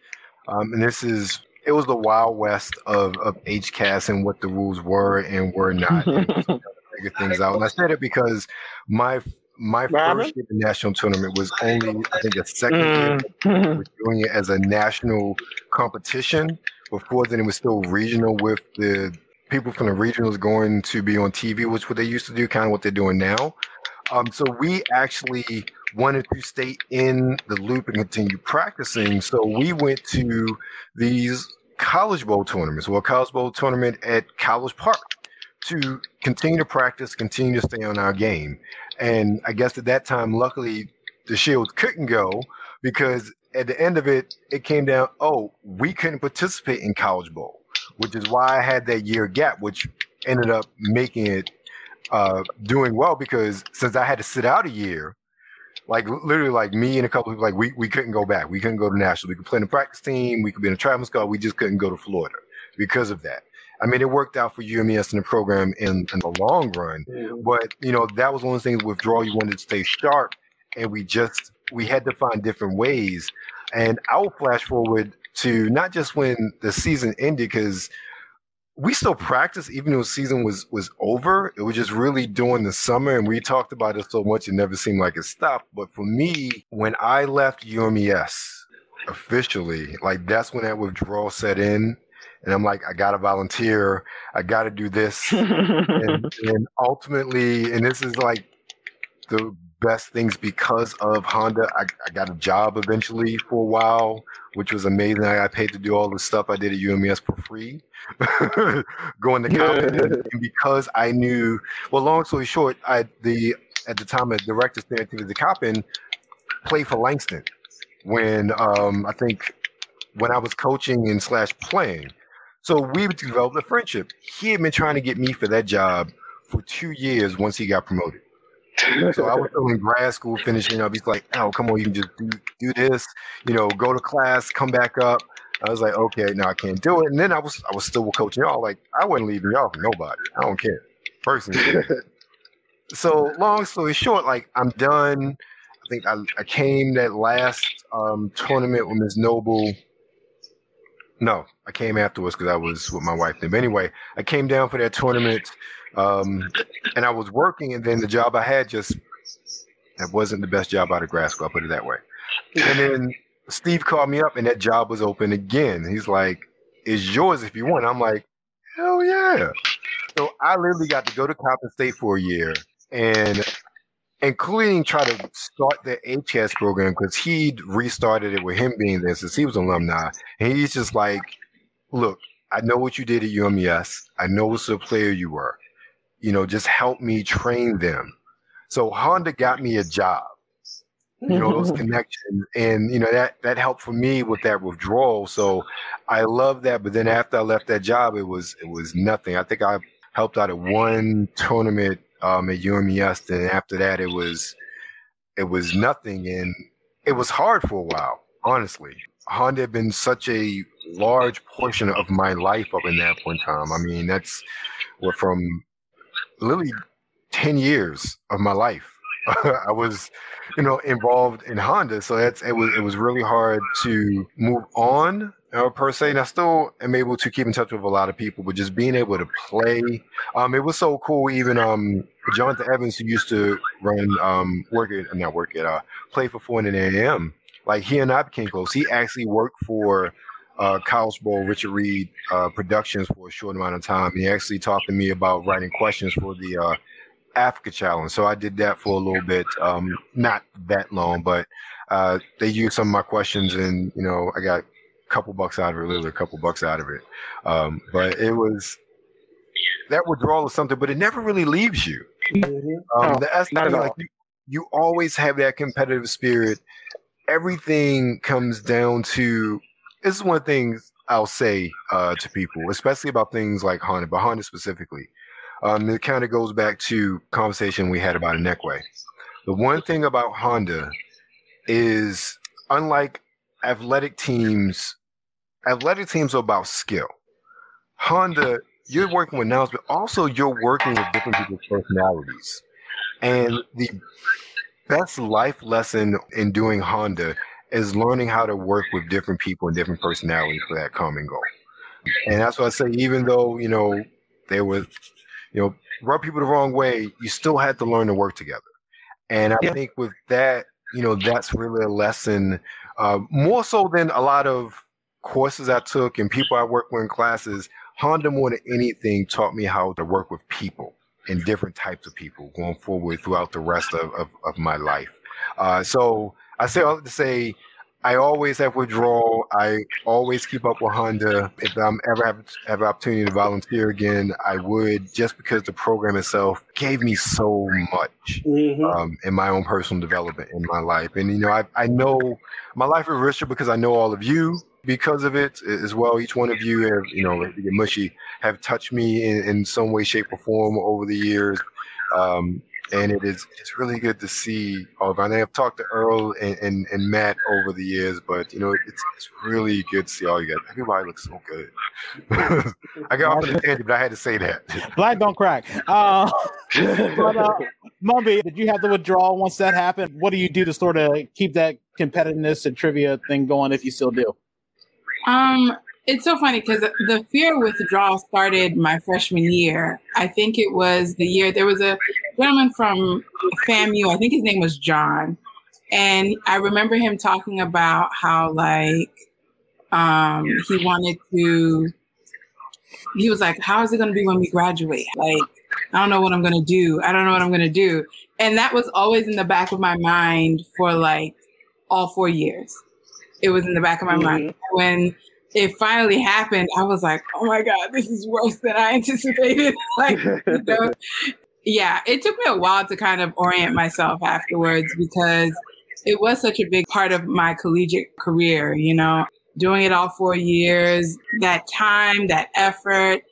um, and this is it was the wild west of of HCASC and what the rules were and were not. figure things out, and I said it because my my first year the national tournament was only I think a second year mm. doing it as a national competition. Before then, it was still regional with the people from the regionals going to be on TV, which what they used to do, kind of what they're doing now. Um, so we actually wanted to stay in the loop and continue practicing. So we went to these college bowl tournaments, well, college bowl tournament at College Park to continue to practice, continue to stay on our game. And I guess at that time, luckily, the Shields couldn't go because at the end of it, it came down, oh, we couldn't participate in College Bowl which is why I had that year gap, which ended up making it uh, doing well because since I had to sit out a year, like literally like me and a couple of people, like we, we couldn't go back. We couldn't go to national. We could play in the practice team. We could be in a travel squad. We just couldn't go to Florida because of that. I mean, it worked out for UMES in the program in, in the long run, but you know, that was one of the things withdrawal. You wanted to stay sharp and we just, we had to find different ways. And I'll flash forward to not just when the season ended because we still practice even though the season was was over. It was just really during the summer, and we talked about it so much it never seemed like it stopped. But for me, when I left UMES officially, like that's when that withdrawal set in. And I'm like, I gotta volunteer. I gotta do this. and, and ultimately, and this is like the best things because of Honda. I, I, got a job eventually for a while, which was amazing. I got paid to do all the stuff I did at UMES for free, going to college. and because I knew, well, long story short, I the at the time a director standing to the Coppin played for Langston when um, I think when I was coaching and slash playing. So we developed a friendship. He had been trying to get me for that job for two years once he got promoted so I was still in grad school finishing up. He's like, "Oh, come on, you can just do do this, you know, go to class, come back up." I was like, "Okay, now I can't do it." And then I was I was still with coaching y'all. Like I wouldn't leave y'all for nobody. I don't care, personally. so long story short, like I'm done. I think I, I came that last um, tournament with Ms. Noble. No, I came afterwards because I was with my wife. Then, but anyway, I came down for that tournament. Um, and I was working, and then the job I had just that wasn't the best job out of grad school. I'll put it that way. And then Steve called me up, and that job was open again. He's like, "It's yours if you want." I'm like, "Hell yeah!" So I literally got to go to Coppin State for a year, and including try to start the HCASC program because he'd restarted it with him being there since he was an alumni. And he's just like, "Look, I know what you did at UMES. I know what sort of player you were you know, just help me train them. So Honda got me a job, you know, those connections. And, you know, that, that helped for me with that withdrawal. So I love that. But then after I left that job, it was, it was nothing. I think I helped out at one tournament um, at UMES. And after that, it was, it was nothing. And it was hard for a while, honestly. Honda had been such a large portion of my life up in that point in time. I mean, that's what from literally 10 years of my life. I was, you know, involved in Honda. So that's it was it was really hard to move on uh, per se, and I still am able to keep in touch with a lot of people, but just being able to play, um, it was so cool. Even um, Jonathan Evans, who used to run, um, work at not work at, uh, play for 4 a.m. Like he and I became close. He actually worked for uh, College Bowl Richard Reid uh, Productions for a short amount of time. He actually talked to me about writing questions for the uh, Africa Challenge. So I did that for a little bit, um, not that long, but uh, they used some of my questions, and you know, I got a couple bucks out of it, literally a couple bucks out of it. Um, but it was that withdrawal is something, but it never really leaves you. Mm-hmm. Um, No, that's not like you, you always have that competitive spirit. Everything comes down to this is one of the things I'll say uh, to people, especially about things like Honda, but Honda specifically. Um, it kind of goes back to conversation we had about Inekwe. The one thing about Honda is unlike athletic teams, athletic teams are about skill. Honda, you're working with nouns, but also you're working with different people's personalities. And the best life lesson in doing Honda is learning how to work with different people and different personalities for that common goal. And that's why I say, even though, you know, there was, you know, rub people the wrong way, you still had to learn to work together. And I think with that, you know, that's really a lesson, uh, more so than a lot of courses I took and people I worked with in classes. Honda, more than anything, taught me how to work with people and different types of people going forward throughout the rest of, of, of my life. Uh, so I say to say, I always have withdrawal. I always keep up with Honda. If I'm ever have, have an opportunity to volunteer again, I would just because the program itself gave me so much um, in my own personal development in my life. And, you know, I, I know my life is richer because I know all of you because of it as well. Each one of you have, you know, mushy, have touched me in, in some way, shape, or form over the years. Um, and it is it's really good to see all of I have talked to Earl and, and, and Matt over the years, but you know it's it's really good to see all you guys. Everybody looks so good. I got off on a tangent, but I had to say that. Black don't crack. Uh, but, uh, Mumbi, did you have the withdrawal once that happened? What do you do to sort of keep that competitiveness and trivia thing going if you still do? Um, it's so funny because the fear withdrawal started my freshman year. I think it was the year there was a gentleman from FAMU. I think his name was John, and I remember him talking about how like um, he wanted to. He was like, "How is it going to be when we graduate? Like, I don't know what I'm going to do. I don't know what I'm going to do." And that was always in the back of my mind for like all four years. It was in the back of my mind when it finally happened, I was like, oh my God, this is worse than I anticipated. like, you know, yeah, it took me a while to kind of orient myself afterwards because it was such a big part of my collegiate career, you know, doing it all four years, that time, that effort.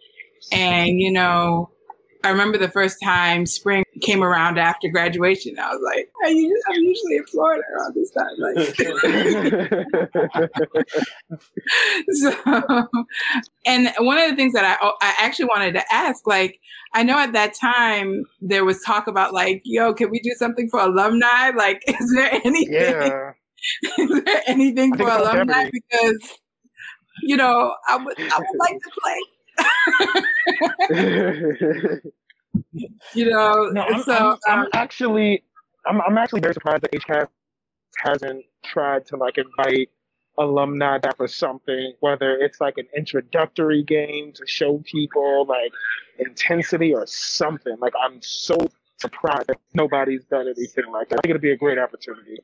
And, you know, I remember the first time spring came around after graduation. I was like, I'm usually in Florida around this time. Like, so, and one of the things that I, oh, I actually wanted to ask, like, I know at that time there was talk about like, yo, can we do something for alumni? Like, is there anything? Yeah. is there anything for think it's on alumni? Because, you know, I would, I would like to play. You know, No, I'm, so I'm, I'm um, actually, I'm, I'm actually very surprised that HCASC hasn't tried to like invite alumni back for something, whether it's like an introductory game to show people like intensity or something. Like I'm so surprised that nobody's done anything like that. I think it'd be a great opportunity.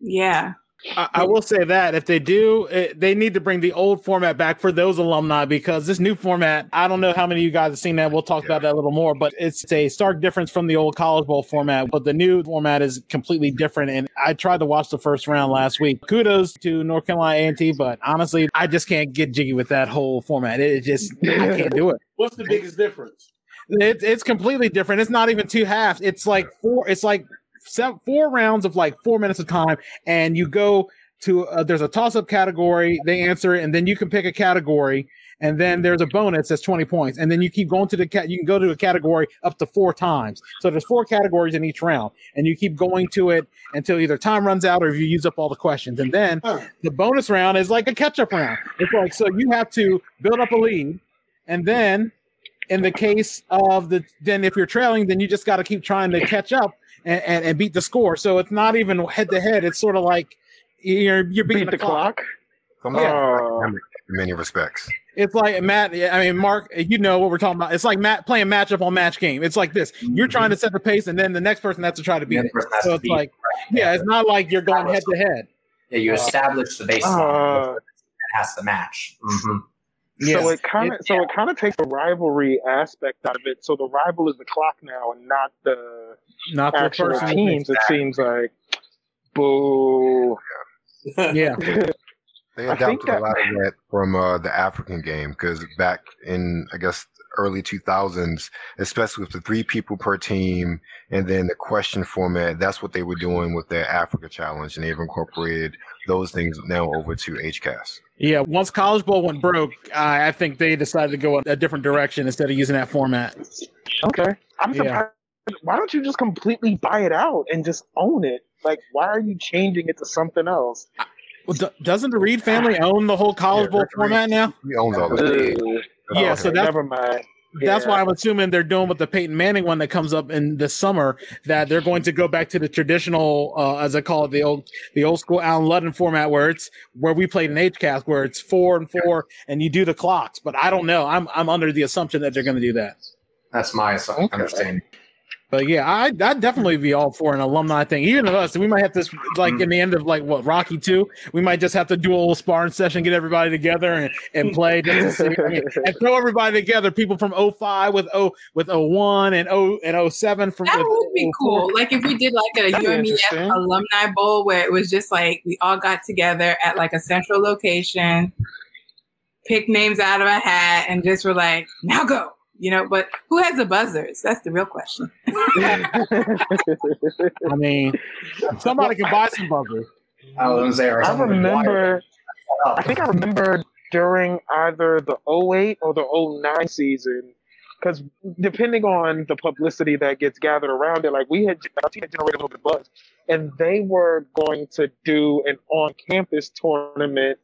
yeah. I, I will say that if they do, it, they need to bring the old format back for those alumni because this new format, I don't know how many of you guys have seen that. We'll talk about that a little more, but it's a stark difference from the old College Bowl format. But the new format is completely different. And I tried to watch the first round last week. Kudos to North Carolina A&T, but honestly, I just can't get jiggy with that whole format. It, it just, I can't do it. What's the biggest difference? It's it's completely different. It's not even two halves. It's like four. It's like seven, four rounds of like four minutes of time, and you go. to uh, there's a toss up category. They answer it, and then you can pick a category, and then there's a bonus that's 20 points, and then you keep going to the cat. You can go to a category up to four times. So there's four categories in each round, and you keep going to it until either time runs out or if you use up all the questions. And then the bonus round is like a catch up round. It's like so you have to build up a lead, and then in the case of the then if you're trailing, then you just got to keep trying to catch up and, and, and beat the score. So it's not even head to head. It's sort of like you're you're beating Beat the, the clock. Somewhat Oh. academic in many respects. It's like Matt. I mean, Mark, you know what we're talking about. It's like Matt playing matchup on match game. It's like this: you're trying to set the pace, and then the next person has to try to beat it. So it's beat like, yeah, it's not like you're going head to head. Yeah, you establish the baseline. Uh, it has to match. So it kind of so it kind of takes the rivalry aspect out of it. So the rival is the clock now, and not the Not the actual person. teams. It seems like, boo. Yeah, They I think adapted a lot of that from uh, the African game because back in, I guess, early 2000s, especially with the three people per team and then the question format, that's what they were doing with their Africa challenge. And they've incorporated those things now over to HCAS. yeah. Once College Bowl went broke, I I think they decided to go a different direction instead of using that format. Okay, I'm Yeah. surprised. Why don't you just completely buy it out and just own it? Like, why are you changing it to something else? Well, do- doesn't the Reid family own the whole College Yeah, Bowl Rick Reid. format now? He owns all of it. Ugh. Yeah, oh, so that's Never mind. That's Yeah. why I'm assuming they're doing with the Peyton Manning one that comes up in the summer that they're going to go back to the traditional, uh, as I call it, the old the old school Allen Ludden format where it's where we played in HCAS where it's four and four and you do the clocks. But I don't know. I'm I'm under the assumption that they're going to do that. That's my assu- Okay. Understanding. But yeah, I I'd definitely be all for an alumni thing. Even of us, we might have to like in the end of like what Rocky two, we might just have to do a little sparring session, get everybody together and, and play just to see, I mean, and throw everybody together. People from 05 with O with 01 and 0 and 07 from That would be cool. Like if we did like a UMES alumni bowl where it was just like we all got together at like a central location, picked names out of a hat, and just were like, now go. You know, but who has the buzzers? That's the real question. I mean, somebody can buy some buzzers. I was gonna say, I someone would wire remember. I think I remember during either the 08 or the 09 season, because depending on the publicity that gets gathered around it, like we had, our team had generated a little bit of buzz, and they were going to do an on-campus tournament,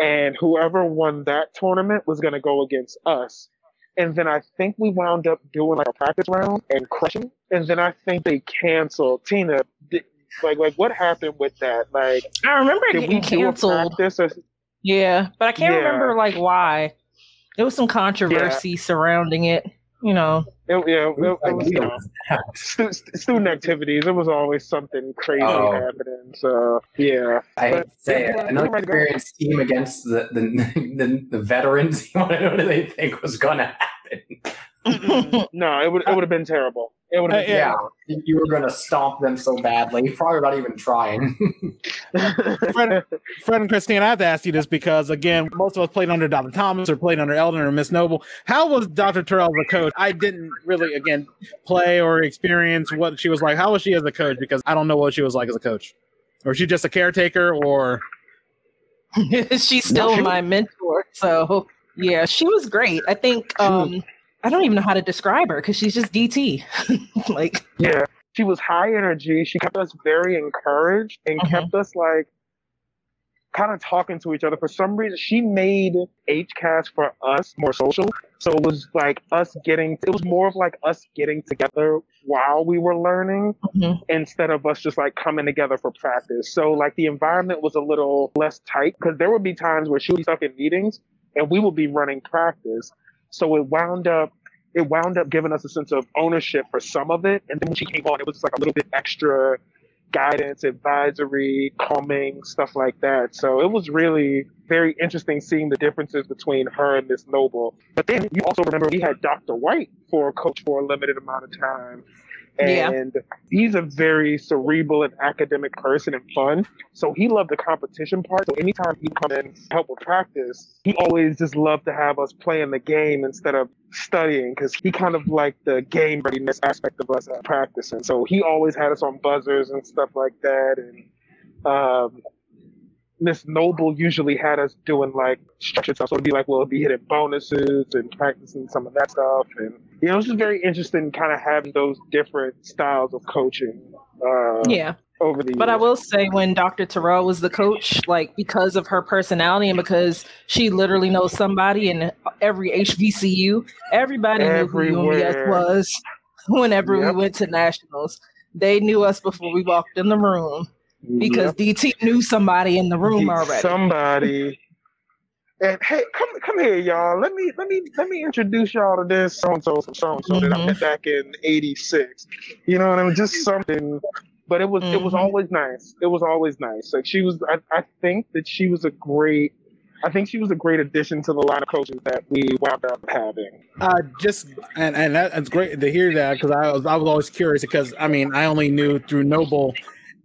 and whoever won that tournament was going to go against us. And then I think we wound up doing like a practice round and crushing. And then I think they canceled. Tina, did, like, like what happened with that? Like, I remember it getting canceled. Or, Yeah, but I can't Yeah. remember like why. There was some controversy surrounding it. You know, It, yeah, it, it Like, was, you know, stu- student activities. It was always something crazy Oh. happening. So yeah, I hate But to say yeah, it. we're Another oh ready to experienced team against the the, the, the veterans. You want to know what they think was going to happen? no, it would it would have been terrible. It would have been Yeah, you were going to stomp them so badly. Probably not even trying. Fred, Fred and Christine, I have to ask you this because again, most of us played under Dr. Thomas or played under Elden or Miss Noble. How was Dr. Terrell as a coach? I didn't really again play or experience what she was like. How was she as a coach? Because I don't know what she was like as a coach. Or was she just a caretaker or she's still my mentor. So yeah, she was great. I think um I don't even know how to describe her because she's just DT. like Yeah, she was high energy. She kept us very encouraged and Mhm. kept us like kind of talking to each other. For some reason, she made HCAS for us more social. So it was like us getting, it was more of like us getting together while we were learning Mhm. instead of us just like coming together for practice. So like the environment was a little less tight because there would be times where she would be stuck in meetings and we would be running practice. So it wound up it wound up giving us a sense of ownership for some of it. And then when she came on, it was like a little bit extra guidance, advisory, calming, stuff like that. So it was really very interesting seeing the differences between her and Miss Noble. But then you also remember we had Dr. White for a coach for a limited amount of time. Yeah. And he's a very cerebral and academic person and fun. So he loved the competition part. So anytime he come in help with practice, he always just loved to have us playing the game instead of studying because he kind of liked the game readiness aspect of us practicing. So he always had us on buzzers and stuff like that. And um, Miss Noble usually had us doing like structured stuff. So it'd be like, well, it'd be hitting bonuses and practicing some of that stuff. And, you know, it was just very interesting kind of having those different styles of coaching. Uh, Yeah. Over the But I will say when Dr. Terrell was the coach, like because of her personality and because she literally knows somebody in every HBCU, everybody knew who UMES was whenever Yep. we went to nationals. They knew us before we walked in the room because Yep. DT knew somebody in the room already. Somebody. And hey, come come here, y'all. Let me let me let me introduce y'all to this so and so from so and so that I met back in '86. You know what I mean? Just something. But it was it was Mhm. always nice. It was always nice. Like she was. I, I think that she was a great. I think she was a great addition to the line of coaches that we wound up having. Uh, just and and that, it's great to hear that because I was I was always curious because I mean I only knew through Noble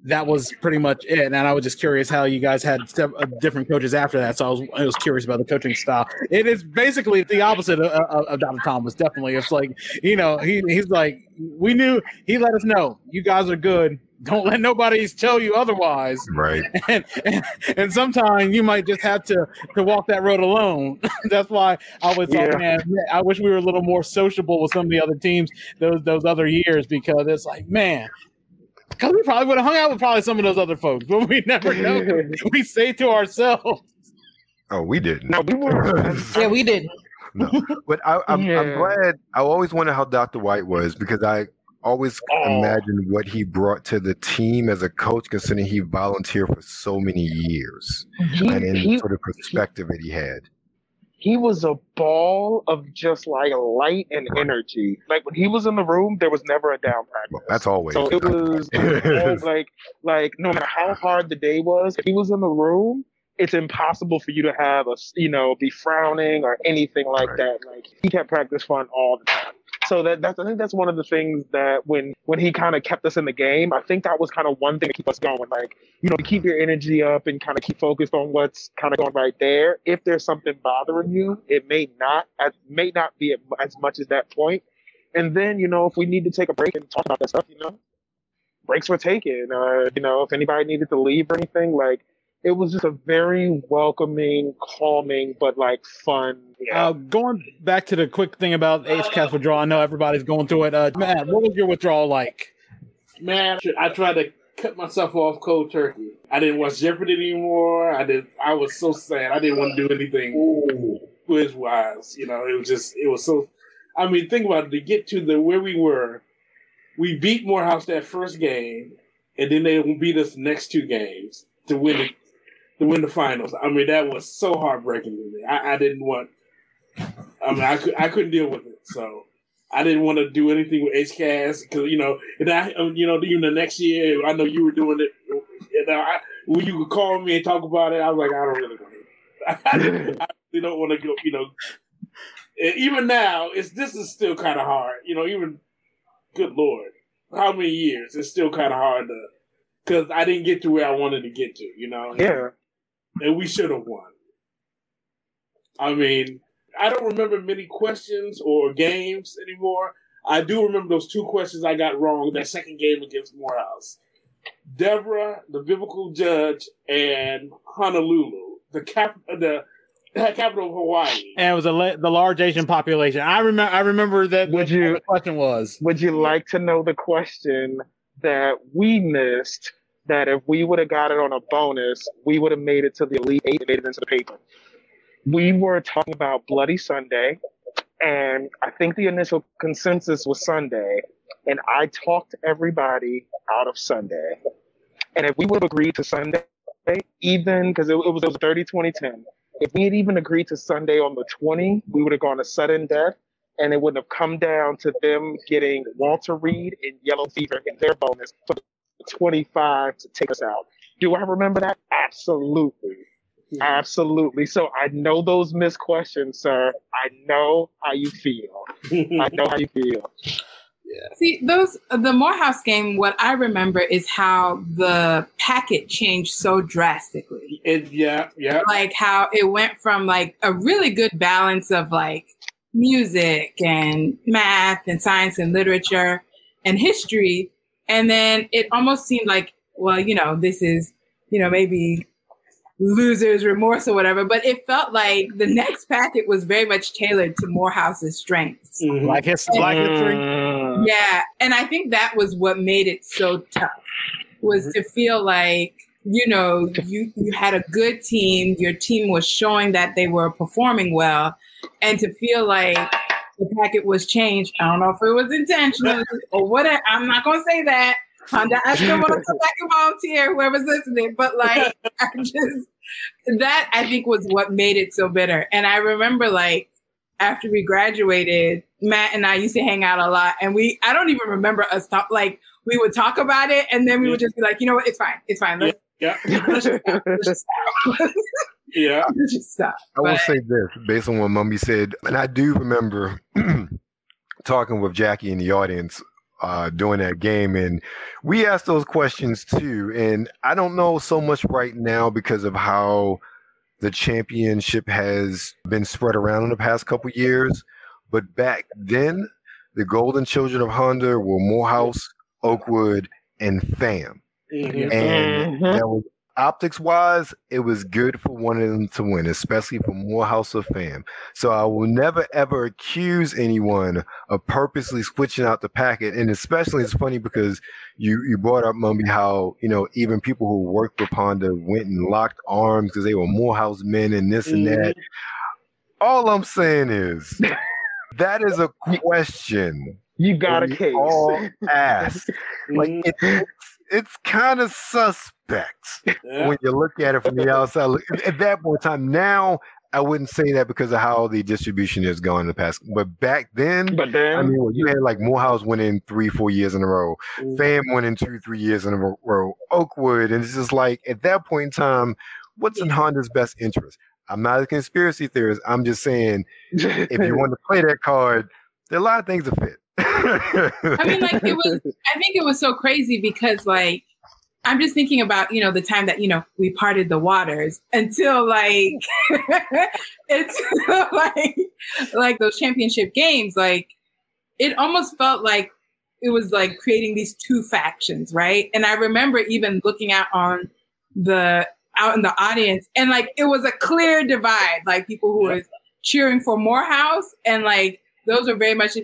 that was pretty much it, and I was just curious how you guys had uh, different coaches after that. So I was I was curious about the coaching style. It is basically the opposite of, of, of Dr. Thomas. Definitely, it's like you know he he's like we knew he let us know you guys are good. Don't let nobody tell you otherwise. Right. And, and, and sometimes you might just have to to walk that road alone. That's why I was Yeah. like, man, I wish we were a little more sociable with some of the other teams those those other years because it's like, man, because we probably would have hung out with probably some of those other folks, but we never know. we say to ourselves, Oh, we didn't. No, we were. yeah, we didn't. no. But I, I'm, I'm Yeah. glad. I always wonder how Dr. White was because I always Oh. imagined what he brought to the team as a coach, considering he volunteered for so many years He, and in he, sort of perspective that he had. He was a ball of just like light and energy. Like when he was in the room, there was never a down practice. Well, that's always. So it was, it was oh, like like no matter how hard the day was, if he was in the room, it's impossible for you to have a you know be frowning or anything like Right. that. Like he kept practice fun all the time. So that that's I think that's one of the things that when when he kind of kept us in the game, I think that was kind of one thing to keep us going. Like you know to keep your energy up and kind of keep focused on what's kind of going right there. If there's something bothering you, it may not it may not be as much as that point. And then you know if we need to take a break and talk about that stuff, you know breaks were taken. Uh, you know, if anybody needed to leave or anything, like it was just a very welcoming, calming, but like fun. uh, going back to the quick thing about HCAS withdrawal, I know everybody's going through it. Uh, Matt, what was your withdrawal like? Man, I tried to cut myself off cold turkey. I didn't watch Jeopardy anymore. I did. I was so sad. I didn't want to do anything quiz wise. You know, it was just. It was so. I mean, think about it. To get to the where we were, we beat Morehouse that first game, and then they beat us the next two games to win the to win the finals. I mean, that was so heartbreaking to me. I, I didn't want. I mean, I could I couldn't deal with it. So I didn't want to do anything with HCAS because you know, and I um, you know even the next year I know you were doing it. You I, when you could call me and talk about it, I was like, I don't really want to. I really don't want to go. You know, and even now, it's this is still kind of hard. You know, even good lord, how many years? It's still kind of hard to because I didn't get to where I wanted to get to. You know, Yeah. And we should have won. I mean, I don't remember many questions or games anymore. I do remember those two questions I got wrong that second game against Morehouse. Deborah, the biblical judge, and Honolulu, the cap, the capital of Hawaii. And it was a la- the large Asian population. I remember. I remember that. Would you- the question was? Would you like to know the question that we missed? That if we would have got it on a bonus, we would have made it to the Elite Eight and made it into the paper. We were talking about Bloody Sunday, and I think the initial consensus was Sunday, and I talked everybody out of Sunday. And if we would have agreed to Sunday, even because it, it was it was 30 20 10, if we had even agreed to Sunday on the 20, we would have gone to sudden death and it wouldn't have come down to them getting Walter Reed and Yellow Fever in their bonus for the 25 to take us out. Do I remember that? Absolutely. Mm-hmm. Absolutely. So I know those missed questions, sir. I know how you feel. I know how you feel. See, those the Morehouse game. What I remember is how the packet changed so drastically. It, yeah, yeah. Like how it went from like a really good balance of like music and math and science and literature and history, and then it almost seemed like, well, you know, this is, you know, maybe losers remorse or whatever, but it felt like the next packet was very much tailored to Morehouse's strengths. Mm-hmm. Black, his, black history. Mm. Yeah, and I think that was what made it so tough was to feel like you know you you had a good team, your team was showing that they were performing well, and to feel like the packet was changed. I don't know if it was intentional or what. I'm not gonna say that. Honda, I still want to come back and volunteer, whoever's listening. But like, I just that I think was what made it so bitter. And I remember like after we graduated, Matt and I used to hang out a lot, and we I don't even remember us talk like we would talk about it, and then we would just be like, you know what, it's fine, it's fine. Let's, Yeah. let's just. Let's just. Yeah. Just stop. I will But- say this based on what Mumbi said, and I do remember talking with Jackie in the audience uh, during that game, and we asked those questions too. And I don't know so much right now because of how the championship has been spread around in the past couple years, but back then, the Golden Children of Honda were Morehouse, Oakwood, and Fam Mhm. and Mhm. that was optics wise, it was good for one of them to win, especially for Morehouse of Fam. So I will never ever accuse anyone of purposely switching out the packet, and especially it's funny because you you brought up Mumbi how you know even people who worked with Honda went and locked arms because they were Morehouse men and this and that. All I'm saying is that is a question You got a case. all ask. like Mhm. it's it's kind of suspect Yeah. when you look at it from the outside. At at that point in time, now I wouldn't say that because of how the distribution is going in the past. But back then, But then, I mean, you had like Morehouse winning three, four years in a row, Mhm. Fam winning two, three years in a row, Oakwood, and it's just like at that point in time, what's in Honda's best interest? I'm not a conspiracy theorist. I'm just saying if you want to play that card, there are a lot of things to fit. I mean, like it was. I think it was so crazy because, like, I'm just thinking about you know the time that you know we parted the waters until like it's like like those championship games. Like it almost felt like it was like creating these two factions, right? And I remember even looking out on the out in the audience, and like it was a clear divide. Like people who were cheering for Morehouse, and like those were very much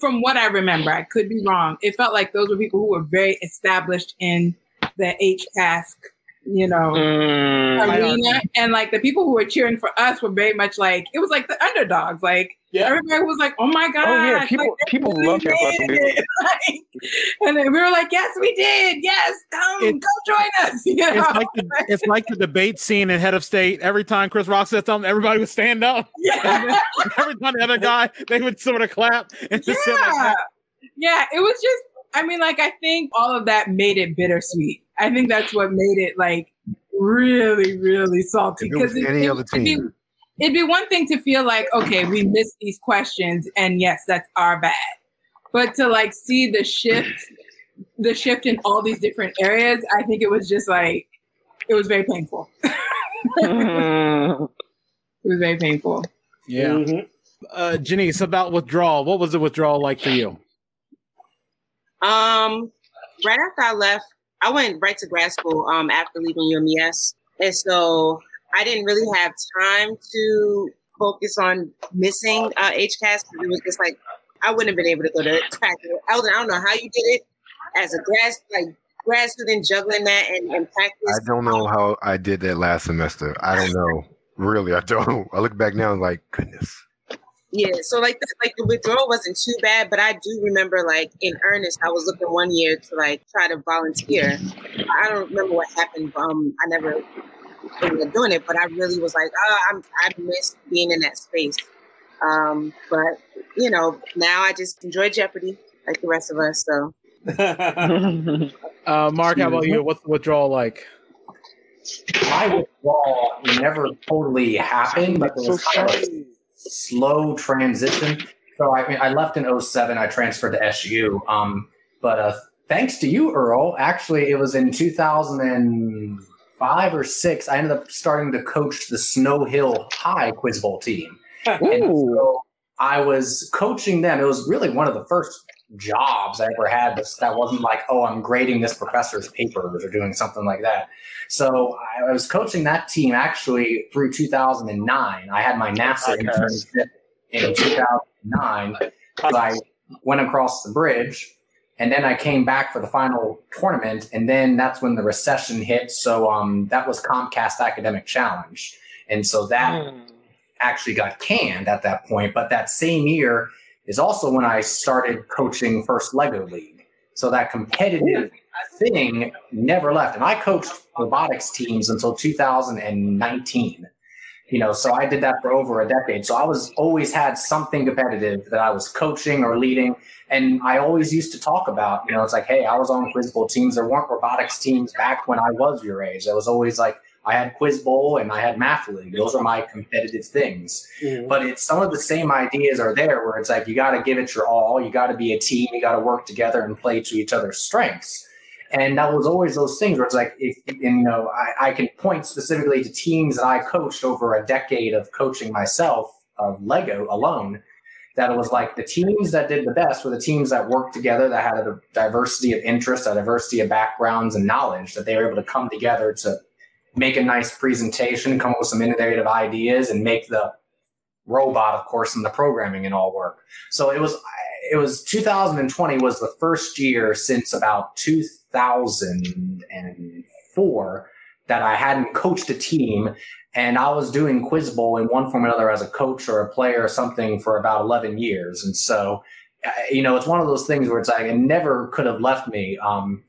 from what I remember, I could be wrong. It felt like those were people who were very established in the H cask, you know, Mm. arena. And like the people who were cheering for us were very much like it was like the underdogs. Like Yeah. everybody was like, "Oh my god!" Oh yeah, people they people really love your fucking. Like, and then we were like, "Yes, we did. Yes, come, It- come join us." You know? It's like the it's like the debate scene in Head of State. Every time Chris Rock said something, everybody would stand up. yeah. Every time the other guy, they would sort of clap and just like yeah. that. yeah, it was just, I mean, like, I think all of that made it bittersweet. I think that's what made it like really, really salty. If it was any other It'd be, team. it'd be one thing to feel like, okay, we missed these questions, and yes, that's our bad. But to like see the shift, the shift in all these different areas, I think it was just like, it was very painful. It was very painful. Yeah. Mhm. Uh, Janiece, about withdrawal. What was the withdrawal like for you? Um, right after I left, I went right to grad school. Um, after leaving UMES, and so I didn't really have time to focus on missing uh, HCAS. Because it was just like I wouldn't have been able to go to practice. I, was, I don't know how you did it as a grad like grad student juggling that and, and practice. I don't know how I did that last semester. I don't know. Really, I don't. I look back now and like, goodness. Yeah, so like the, like the withdrawal wasn't too bad, but I do remember like in earnest, I was looking one year to like try to volunteer. I don't remember what happened. Um, I never ended up doing it, but I really was like, oh, I'm I miss being in that space. Um, but you know, now I just enjoy Jeopardy like the rest of us. So Uh, Mark, how about you? What's the withdrawal like? My withdrawal never totally happened, but there was kind of a slow transition. So I mean, I left in 07. I transferred to SU. Um, but uh, thanks to you, Earl, actually, it was in 2005 or six. I ended up starting to coach the Snow Hill High Quiz Bowl team. And so I was coaching them. It was really one of the first jobs I ever had. That wasn't like, oh, I'm grading this professor's papers or doing something like that. So I was coaching that team actually through 2009. I had my NASA internship in 2009 because I went across the bridge and then I came back for the final tournament, and then that's when the recession hit. So um, that was Comcast Academic Challenge, and so that mm. actually got canned at that point. But that same year is also when I started coaching First Lego League. So that competitive thing never left, and I coached robotics teams until 2019 you know so i did that for over a decade. So i was always had something competitive that i was coaching or leading. And i always used to talk about you know it's like hey i was on quiz bowl teams. There weren't robotics teams back when i was your age. I was always like i had quiz bowl and i had math league those are my competitive things mm-hmm. but it's some of the same ideas are there where it's like you got to give it your all you got to be a team you got to work together and play to each other's strengths and that was always those things where it's like, if, and, you know, I, I can point specifically to teams that I coached over a decade of coaching myself of Lego alone. That it was like the teams that did the best were the teams that worked together, that had a diversity of interests, a diversity of backgrounds and knowledge, that they were able to come together to make a nice presentation, come up with some innovative ideas, and make the robot, of course, and the programming and all work. So it was it was 2020 was the first year since about 2004 that I hadn't coached a team and I was doing Quiz Bowl in one form or another as a coach or a player or something for about 11 years. And so, uh, you know, it's one of those things where it's like, it never could have left me. Um,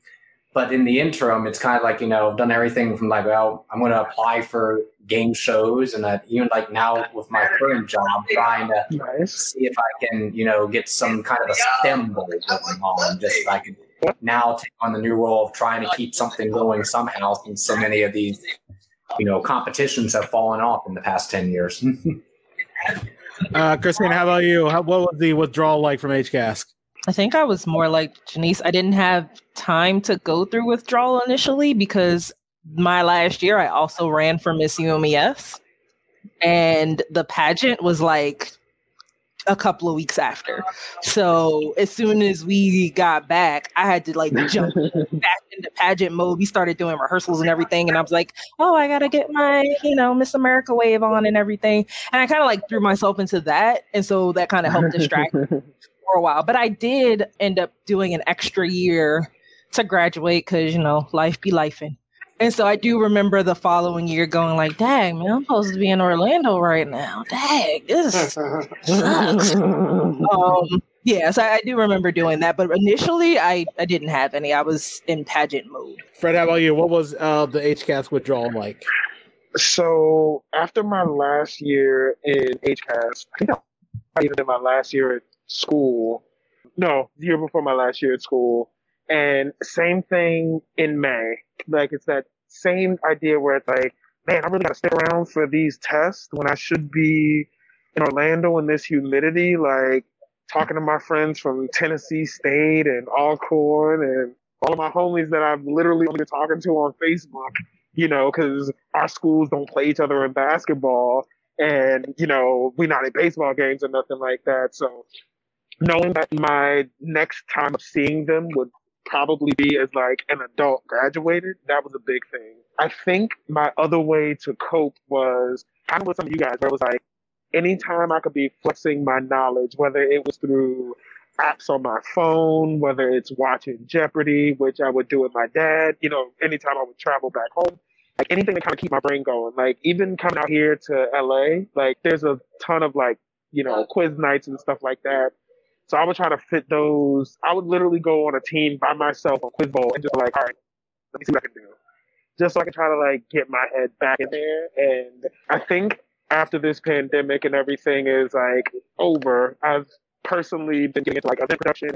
but in the interim, it's kind of like, you know, I've done everything from like, well, I'm going to apply for game shows and that even like now with my current job, trying to nice. see if I can, you know, get some kind of a STEM bowl going on. Just so I can now take on the new role of trying to keep something going somehow since so many of these, you know, competitions have fallen off in the past 10 years. uh, Christine, how about you? How, what was the withdrawal like from HCAS? I think I was more like Janiece. I didn't have time to go through withdrawal initially because my last year I also ran for Miss UMES. And the pageant was like a couple of weeks after. So as soon as we got back, I had to like jump back into pageant mode. We started doing rehearsals and everything, and I was like, "Oh, I gotta get my you know Miss America wave on and everything." And I kind of like threw myself into that, and so that kind of helped distract for a while. But I did end up doing an extra year to graduate because you know life be lifing. And so I do remember the following year going like, "Dang, man, I'm supposed to be in Orlando right now. Dang, this sucks." um, yeah, so I do remember doing that, but initially I I didn't have any. I was in pageant mode. Fred, how about you? What was uh, the HCAS withdrawal like? So after my last year in HCAS, I think I even did my last year at school. No, the year before my last year at school. And same thing in May. Like it's that same idea where it's like, man, I really gotta stick around for these tests when I should be in Orlando in this humidity, like talking to my friends from Tennessee State and Alcorn and all of my homies that I've literally only been talking to on Facebook, you know, because our schools don't play each other in basketball and, you know, we're not in baseball games or nothing like that. So knowing that my next time of seeing them would probably be as like an adult graduated, that was a big thing. I think my other way to cope was kind of with some of you guys, where it was like anytime I could be flexing my knowledge, whether it was through apps on my phone, whether it's watching Jeopardy, which I would do with my dad, you know, anytime I would travel back home, like anything to kind of keep my brain going. Like even coming out here to LA, like there's a ton of like, you know, quiz nights and stuff like that so I would try to fit those. I would literally go on a team by myself on Quiz Bowl and just like, all right, let me see what I can do. Just so I can try to like get my head back in there. And I think after this pandemic and everything is like over, I've personally been getting into like event production.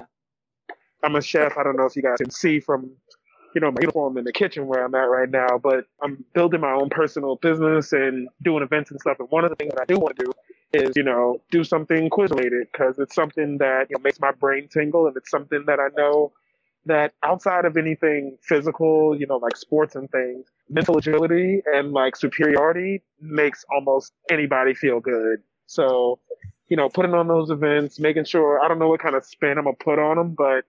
I'm a chef. I don't know if you guys can see from, you know, my uniform in the kitchen where I'm at right now, but I'm building my own personal business and doing events and stuff. And one of the things that I do want to do is you know do something quiz related because it's something that you know, makes my brain tingle and it's something that I know that outside of anything physical, you know, like sports and things, mental agility and like superiority makes almost anybody feel good. So, you know, putting on those events, making sure I don't know what kind of spin I'm gonna put on them, but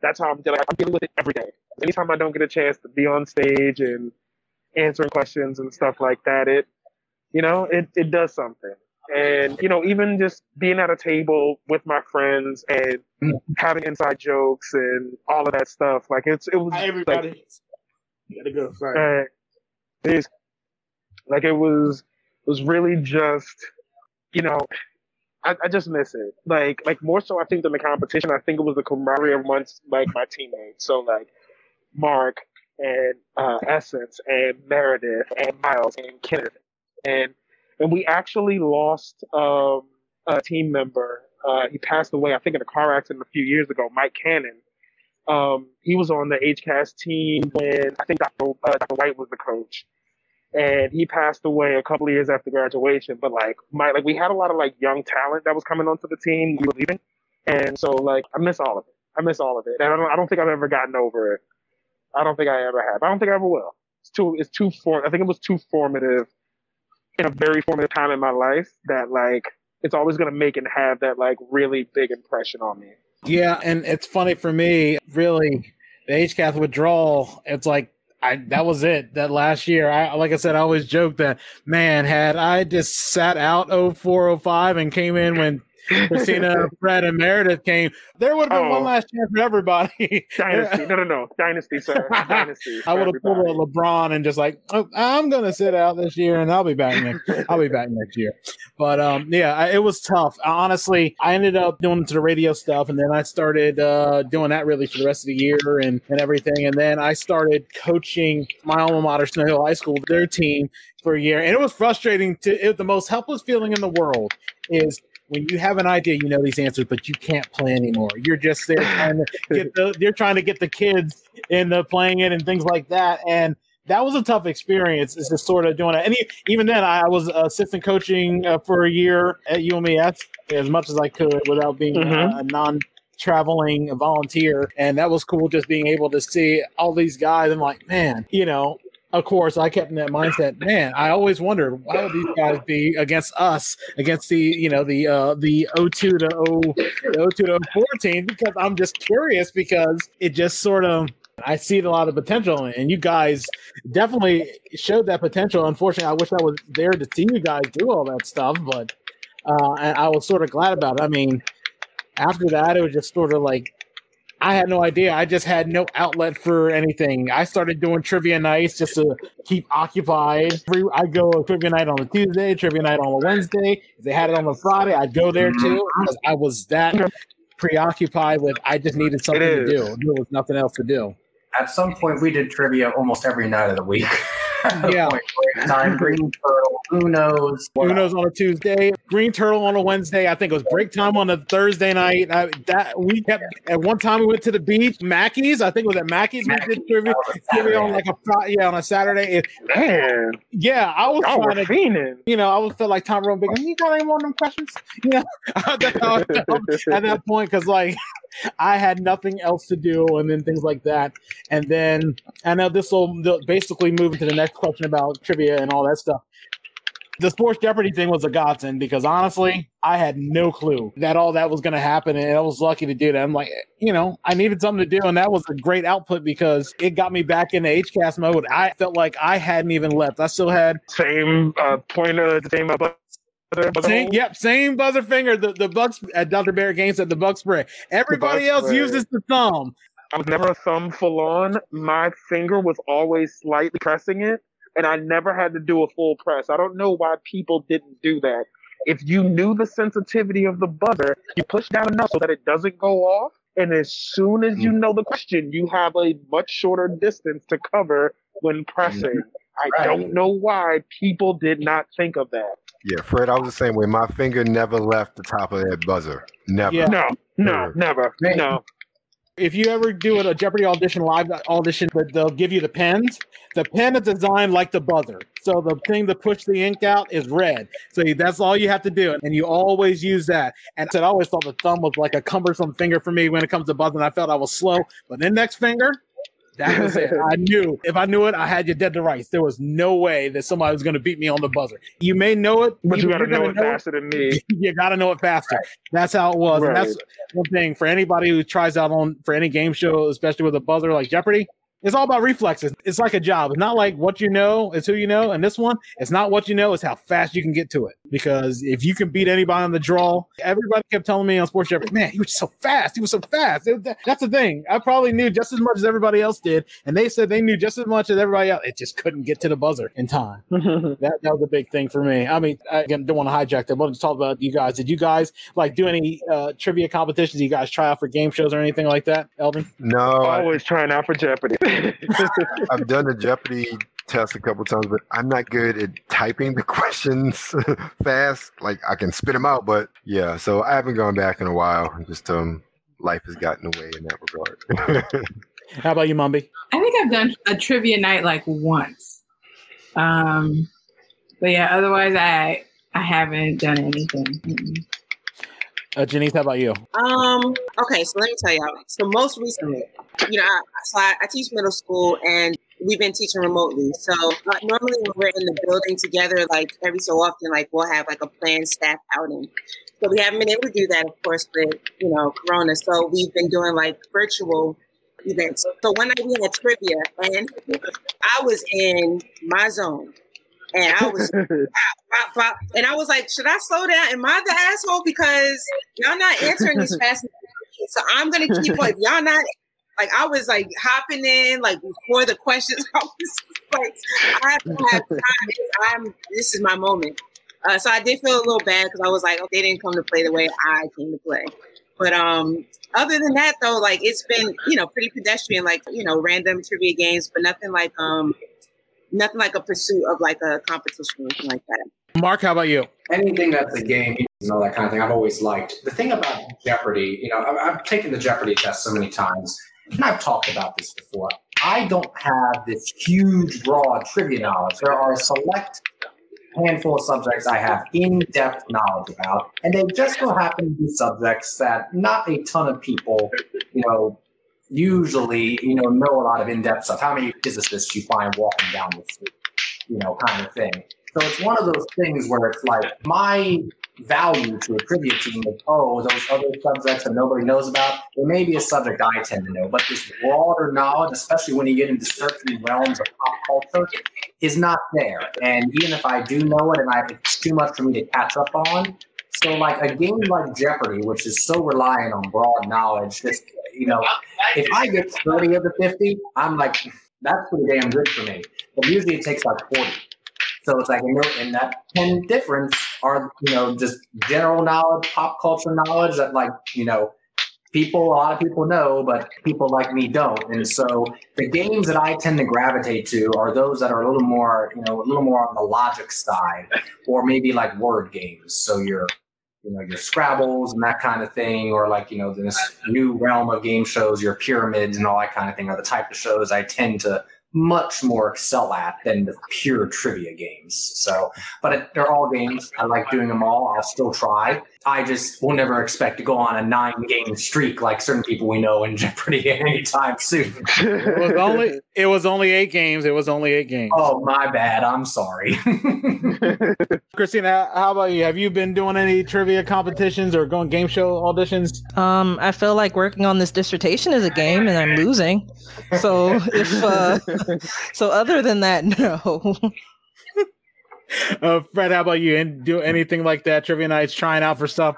that's how I'm dealing. I'm dealing with it every day. Anytime I don't get a chance to be on stage and answering questions and stuff like that, it, you know, it, it does something. And, you know, even just being at a table with my friends and having inside jokes and all of that stuff, like it's, it was, Hi, everybody. You gotta go. Sorry. uh, like it was, it was really just, you know, I, I just miss it. Like, like more so, I think than the competition. I think it was the camaraderie amongst like my teammates. So like Mark and uh, Essence and Meredith and Miles and Kenneth and and we actually lost um, a team member. Uh, he passed away, I think, in a car accident a few years ago. Mike Cannon. Um, he was on the HCAS team when I think Dr. Uh, Dr. White was the coach, and he passed away a couple of years after graduation. But like, my like, we had a lot of like young talent that was coming onto the team. We were leaving, and so like, I miss all of it. I miss all of it, and I don't. I don't think I've ever gotten over it. I don't think I ever have. I don't think I ever will. It's too. It's too for. I think it was too formative in a very formative time in my life that like it's always gonna make and have that like really big impression on me. Yeah, and it's funny for me, really, the HCAS withdrawal, it's like I that was it. That last year, I like I said, I always joke that man, had I just sat out 0405 and came in when Christina, Fred, and Meredith came, there would have been Oh. one last chance for everybody. Dynasty. No, no, no. Dynasty, sir. Dynasty. I would have pulled a LeBron and just like, oh, I'm gonna sit out this year and I'll be back next. I'll be back next year. But um, yeah, I, it was tough. Honestly, I ended up doing the radio stuff, and then I started uh, doing that really for the rest of the year and and everything. And then I started coaching my alma mater, Snow Hill High School, their team for a year, and it was frustrating. To it, the most helpless feeling in the world is when you have an idea, you know these answers, but you can't play anymore. You're just there trying to get the you're trying to get the kids into playing it and things like that. And that was a tough experience. It's just sort of doing it. And even then, I was assistant coaching uh, for a year at UMES as much as I could without being Mhm. a, a non traveling volunteer. And that was cool just being able to see all these guys. I'm like, man, you know, of course, I kept in that mindset. Man, I always wondered why would these guys be against us, against the you know the uh, the 02 to 0, the 02 to 14? Because I'm just curious because it just sort of I see a lot of potential and you guys definitely showed that potential. Unfortunately, I wish I was there to see you guys do all that stuff, but uh, I was sort of glad about it. I mean, after that, it was just sort of like I had no idea. I just had no outlet for anything. I started doing trivia nights just to keep occupied. Every- I'd go to trivia night on a Tuesday, trivia night on a Wednesday. If they had it on a Friday, I'd go there too mm-hmm. because I was that preoccupied with. I just needed something to do. There was nothing else to do. At some point, we did trivia almost every night of the week. Yeah. Time, green turtle, who knows? Uno's on a Tuesday, Green Turtle on a Wednesday. I think it was break time on a Thursday night. I, that we kept at one time we went to the beach, Mackey's. I think it was at Mackey's. We did trivia, trivia on like a yeah on a Saturday. It- Man, yeah, I was y'all trying to. fiending. You know, I was felt like Tyrone Biggums. You got any more of them questions? You know, at that point because like I had nothing else to do, and then things like that. And then I know this will basically move into the next question about trivia and all that stuff. The Sports Jeopardy thing was a godsend because honestly, I had no clue that all that was going to happen, and I was lucky to do that. I'm like, you know, I needed something to do, and that was a great output because it got me back into HCAS mode. I felt like I hadn't even left. I still had same uh, pointer, same uh, buzzer, buzzer Same, yep, same buzzer finger. The the Bucks uh, at Dr. Barrett Gaines said the Buck spray. Everybody Buck else spray. uses the thumb. I was never a thumb full on. My finger was always slightly pressing it, and I never had to do a full press. I don't know why people didn't do that. If you knew the sensitivity of the buzzer, you push down enough so that it doesn't go off. And as soon as you mm. know the question, you have a much shorter distance to cover when pressing. Mm-hmm. I Right. don't know why people did not think of that. Yeah, Fred, I was the same way. My finger never left the top of that buzzer. Never. Yeah. No, no, never. No. If you ever do a Jeopardy audition live audition, but they'll give you the pens. The pen is designed like the buzzer, so the thing to push the ink out is red. So that's all you have to do, and you always use that. And so I always thought the thumb was like a cumbersome finger for me when it comes to buzzing. I felt I was slow, but then next finger, That was it. I knew if I knew it, I had you dead to rights. There was no way that somebody was going to beat me on the buzzer. You may know it, But you got to know it faster than me. you got to know it faster. That's how it was. And that's one thing for anybody who tries out on for any game show, especially with a buzzer like Jeopardy. It's all about reflexes. It's like a job. It's not like what you know, it's who you know. And this one, it's not what you know, it's how fast you can get to it. Because if you can beat anybody on the draw, everybody kept telling me on Sports Jeopardy, man, he was so fast. He was so fast. It- that- that's the thing. I probably knew just as much as everybody else did. And they said they knew just as much as everybody else. It just couldn't get to the buzzer in time. that, that was a big thing for me. I mean, I again, don't want to hijack that. I wanted to talk about you guys. Did you guys like do any uh, trivia competitions? You guys try out for game shows or anything like that, Elden? No, I, Always trying out for Jeopardy. I've done the Jeopardy test a couple times, but I'm not good at typing the questions fast. Like I can spit them out, but yeah. So I haven't gone back in a while. Just um, life has gotten away in that regard. How about you, Mumbi? I think I've done a trivia night like once. Um, but yeah, otherwise I I haven't done anything. Mm-mm. Uh, Janiece, how about you? Um. Okay, so let me tell y'all. So most recently, you know, I, so I, I teach middle school, and we've been teaching remotely. So uh, normally when we're in the building together, like every so often, like we'll have like a planned staff outing. So we haven't been able to do that, of course, with you know Corona. So we've been doing like virtual events. So one night we had trivia, and I was in my zone, and I was bop, bop. And I was like, should I slow down? Am I the asshole? Because y'all not answering these fast. So I'm gonna keep like y'all not like I was like hopping in like before the questions. I was like, I have to have time. I'm this is my moment. Uh, so I did feel a little bad because I was like, oh, they didn't come to play the way I came to play. But um, other than that, though, like it's been you know pretty pedestrian, like you know random trivia games, but nothing like um, nothing like a pursuit of like a competition or anything like that. Mark, how about you? anything that's a game and all that kind of thing, I've always liked. The thing about Jeopardy, you know, I've, I've taken the Jeopardy test so many times, and I've talked about this before. I don't have this huge, broad trivia knowledge. There are a select handful of subjects I have in-depth knowledge about, and they just so happen to be subjects that not a ton of people, you know, usually, you know, know a lot of in-depth stuff. How many physicists you find walking down the street, you know, kind of thing. So it's one of those things where it's like my value to a trivia team is, oh, those other subjects that nobody knows about, it may be a subject I tend to know, but this broader knowledge, especially when you get into certain realms of pop culture, is not there. And even if I do know it and I, it's too much for me to catch up on, so like a game like Jeopardy, which is so reliant on broad knowledge, just you know, if I get 30 of the 50, I'm like, that's pretty damn good for me. But usually it takes like 40. So it's like, and that 10 difference are, you know, just general knowledge, pop culture knowledge that like, you know, people, a lot of people know, but people like me don't. And so the games that I tend to gravitate to are those that are a little more, you know, a little more on the logic side, or maybe like word games. So you're, you know, your Scrabbles and that kind of thing, or like, you know, this new realm of game shows, your pyramids and all that kind of thing are the type of shows I tend to much more excel at than the pure trivia games. So, but it, they're all games. I like doing them all. I'll still try. I just will never expect to go on a nine game streak like certain people we know in Jeopardy anytime soon. It was only it was only eight games. It was only eight games. oh, my bad. I'm sorry. Christina, how about you? Have you been doing any trivia competitions or going game show auditions? Um, I feel like working on this dissertation is a game, and I'm losing. So if uh, so, other than that, no. Uh, Fred, how about you? And do anything like that? Trivia nights, trying out for stuff.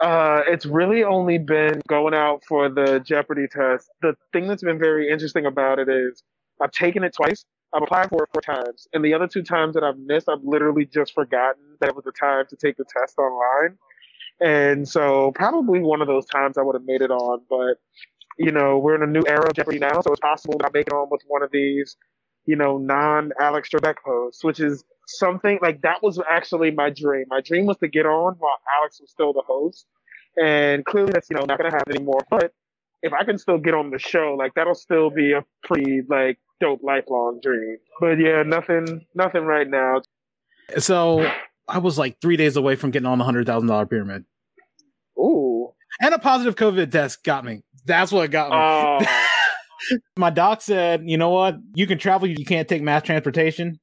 Uh, it's really only been going out for the Jeopardy test. The thing that's been very interesting about it is I've taken it twice. I've applied for it four times, and the other two times that I've missed, I've literally just forgotten that it was the time to take the test online. And so probably one of those times I would have made it on, but you know, we're in a new era of Jeopardy now, so it's possible that I make it on with one of these, you know, non Alex Trebek hosts, which is something like that was actually my dream. My dream was to get on while Alex was still the host. And clearly that's, you know, not gonna happen anymore. But if I can still get on the show, like that'll still be a pretty like dope lifelong dream. But yeah, nothing nothing right now. So I was like three days away from getting on the hundred thousand dollar pyramid, Ooh. and a positive COVID test got me. That's what got me. Oh, My doc said, you know what? You can travel, you can't take mass transportation.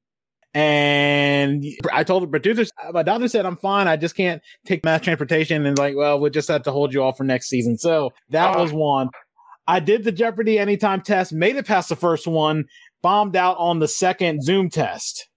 And I told the producers, my doctor said, I'm fine. I just can't take mass transportation. And like, well, we'll just have to hold you off for next season. So that was one. I did the Jeopardy anytime test, made it past the first one, bombed out on the second Zoom test.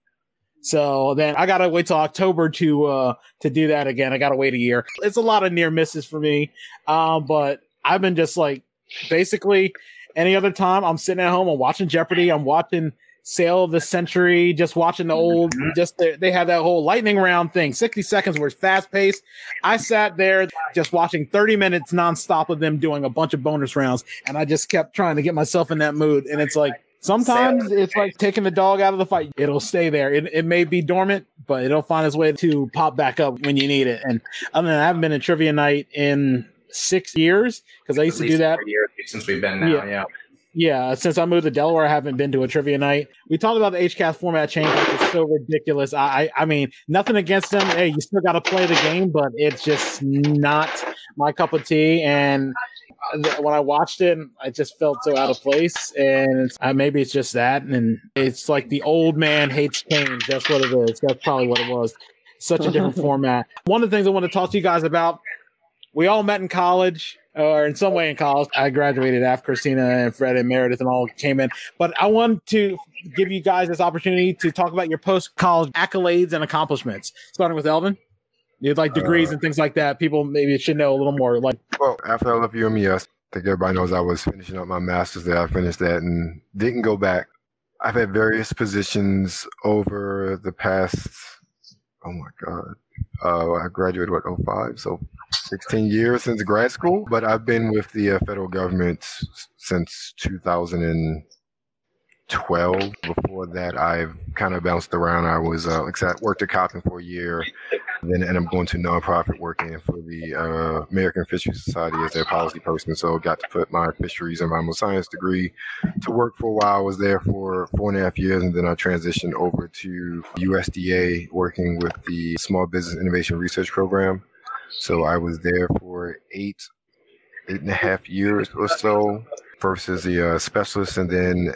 So then I gotta wait till October to uh to do that again. I gotta wait a year. It's a lot of near misses for me. Um, but I've been just like basically any other time I'm sitting at home, I'm watching Jeopardy, I'm watching Sale of the Century, just watching the mm-hmm. old, just the, they had that whole lightning round thing. 60 seconds was fast paced. I sat there just watching 30 minutes nonstop of them doing a bunch of bonus rounds, and I just kept trying to get myself in that mood. And it's like sometimes it's like taking the dog out of the fight. It'll stay there. It, it may be dormant, but it'll find its way to pop back up when you need it. And other than that, I haven't been in trivia night in six years because I used to do that. years since we've been now. Yeah. Yeah. Yeah, since I moved to Delaware, I haven't been to a trivia night. We talked about the HCAS format change. It's so ridiculous. I, I, I mean, nothing against them. Hey, you still got to play the game, but it's just not my cup of tea. And when I watched it, I just felt so out of place. And uh, maybe it's just that. And it's like the old man hates change. That's what it is. That's probably what it was. Such a different format. One of the things I want to talk to you guys about. We all met in college or in some way in college. I graduated after Christina and Fred and Meredith and all came in. But I want to give you guys this opportunity to talk about your post college accolades and accomplishments, starting with Elden. You like degrees Uh, and things like that. People maybe should know a little more. Like, Well, after I left UMES, I think everybody knows I was finishing up my master's there. I finished that and didn't go back. I've had various positions over the past, oh my God. Uh, I graduated, what, 05? So 16 years since grad school. But I've been with the uh, federal government since 2012. Before that, I've kind of bounced around. I was, uh, like I worked at Coppin for a year. Then and I'm going to nonprofit working for the uh, American Fisheries Society as their policy person. So got to put my fisheries and environmental science degree to work for a while. I was there for four and a half years, and then I transitioned over to USDA working with the Small Business Innovation Research Program. So I was there for eight, eight and a half years or so. First as the uh, specialist, and then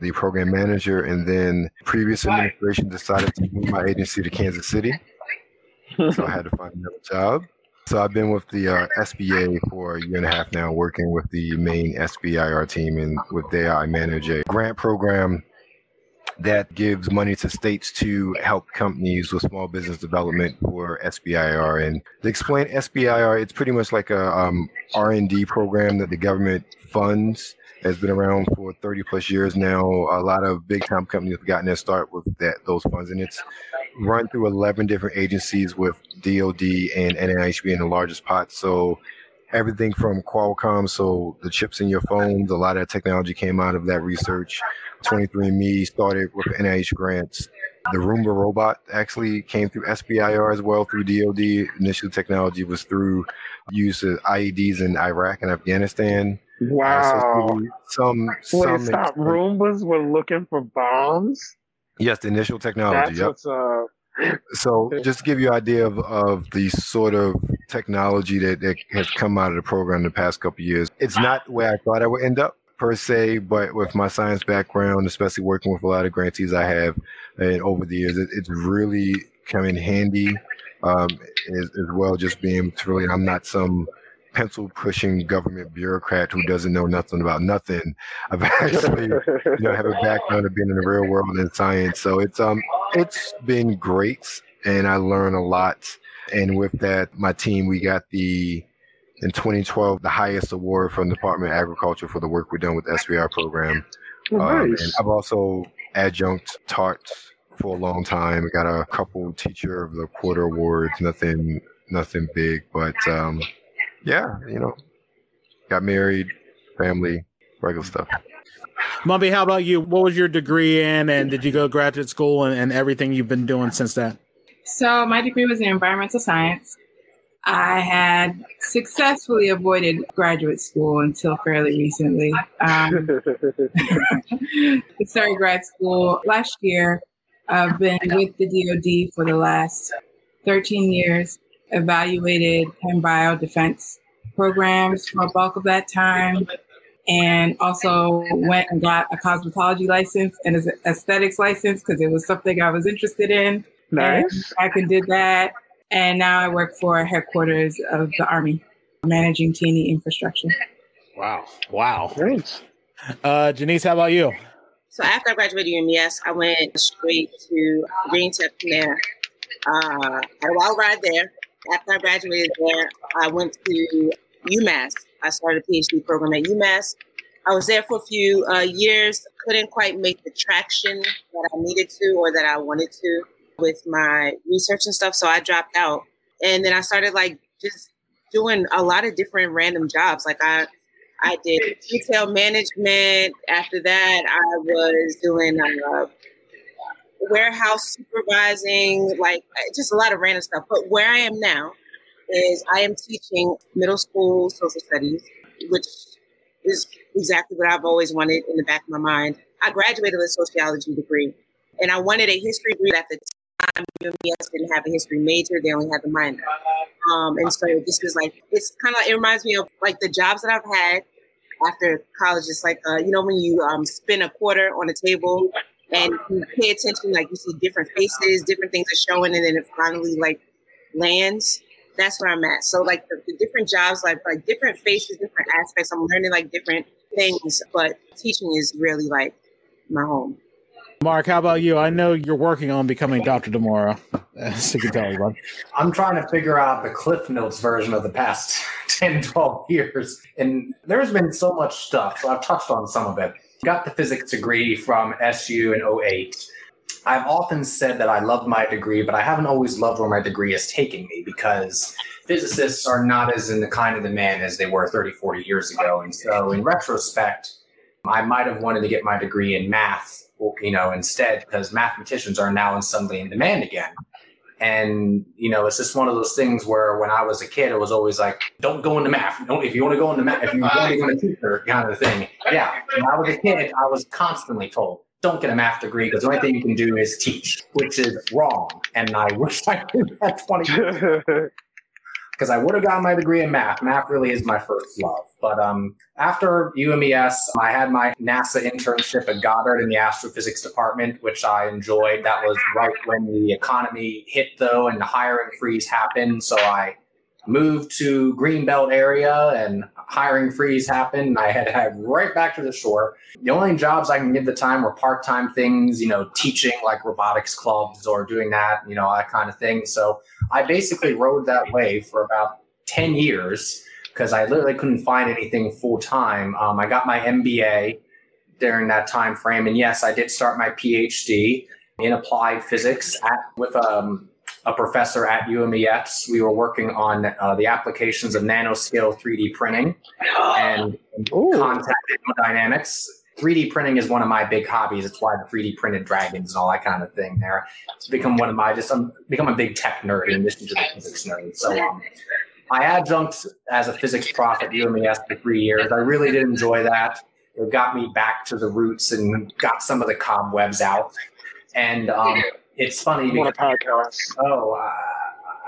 the program manager, and then previous administration decided to move my agency to Kansas City so I had to find another job. So I've been with the uh, SBA for a year and a half now, working with the main SBIR team, and with there I manage a grant program that gives money to states to help companies with small business development for SBIR. And to explain SBIR, it's pretty much like a um, R&D program that the government funds. Has been around for 30 plus years now. A lot of big time companies have gotten their start with that those funds, and it's run through 11 different agencies with DoD and NIH being the largest pot. So everything from Qualcomm, so the chips in your phones, a lot of that technology came out of that research. 23andMe started with NIH grants. The Roomba robot actually came through SBIR as well through DoD. Initial technology was through use of IEDs in Iraq and Afghanistan. Uh, so Wow. some Wait, some stop. Roombas were looking for bombs? Yes, the initial technology. That's Yep. uh So just to give you an idea of, of the sort of technology that, that has come out of the program in the past couple years, it's not where I thought I would end up per se, but with my science background, especially working with a lot of grantees I have and over the years, it, it's really come in handy um, as, as well. Just being to really, I'm not some pencil pushing government bureaucrat who doesn't know nothing about nothing. I've actually you know have a background of being in the real world and in science so it's um it's been great and i learn a lot and with that my team we got the in 2012 the highest award from the department of agriculture for the work we've done with the SBIR program Oh, um, nice. and i've also adjunct taught for a long time got a couple teacher of the quarter awards nothing nothing big but um yeah you know got married family regular stuff Mumbi, how about you? What was your degree in, and did you go to graduate school and, and everything you've been doing since that? So my degree was in environmental science. I had successfully avoided graduate school until fairly recently. Um, I started grad school last year. I've been with the DoD for the last 13 years, evaluated chem bio defense programs for a bulk of that time. and also went and got a cosmetology license and an aesthetics license because it was something I was interested in. Nice. I can did that. And now I work for headquarters of the Army, managing T&E infrastructure. Wow. Wow. Great. Uh, Janiece, how about you? So after I graduated UMES, I went straight to Green Tech from there. Uh, had a wild ride there. After I graduated there, I went to UMass. I started a PhD program at UMass. I was there for a few uh, years. Couldn't quite make the traction that I needed to or that I wanted to with my research and stuff, so I dropped out. And then I started like just doing a lot of different random jobs. Like I I did retail management. After that, I was doing uh, warehouse supervising, like just a lot of random stuff. But where I am now is I am teaching middle school social studies, which is exactly what I've always wanted in the back of my mind. I graduated with a sociology degree, and I wanted a history degree at the time. UMES didn't have a history major; they only had the minor. Um, and so this is like it's kind of it reminds me of like the jobs that I've had after college. It's like uh, you know when you um, spin a quarter on a table and you pay attention, like you see different faces, different things are showing, and then it finally like lands. That's where I'm at. So like the, the different jobs, like like different faces, different aspects. I'm learning like different things, but teaching is really like my home. Mark, how about you? I know you're working on becoming Dr. DeMorra. As you can tell everyone. I'm trying to figure out the Cliff Notes version of the past 10, 12 years. And there's been so much stuff. So I've touched on some of it. Got the physics degree from SU in 08. I've often said that I love my degree, but I haven't always loved where my degree is taking me because physicists are not as in the kind of demand as they were 30, 40 years ago. And so in retrospect, I might have wanted to get my degree in math you know, instead, because mathematicians are now suddenly in demand again. And, you know, it's just one of those things where when I was a kid, it was always like, don't go into math. Don't, if you want to go into math, if you want to go into teacher kind of thing. Yeah. When I was a kid, I was constantly told, don't get a math degree because the only thing you can do is teach, which is wrong. And I wish I knew that 20 years because I would have gotten my degree in math. Math really is my first love. But um, after UMES, I had my NASA internship at Goddard in the astrophysics department, which I enjoyed. That was right when the economy hit, though, and the hiring freeze happened. So I moved to Greenbelt area and hiring freeze happened. And I had to head right back to the shore. The only jobs I can get the time were part-time things, you know, teaching like robotics clubs or doing that, you know, that kind of thing. So I basically rode that wave for about 10 years because I literally couldn't find anything full time. Um, I got my MBA during that time frame, and yes, I did start my PhD in applied physics at, with um, a professor at UMES. We were working on uh, the applications of nanoscale 3D printing and Ooh. contact dynamics. 3D printing is one of my big hobbies. It's why the 3D printed dragons and all that kind of thing there. It's become one of my just I'm become a big tech nerd in addition to the physics nerd. So um, I adjunct as a physics prof at UMES for three years. I really did enjoy that. It got me back to the roots and got some of the cobwebs out. And um, it's funny because podcast. oh, uh,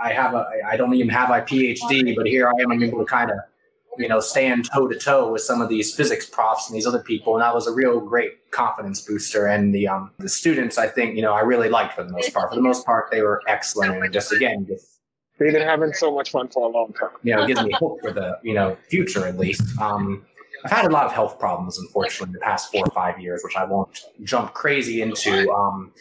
I have a, I don't even have my PhD, but here I am. I'm able to kind of, you know, stand toe to toe with some of these physics profs and these other people, and that was a real great confidence booster. And the um, the students, I think, you know, I really liked for the most part. For the most part, they were excellent, and just again, just They've been having so much fun for a long time. you know, it gives me hope for the you know future at least. Um, I've had a lot of health problems, unfortunately, the past four or five years, which I won't jump crazy into. Um,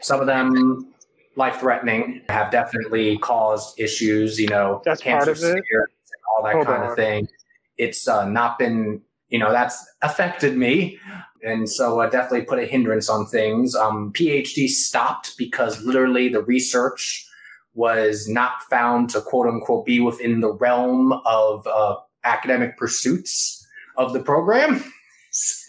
some of them life threatening have definitely caused issues, you know, That's it? and all that Hold kind on. of thing. It's uh, not been, you know, that's affected me. And so uh, definitely put a hindrance on things. Um, PhD stopped because literally the research was not found to quote unquote be within the realm of uh, academic pursuits of the program.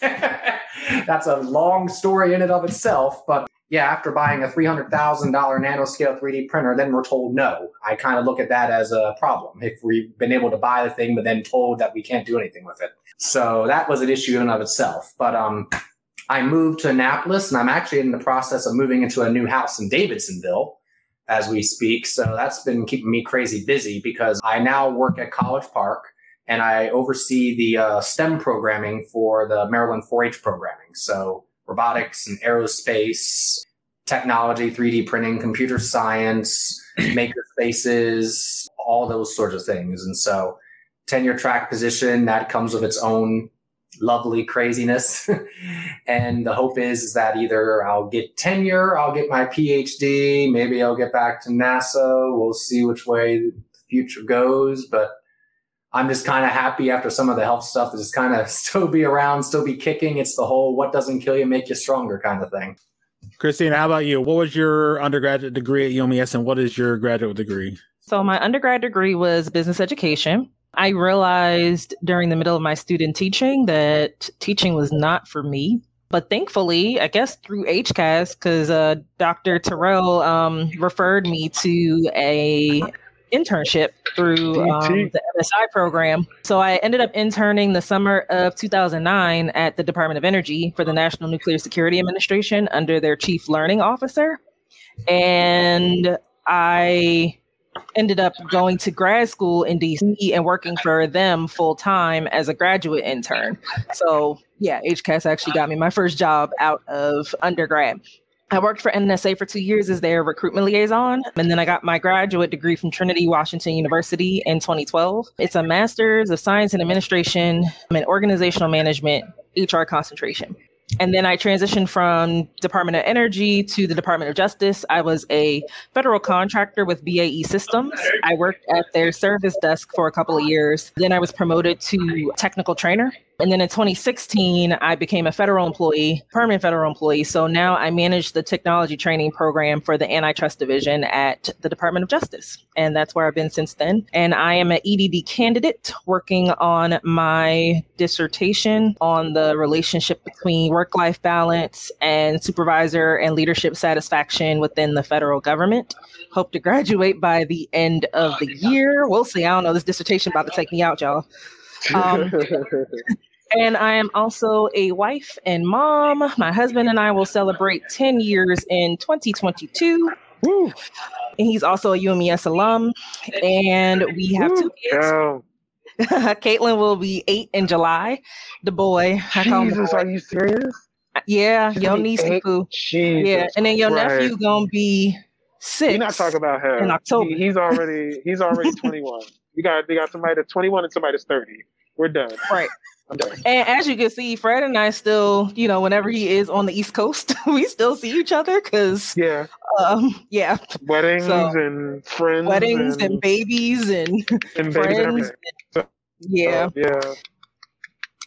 That's a long story in and of itself, but yeah, after buying a $300,000 nanoscale 3D printer, then we're told no. I kind of look at that as a problem. If we've been able to buy the thing, but then told that we can't do anything with it. So that was an issue in and of itself. But um, I moved to Annapolis and I'm actually in the process of moving into a new house in Davidsonville as we speak. So that's been keeping me crazy busy because I now work at College Park and I oversee the uh, STEM programming for the Maryland 4-H programming. So robotics and aerospace, technology, 3D printing, computer science, maker spaces, all those sorts of things. And so tenure track position that comes with its own lovely craziness. and the hope is, is that either I'll get tenure, I'll get my PhD, maybe I'll get back to NASA. We'll see which way the future goes. But I'm just kind of happy after some of the health stuff to just kind of still be around, still be kicking. It's the whole what doesn't kill you make you stronger kind of thing. Christine, how about you? What was your undergraduate degree at UMES and what is your graduate degree? So, my undergrad degree was business education. I realized during the middle of my student teaching that teaching was not for me. But thankfully, I guess through HCAS, because uh, Dr. Terrell um, referred me to a internship through um, the MSI program. So I ended up interning the summer of 2009 at the Department of Energy for the National Nuclear Security Administration under their chief learning officer. And I ended up going to grad school in DC and working for them full time as a graduate intern. So, yeah, HCAS actually got me my first job out of undergrad. I worked for NNSA for two years as their recruitment liaison, and then I got my graduate degree from Trinity Washington University in 2012. It's a master's of science and administration and organizational management, HR concentration. And then I transitioned from Department of Energy to the Department of Justice. I was a federal contractor with BAE Systems. I worked at their service desk for a couple of years. Then I was promoted to technical trainer. And then in 2016, I became a federal employee, permanent federal employee. So now I manage the technology training program for the antitrust division at the Department of Justice. And that's where I've been since then. And I am an EDD candidate working on my dissertation on the relationship between work life balance and supervisor and leadership satisfaction within the federal government. Hope to graduate by the end of the year. We'll see. I don't know. This dissertation about to take me out, y'all. Um, and I am also a wife and mom. My husband and I will celebrate 10 years in 2022. Woo. And he's also a UMES alum. And we have Woo. two kids. Caitlin will be eight in July. The boy. Jesus, are you serious? Uh, yeah, your niece Poo. Yeah, and then your Christ. nephew gonna be six. We're not talking about him in October. He, he's already he's already twenty one. You got they got somebody that's twenty one and somebody that's thirty. We're done. Right. And as you can see, Fred and I still, you know, whenever he is on the East Coast, we still see each other because, yeah, um, yeah, weddings so, and friends, weddings and, and babies and, and friends. And, yeah, yeah.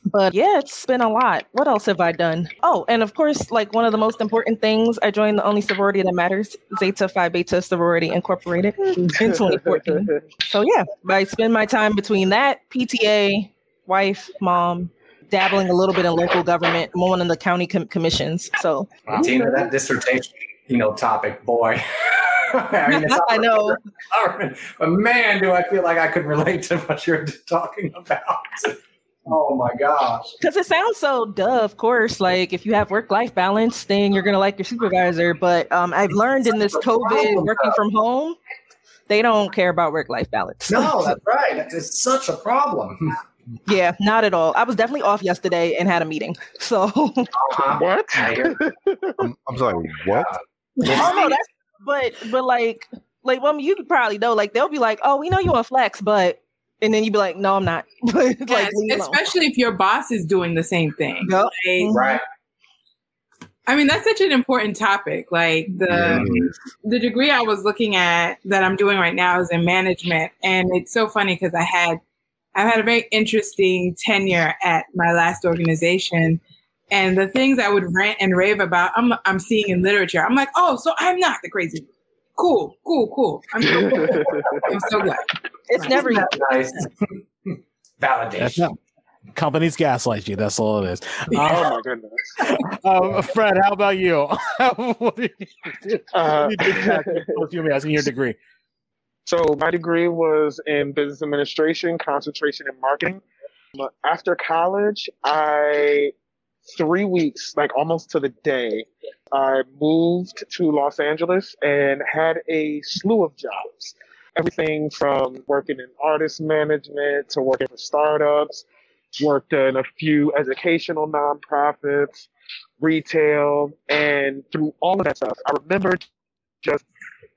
But yeah, it's been a lot. What else have I done? Oh, and of course, like one of the most important things, I joined the only sorority that matters, Zeta Phi Beta Sorority Incorporated in 2014. so yeah, I spend my time between that, PTA, wife, mom, dabbling a little bit in local government. I'm on the county com- commissions. So, wow. Tina, that dissertation, you know, topic, boy. I, mean, I know. But man, do I feel like I could relate to what you're talking about. Oh my gosh. Because it sounds so duh, of course. Like if you have work life balance, then you're gonna like your supervisor. But um, I've learned in this COVID working from home, they don't care about work life balance. No, that's right. It's such a problem. Yeah, not at all. I was definitely off yesterday and had a meeting. So uh-huh. what? I'm, I'm, sorry. What? oh no, that's but but like like well you probably know like they'll be like oh we know you want flex but and then you'd be like no I'm not. like, yes, especially if your boss is doing the same thing. Yep. Like, mm-hmm. right. I mean, that's such an important topic. Like the mm. the degree I was looking at that I'm doing right now is in management, and it's so funny because I had I've had a very interesting tenure at my last organization. And the things I would rant and rave about, I'm, I'm seeing in literature. I'm like, oh, so I'm not the crazy. Cool, cool, cool. I'm so, I'm so glad. It's never nice. Validation. Companies gaslight you. That's all it is. oh my goodness. Um, Fred, how about you? what did you, uh, you asking your degree? So my degree was in business administration, concentration in marketing. After college, I three weeks, like almost to the day, I moved to Los Angeles and had a slew of jobs. everything from working in artist management to working for startups, worked in a few educational nonprofits, retail, and through all of that stuff, I remember just,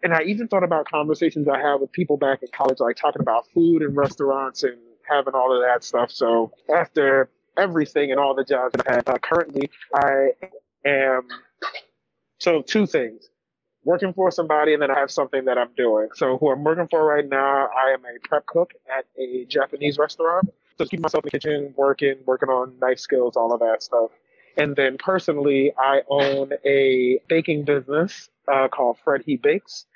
and I even thought about conversations I had with people back in college, like talking about food and restaurants and having all of that stuff. So after everything and all the jobs that I've had, uh, currently I am, so two things working for somebody and then I have something that I'm doing. So who I'm working for right now, I am a prep cook at a Japanese restaurant. So keep myself in the kitchen, working, working on knife skills, all of that stuff. And then personally, I own a baking business uh, called Fred He Bakes.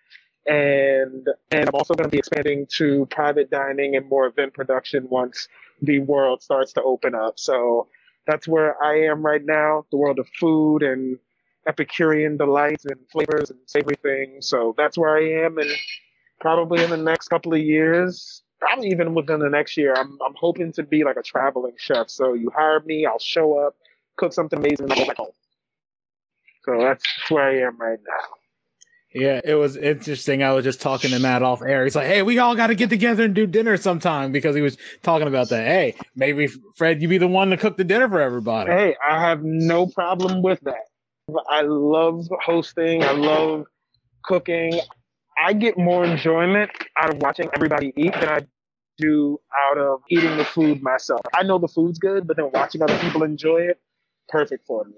And and I'm also going to be expanding to private dining and more event production once the world starts to open up. So that's where I am right now, the world of food and Epicurean delights and flavors and savory things. So that's where I am, and probably in the next couple of years, probably even within the next year, I'm I'm hoping to be like a traveling chef. So you hire me, I'll show up, cook something amazing, and I'll go back home. So that's where I am right now. Yeah, it was interesting. I was just talking to Matt off air. He's like, "Hey, we all got to get together and do dinner sometime," because he was talking about that. Hey, maybe Fred, you be the one to cook the dinner for everybody. Hey, I have no problem with that. I love hosting. I love cooking. I get more enjoyment out of watching everybody eat than I do out of eating the food myself. I know the food's good, but then watching other people enjoy it, perfect for me.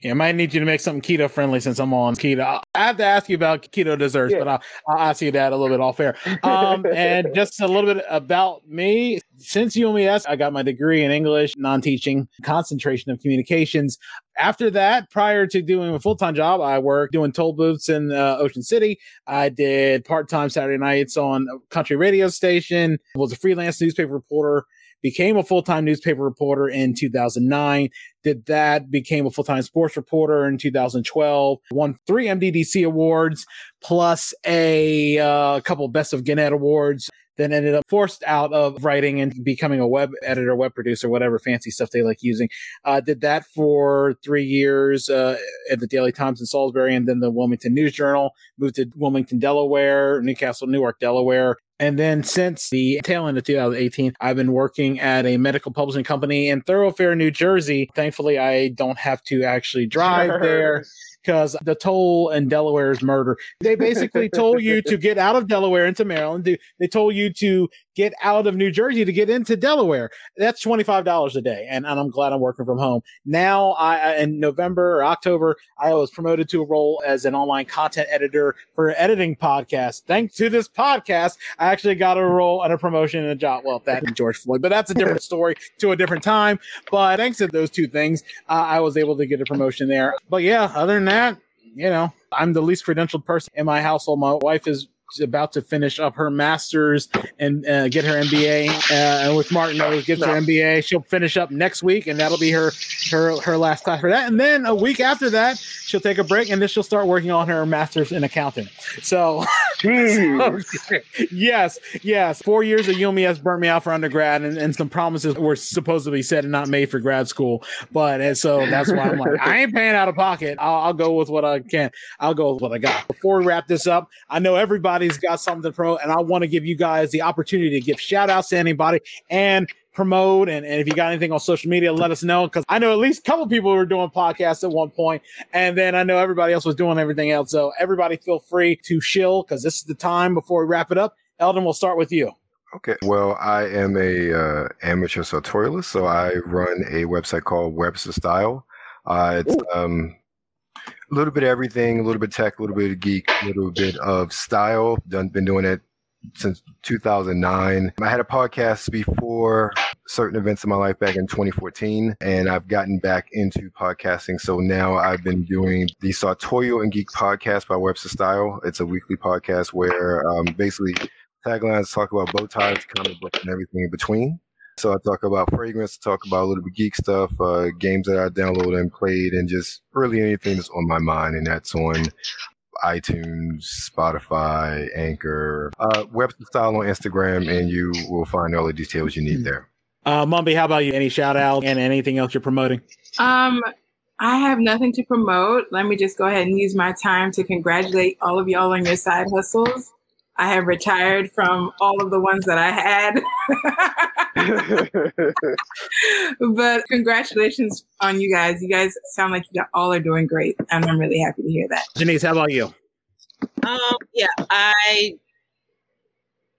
Yeah, I might need you to make something keto friendly since I'm on keto. I have to ask you about keto desserts, yeah. but I'll, I'll, ask you that a little bit off air. Um, and just a little bit about me. Since UMES, I got my degree in English, non teaching, concentration of communications. After that, prior to doing a full time job, I worked doing toll booths in uh, Ocean City. I did part time Saturday nights on a country radio station, was a freelance newspaper reporter became a full-time newspaper reporter in 2009 did that became a full-time sports reporter in 2012 won three mddc awards plus a uh, couple best of gannett awards then ended up forced out of writing and becoming a web editor, web producer, whatever fancy stuff they like using. Uh, did that for three years uh, at the Daily Times in Salisbury and then the Wilmington News Journal. Moved to Wilmington, Delaware, Newcastle, Newark, Delaware. And then since the tail end of 2018, I've been working at a medical publishing company in Thorofare, New Jersey. Thankfully, I don't have to actually drive there because the toll in Delaware is murder. They basically told you to get out of Delaware into Maryland. They told you to get out of New Jersey to get into Delaware. That's $25 a day. And, and I'm glad I'm working from home. Now, I, in November or October, I was promoted to a role as an online content editor for an editing podcasts. Thanks to this podcast, I actually got a role and a promotion and a job. Well, that and George Floyd, but that's a different story to a different time. But thanks to those two things, uh, I was able to get a promotion there. But yeah, other than that, you know, I'm the least credentialed person in my household. My wife is about to finish up her master's and uh, get her MBA. Uh, and with Martin knows gets no. her MBA, she'll finish up next week, and that'll be her her her last class for that. And then a week after that, she'll take a break, and then she'll start working on her master's in accounting. So, so yes, yes, four years of UMES burnt me out for undergrad, and, and some promises were supposedly said and not made for grad school. But and so that's why I'm like, I ain't paying out of pocket. I'll, I'll go with what I can. I'll go with what I got. Before we wrap this up, I know everybody everybody's got something to promote, and I want to give you guys the opportunity to give shout outs to anybody and promote. And, and if you got anything on social media, let us know because I know at least a couple people were doing podcasts at one point, and then I know everybody else was doing everything else. So everybody feel free to shill because this is the time before we wrap it up. Elden, we'll start with you. Okay. Well, I am a uh, amateur sartorialist, so I run a website called Webster Style. Uh, it's um, a little bit of everything, a little bit tech, a little bit of geek, a little bit of style. Done been doing it since 2009. I had a podcast before certain events in my life back in 2014, and I've gotten back into podcasting. So now I've been doing the Sartorial and Geek podcast by Webster Style. It's a weekly podcast where um, basically taglines talk about bow ties, comic books, and everything in between. So I talk about fragrance, talk about a little bit geek stuff, uh, games that I downloaded and played, and just really anything that's on my mind. And that's on iTunes, Spotify, Anchor, uh, Webster Style on Instagram, and you will find all the details you need hmm. there. Uh, Mumbi, how about you? Any shout out and anything else you're promoting? Um, I have nothing to promote. Let me just go ahead and use my time to congratulate all of y'all on your side hustles. I have retired from all of the ones that I had. but congratulations on you guys. You guys sound like you all are doing great. And I'm really happy to hear that. Janiece, how about you? Um, yeah, I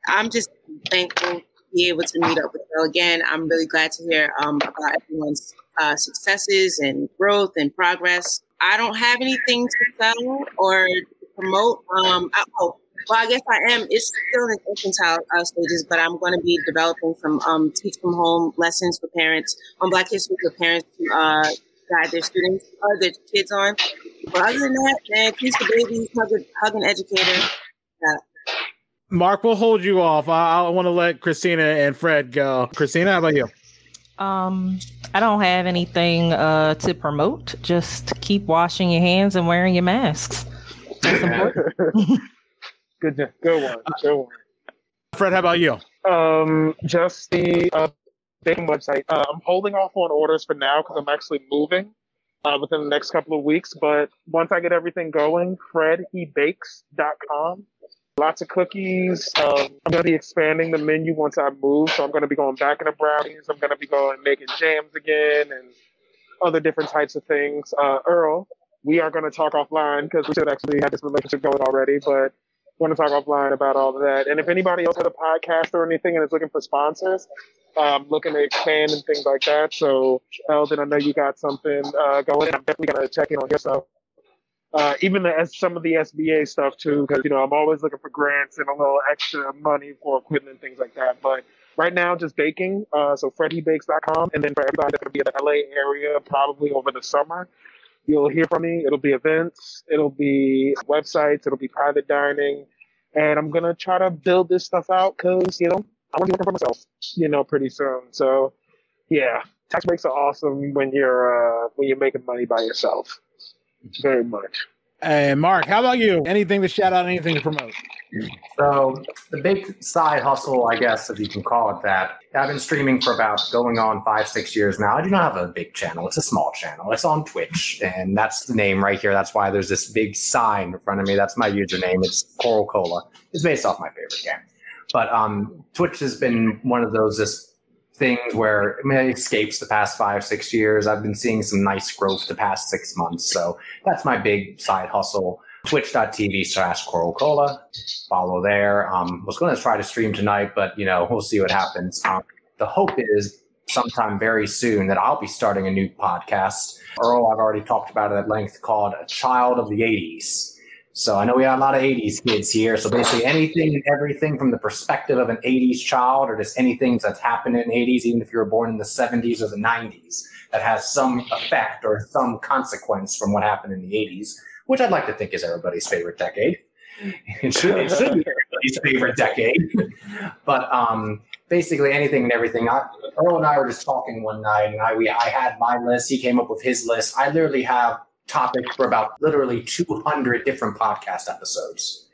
I'm just thankful to be able to meet up with you again. I'm really glad to hear um, about everyone's uh, successes and growth and progress. I don't have anything to sell or promote. Um, I, oh, well, I guess I am. It's still in infantile uh, stages, but I'm going to be developing some um, teach from home lessons for parents on Black History for parents to uh, guide their students or their kids on. But other than that, man, teach the babies, hug, a, hug an educator. Yeah. Mark, we'll hold you off. I, I want to let Christina and Fred go. Christina, how about you? Um, I don't have anything uh, to promote. Just keep washing your hands and wearing your masks. That's important. good, good one. Good one. Fred, how about you? Um, just the uh, baking website. Uh, I'm holding off on orders for now because I'm actually moving uh, within the next couple of weeks. But once I get everything going, fredhebakes.com. Lots of cookies. Um, I'm going to be expanding the menu once I move. So I'm going to be going back into brownies. I'm going to be going making jams again and other different types of things. Uh, Earl, we are going to talk offline because we should actually have this relationship going already. But want to talk offline about all of that. And if anybody else has a podcast or anything and is looking for sponsors, um, looking to expand and things like that. So, Elden, I know you got something uh, going. I'm definitely to check in on your stuff. Uh, even the, some of the SBA stuff too, because you know I'm always looking for grants and a little extra money for equipment and things like that. But right now, just baking. Uh, so fredhebakes.com, and then for everybody that's to be in the LA area, probably over the summer, you'll hear from me. It'll be events, it'll be websites, it'll be private dining, and I'm gonna try to build this stuff out because you know I want to be working for myself, you know, pretty soon. So yeah, tax breaks are awesome when you're uh, when you're making money by yourself. Very much. And Mark, how about you? Anything to shout out? Anything to promote? So the big side hustle, I guess, if you can call it that. I've been streaming for about going on five, six years now. I do not have a big channel. It's a small channel. It's on Twitch, and that's the name right here. That's why there's this big sign in front of me. That's my username. It's Coral Cola. It's based off my favorite game. But um, Twitch has been one of those just things where I mean, it escapes the past five, six years. I've been seeing some nice growth the past six months. So that's my big side hustle. Twitch.tv slash Coral Cola. Follow there. Um, was going to try to stream tonight, but you know, we'll see what happens. Um, the hope is sometime very soon that I'll be starting a new podcast. Earl, I've already talked about it at length called A Child of the 80s. So I know we have a lot of 80s kids here. So basically anything and everything from the perspective of an 80s child or just anything that's happened in the 80s, even if you were born in the 70s or the 90s, that has some effect or some consequence from what happened in the 80s, which I'd like to think is everybody's favorite decade. It should, it should be everybody's favorite decade. but um, basically anything and everything. I, Earl and I were just talking one night, and I we I had my list. He came up with his list. I literally have topics for about literally 200 different podcast episodes.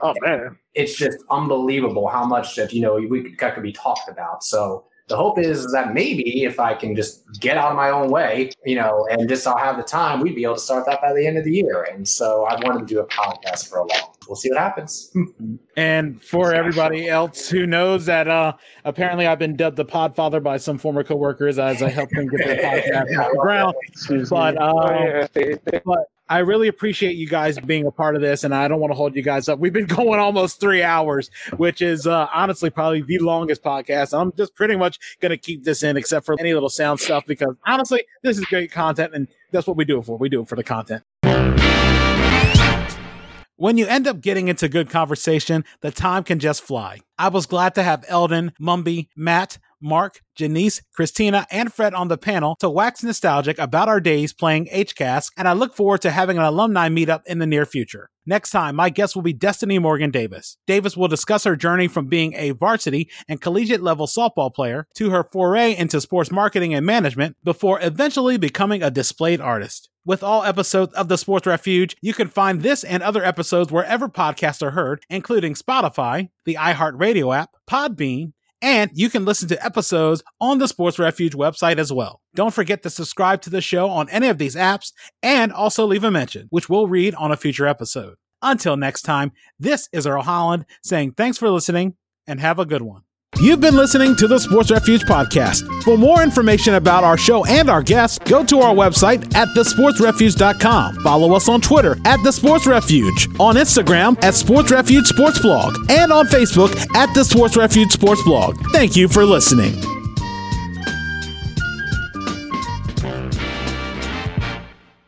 Oh man, it's just unbelievable how much that you know we could, could be talked about. So the hope is that maybe if I can just get out of my own way, you know, and just I'll have the time, we'd be able to start that by the end of the year. And so I wanted to do a podcast for a while. We'll see what happens. and for everybody else who knows that uh apparently I've been dubbed the podfather by some former coworkers as I help them get their podcast off the ground. But uh, but I really appreciate you guys being a part of this, and I don't want to hold you guys up. We've been going almost three hours, which is uh, honestly probably the longest podcast. I'm just pretty much going to keep this in, except for any little sound stuff, because honestly, this is great content, and that's what we do it for. We do it for the content. When you end up getting into good conversation, the time can just fly. I was glad to have Elden, Mumbi, Matt, Mark, Janiece, Christina, and Fred on the panel to wax nostalgic about our days playing HCAS, and I look forward to having an alumni meetup in the near future. Next time, my guest will be Destiny Morgan Davis. Davis will discuss her journey from being a varsity and collegiate level softball player to her foray into sports marketing and management before eventually becoming a displayed artist. With all episodes of The Sports Refuge, you can find this and other episodes wherever podcasts are heard, including Spotify, the iHeartRadio app, Podbean, and you can listen to episodes on the Sports Refuge website as well. Don't forget to subscribe to the show on any of these apps and also leave a mention, which we'll read on a future episode. Until next time, this is Earl Holland saying thanks for listening and have a good one. You've been listening to the Sports Refuge podcast. For more information about our show and our guests, go to our website at thesportsrefuge.com. Follow us on Twitter at The Sports Refuge, on Instagram at Sports Refuge Sports Blog, and on Facebook at The Sports Refuge Sports Blog. Thank you for listening.